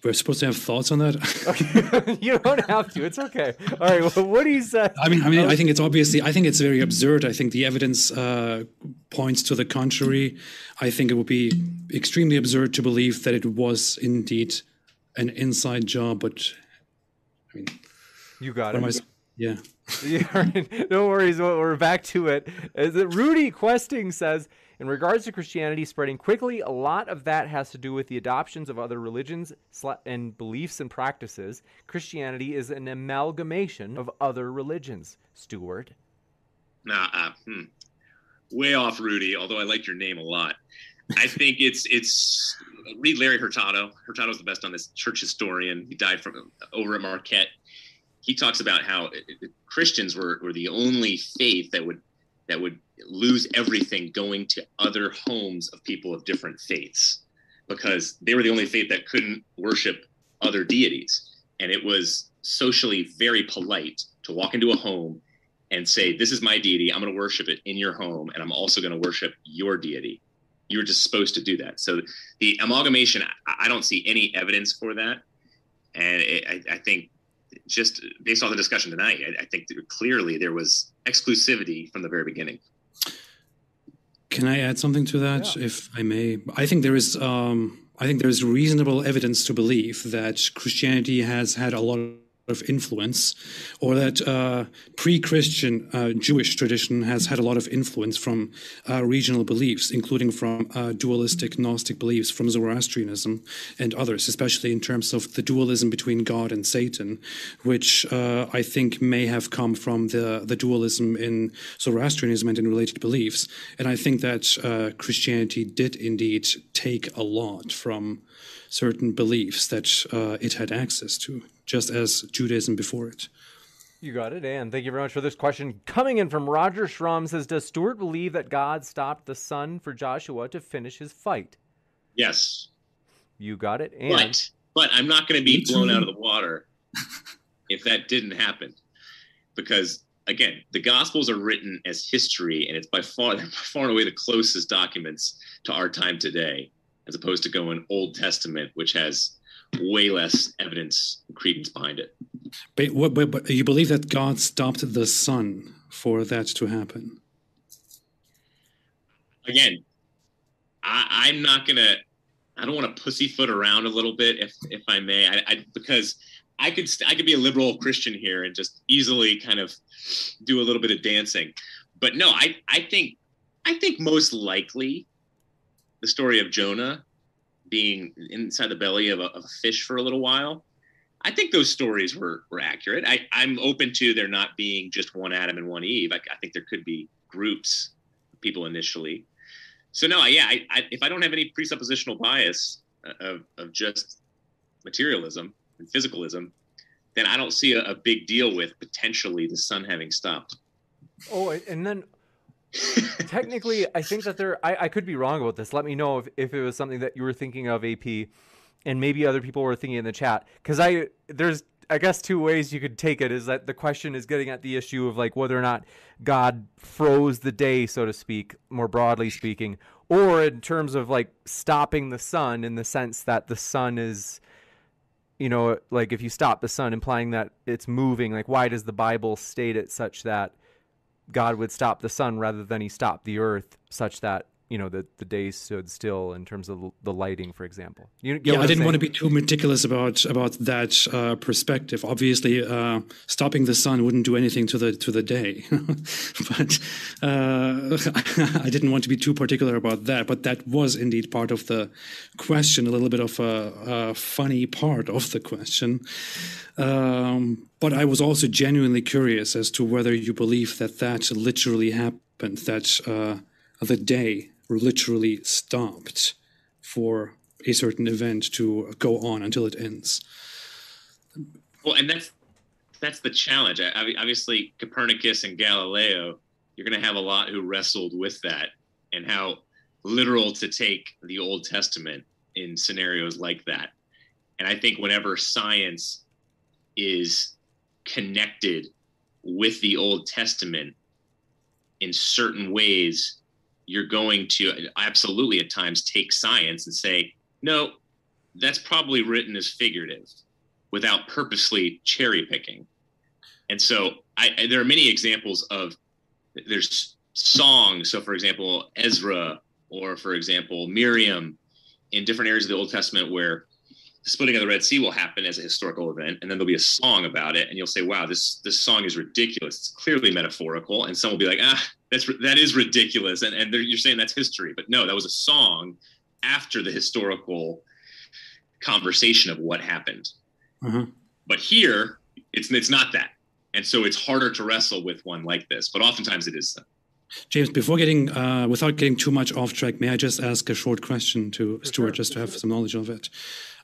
We're supposed to have thoughts on that. (laughs) you don't have to. It's okay. All right. Well, what do you say? I mean, I mean, I think it's obviously. I think it's very absurd. I think the evidence uh, points to the contrary. I think it would be extremely absurd to believe that it was indeed an inside job. But I mean, you got it. yeah. (laughs) yeah, no worries. We're back to it. Rudy Questing says, in regards to Christianity spreading quickly, a lot of that has to do with the adoptions of other religions and beliefs and practices. Christianity is an amalgamation of other religions. Stuart. Nah, uh, hmm. way off, Rudy. Although I like your name a lot. I think it's it's read Larry Hurtado. Hurtado's the best on this. Church historian. He died from over at Marquette. He talks about how uh, uh, Christians were, were the only faith that would that would lose everything going to other homes of people of different faiths because they were the only faith that couldn't worship other deities. And it was socially very polite to walk into a home and say, This is my deity. I'm going to worship it in your home, and I'm also going to worship your deity. You're just supposed to do that. So the amalgamation, I don't see any evidence for that. And it, I, I, think just based on the discussion tonight, I, I think clearly there was exclusivity from the very beginning. Can I add something to that, yeah. if I may? I think there is, um, I think there is reasonable evidence to believe that Christianity has had a lot of influence, or that uh, pre-Christian uh, Jewish tradition has had a lot of influence from uh, regional beliefs, including from uh, dualistic Gnostic beliefs from Zoroastrianism and others, especially in terms of the dualism between God and Satan, which uh, I think may have come from the the dualism in Zoroastrianism and in related beliefs. And I think that uh, Christianity did indeed take a lot from certain beliefs that uh, it had access to, just as Judaism before it. You got it, and thank you very much for this question. Coming in from Roger Schrum says, "Does Stuart believe that God stopped the sun for Joshua to finish his fight?" Yes. You got it, and but but I'm not going to be blown out of the water if that didn't happen, because again, the Gospels are written as history, and it's by far (laughs) by far and away the closest documents to our time today as opposed to going Old Testament, which has way less evidence and credence behind it. But, what, but, but you believe that God stopped the sun for that to happen? Again, I, am not gonna. I don't want to pussyfoot around a little bit, if if I may, I, I, because I could I could be a liberal Christian here and just easily kind of do a little bit of dancing, but no, I I think I think most likely the story of Jonah being inside the belly of a, of a fish for a little while. I think those stories were were accurate. I, I'm open to there not being just one Adam and one Eve. I, I think there could be groups of people initially. So no, yeah, I, I, if I don't have any presuppositional bias uh, of, of just materialism and physicalism, then I don't see a, a big deal with potentially the sun having stopped. Oh, and then technically, I think that there. I, I could be wrong about this. Let me know if, if it was something that you were thinking of, AP, and maybe other people were thinking in the chat. Because I there's I guess two ways you could take it is that the question is getting at the issue of like whether or not God froze the day, so to speak, more broadly speaking, or in terms of like stopping the sun in the sense that the sun is, you know, like if you stop the sun, implying that it's moving. Like why does the Bible state it such that God would stop the sun rather than he stopped the earth, such that you know the the day stood still in terms of the lighting, for example. You, you yeah, I didn't saying? want to be too meticulous about about that uh, perspective. Obviously, uh, stopping the sun wouldn't do anything to the to the day, (laughs) but uh, (laughs) I didn't want to be too particular about that. But that was indeed part of the question, a little bit of a, a funny part of the question. Um, but I was also genuinely curious as to whether you believe that that literally happened, that uh, the day literally stopped for a certain event to go on until it ends. Well, and that's that's the challenge. Obviously, Copernicus and Galileo, you're going to have a lot who wrestled with that and how literal to take the Old Testament in scenarios like that. And I think whenever science is connected with the Old Testament in certain ways, you're going to absolutely at times take science and say, no, that's probably written as figurative without purposely cherry picking. And so I, there are many examples of there's songs. So, for example, Ezra, or for example, Miriam, in different areas of the Old Testament where the splitting of the Red Sea will happen as a historical event, and then there'll be a song about it, and you'll say, "Wow, this this song is ridiculous. It's clearly metaphorical." And some will be like, "Ah, that's that is ridiculous," and and you're saying that's history, but no, that was a song after the historical conversation of what happened. Uh-huh. But here, it's it's not that, and so it's harder to wrestle with one like this. But oftentimes it is. So. James, before getting, uh, without getting too much off track, may I just ask a short question to for Stuart, sure, just to have sure. some knowledge of it?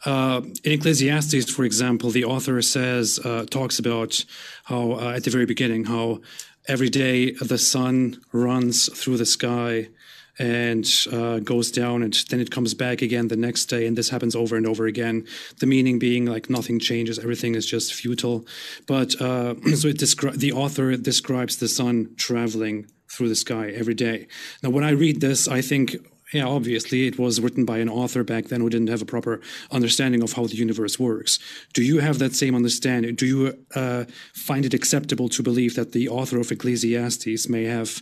Uh, in Ecclesiastes, for example, the author says, uh, talks about how, uh, at the very beginning, how every day the sun runs through the sky and uh, goes down and then it comes back again the next day and this happens over and over again. The meaning being like nothing changes. Everything is just futile. But uh, (clears throat) so descri- the author describes the sun traveling through the sky every day. Now when i read this i think yeah, obviously it was written by an author back then who didn't have a proper understanding of how the universe works. Do you have that same understanding? Do you uh, find it acceptable to believe that the author of Ecclesiastes may have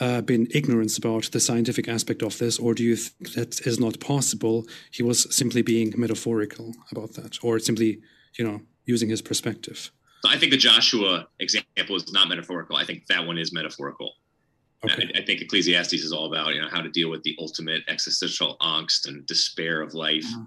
uh, been ignorant about the scientific aspect of this, or do you think that is not possible? He was simply being metaphorical about that, or simply, you know, using his perspective. I think the Joshua example is not metaphorical. I think that one is metaphorical. Okay. I, I, think Ecclesiastes is all about you know how to deal with the ultimate existential angst and despair of life mm-hmm.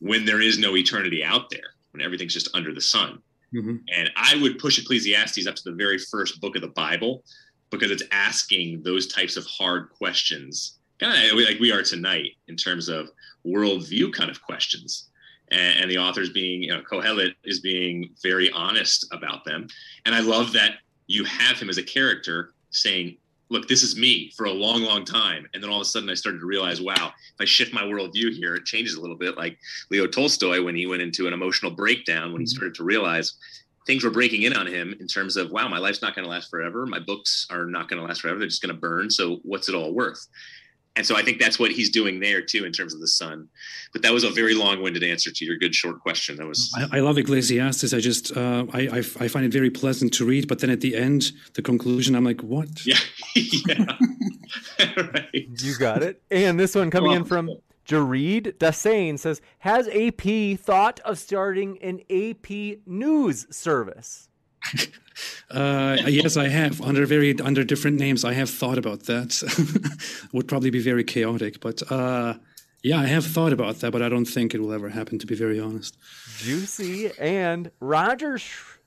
when there is no eternity out there, when everything's just under the sun. Mm-hmm. And I would push Ecclesiastes up to the very first book of the Bible because it's asking those types of hard questions, kind of like we are tonight in terms of worldview kind of questions. And, and the author's being, you know, Kohelet is being very honest about them. And I love that you have him as a character saying, look, this is me for a long, long time. And then all of a sudden I started to realize, wow, if I shift my worldview here, it changes a little bit. Like Leo Tolstoy, when he went into an emotional breakdown, when he mm-hmm. started to realize things were breaking in on him in terms of, wow, my life's not going to last forever. My books are not going to last forever. They're just going to burn. So what's it all worth? And so I think that's what he's doing there too in terms of the sun. But that was a very long-winded answer to your good short question. That was. I, I love Ecclesiastes. I just uh, I, I, I find it very pleasant to read, but then at the end, the conclusion, I'm like, what? (laughs) Yeah, yeah. (laughs) right. You got it. And this one coming well, in from Jareed Dasein says, "Has AP thought of starting an AP news service?" Uh, yes, I have under very under different names. I have thought about that. (laughs) Would probably be very chaotic, but uh, yeah, I have thought about that, but I don't think it will ever happen. To be very honest. Juicy and Roger Sh-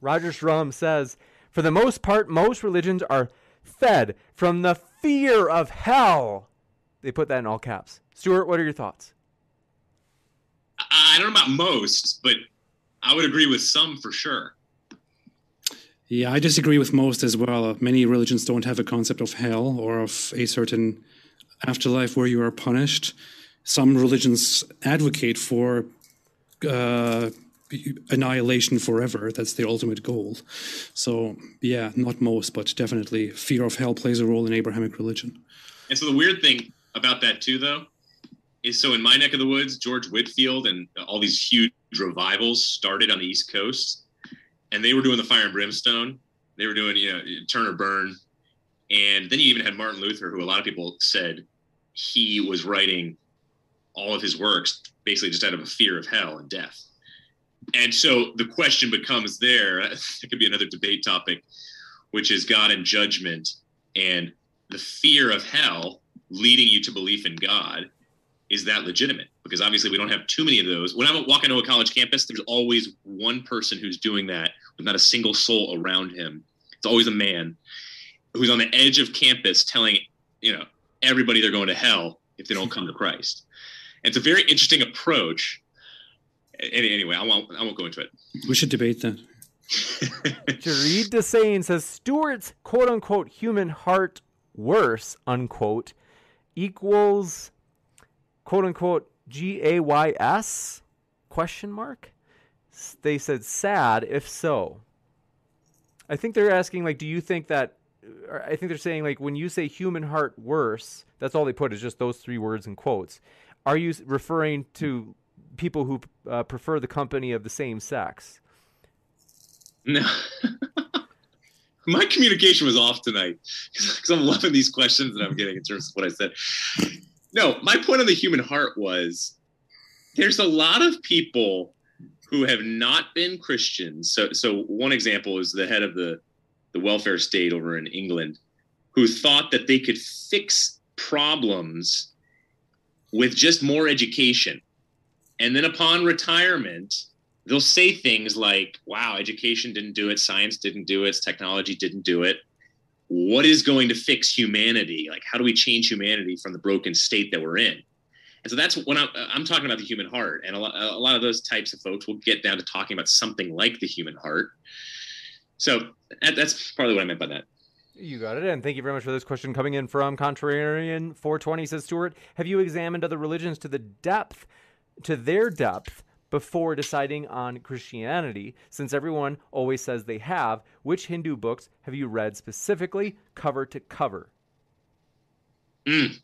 Roger Schrum says, for the most part, most religions are fed from the fear of hell. They put that in all caps. Stuart, what are your thoughts? I don't know about most, but I would agree with some for sure. Yeah, I disagree with most as well. Many religions don't have a concept of hell or of a certain afterlife where you are punished. Some religions advocate for uh, annihilation forever. That's the ultimate goal. So, yeah, not most, but definitely fear of hell plays a role in Abrahamic religion. And so the weird thing about that, too, though, is so in my neck of the woods, George Whitefield and all these huge revivals started on the East Coast and they were doing the fire and brimstone. They were doing, you know, Turner burn. And then you even had Martin Luther, who a lot of people said he was writing all of his works basically just out of a fear of hell and death. And so the question becomes there, (laughs) it could be another debate topic, which is God and judgment and the fear of hell leading you to belief in God is that legitimate? Because obviously we don't have too many of those. When I walk into a college campus, there's always one person who's doing that with not a single soul around him. It's always a man who's on the edge of campus telling, you know, everybody they're going to hell if they don't come to Christ. And it's a very interesting approach. Anyway, I won't, I won't go into it. We should debate that. Jareed Desane says Stuart's quote unquote human heart worse unquote equals quote unquote G A Y S question mark. They said sad if so. I think they're asking like do you think that I think they're saying like when you say human heart worse, that's all they put is just those three words in quotes. Are you referring to people who uh, prefer the company of the same sex? No. (laughs) my communication was off tonight (laughs) because I'm loving these questions that I'm getting in terms of what I said. No, my point on the human heart was there's a lot of people who have not been Christians. So, so one example is the head of the the welfare state over in England, who thought that they could fix problems with just more education, and then upon retirement, they'll say things like, "Wow, education didn't do it, science didn't do it, technology didn't do it." What is going to fix humanity? Like, how do we change humanity from the broken state that we're in? And so that's when I'm, I'm talking about the human heart. And a lot, a lot of those types of folks will get down to talking about something like the human heart. So that's probably what I meant by that. You got it. And thank you very much for this question coming in from Contrarian 420 says Stuart, have you examined other religions to the depth, to their depth, before deciding on Christianity? Since everyone always says they have, which Hindu books have you read specifically, cover to cover? Mm.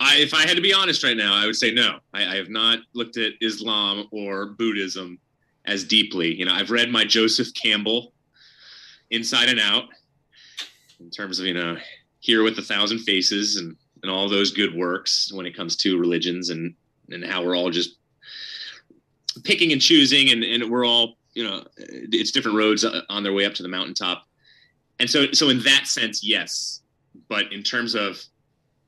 I, if I had to be honest right now, I would say no. I, I, have not looked at Islam or Buddhism as deeply. You know, I've read my Joseph Campbell inside and out in terms of, you know, Hero with a Thousand Faces and, and all those good works when it comes to religions and, and how we're all just picking and choosing and, and we're all, you know, it's different roads on their way up to the mountaintop. And so, so in that sense, yes. But in terms of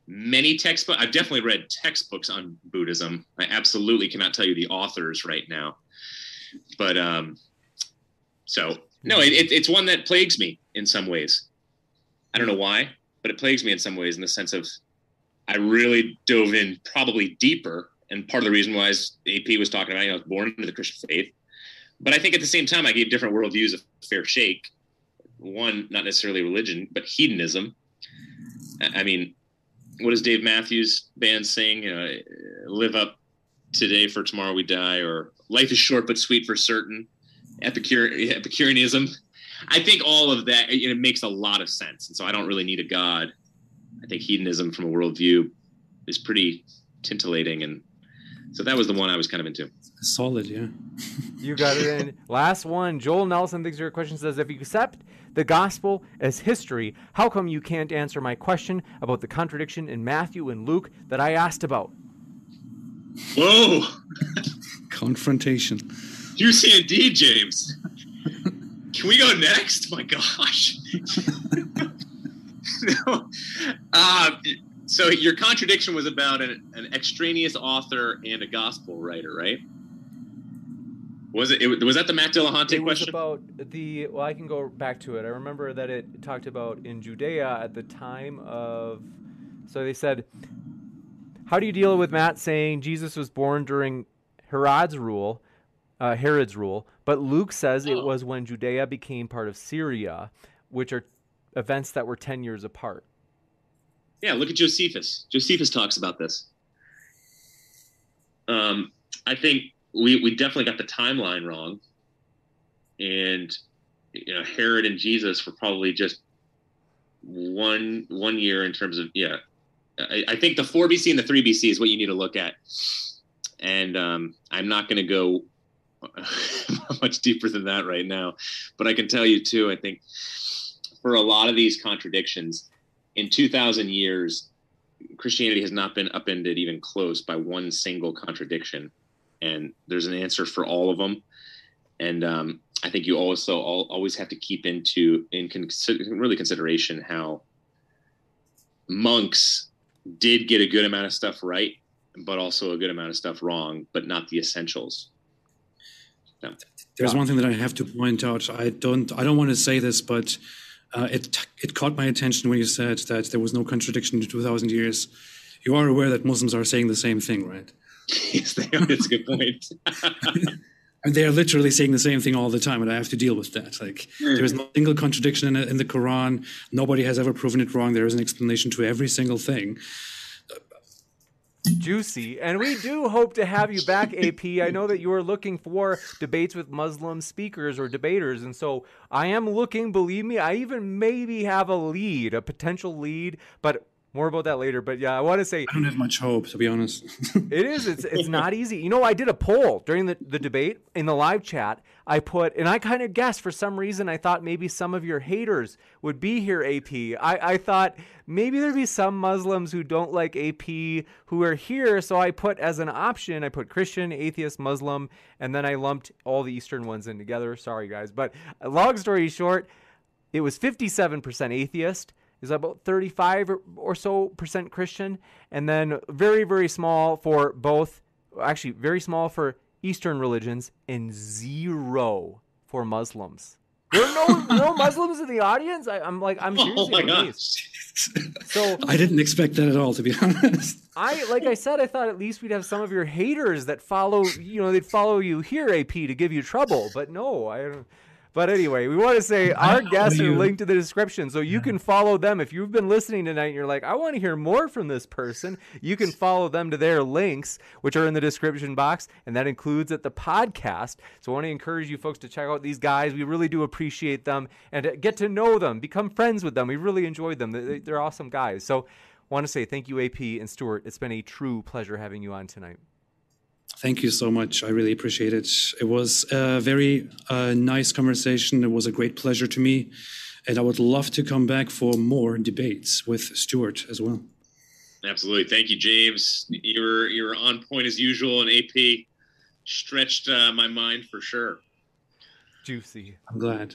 many textbooks. I've definitely read textbooks on Buddhism. I absolutely cannot tell you the authors right now, but um, so no, it, it, it's one that plagues me in some ways. I don't know why, but it plagues me in some ways in the sense of I really dove in probably deeper, and part of the reason why AP was talking about, you know, I was born into the Christian faith, but I think at the same time I gave different worldviews a fair shake. One, not necessarily religion, but hedonism. I mean, what does Dave Matthews Band sing? Live up today for tomorrow we die, or life is short but sweet for certain. Epicure, Epicureanism. I think all of that it makes a lot of sense, and so I don't really need a god. I think hedonism from a worldview is pretty tintillating, and so that was the one I was kind of into. Solid, yeah. (laughs) you got it. In. Last one, Joel Nelson thinks your question says if you accept the gospel as history, how come you can't answer my question about the contradiction in Matthew and Luke that I asked about? Whoa! (laughs) Confrontation. Juicy indeed, James. Can we go next? My gosh. (laughs) no. Uh, so your contradiction was about an, an extraneous author and a gospel writer, right? Was it, it, was that the Matt Dillahunty it question? about the well, I can go back to it. I remember that it talked about in Judea at the time of. So they said, "How do you deal with Matt saying Jesus was born during Herod's rule, uh, Herod's rule, but Luke says oh. it was when Judea became part of Syria, which are events that were ten years apart." Yeah, look at Josephus. Josephus talks about this. Um, I think we we definitely got the timeline wrong, and you know Herod and Jesus were probably just one one year in terms of yeah. I, I think the four BC and the three BC is what you need to look at, and um, I'm not going to go (laughs) much deeper than that right now, but I can tell you too. I think for a lot of these contradictions, in 2,000 years, Christianity has not been upended even close by one single contradiction and there's an answer for all of them. And um, I think you also all, always have to keep into in consider, really consideration how monks did get a good amount of stuff right, but also a good amount of stuff wrong, but not the essentials. No. There's one thing that I have to point out. I don't I don't want to say this, but uh, it it caught my attention when you said that there was no contradiction in 2,000 years. You are aware that Muslims are saying the same thing, right? (laughs) yes, they are. It's a good point. (laughs) (laughs) and they are literally saying the same thing all the time, and I have to deal with that. Like mm. there is no single contradiction in, in the Quran. Nobody has ever proven it wrong. There is an explanation to every single thing juicy. And we do hope to have you back, AP. I know that you are looking for debates with Muslim speakers or debaters. And so I am looking, believe me, I even maybe have a lead, a potential lead, but more about that later. But yeah, I want to say I don't have much hope, to be honest. it is. It's it's not easy. You know, I did a poll during the, the debate in the live chat. I put, and I kind of guessed for some reason, I thought maybe some of your haters would be here, AP. I, I thought maybe there'd be some Muslims who don't like AP who are here. So I put as an option, I put Christian, atheist, Muslim, and then I lumped all the Eastern ones in together. Sorry, guys. But uh, long story short, it was 57% atheist is about 35 or so percent Christian, and then very, very small for both, actually, very small for Eastern religions, and zero for Muslims. There are no, (laughs) no Muslims in the audience. I, am like, I'm oh seriously oh my amazed. So (laughs) I didn't expect that at all, to be honest. I, like I said, I thought at least we'd have some of your haters that follow, you know, they'd follow you here, AP, to give you trouble. But no, I don't. But anyway, we want to say our guests are linked to the description, so you can follow them. If you've been listening tonight and you're like, I want to hear more from this person, you can follow them to their links, which are in the description box, and that includes at the podcast. So I want to encourage you folks to check out these guys. We really do appreciate them and get to know them, become friends with them. We really enjoyed them. They're awesome guys. So I want to say thank you, AP and Stuart. It's been a true pleasure having you on tonight. Thank you so much. I really appreciate it. It was a very uh, nice conversation. It was a great pleasure to me. And I would love to come back for more debates with Stuart as well. Absolutely. Thank you, James. You were, you were on point as usual, and AP stretched uh, my mind for sure. Juicy. I'm glad.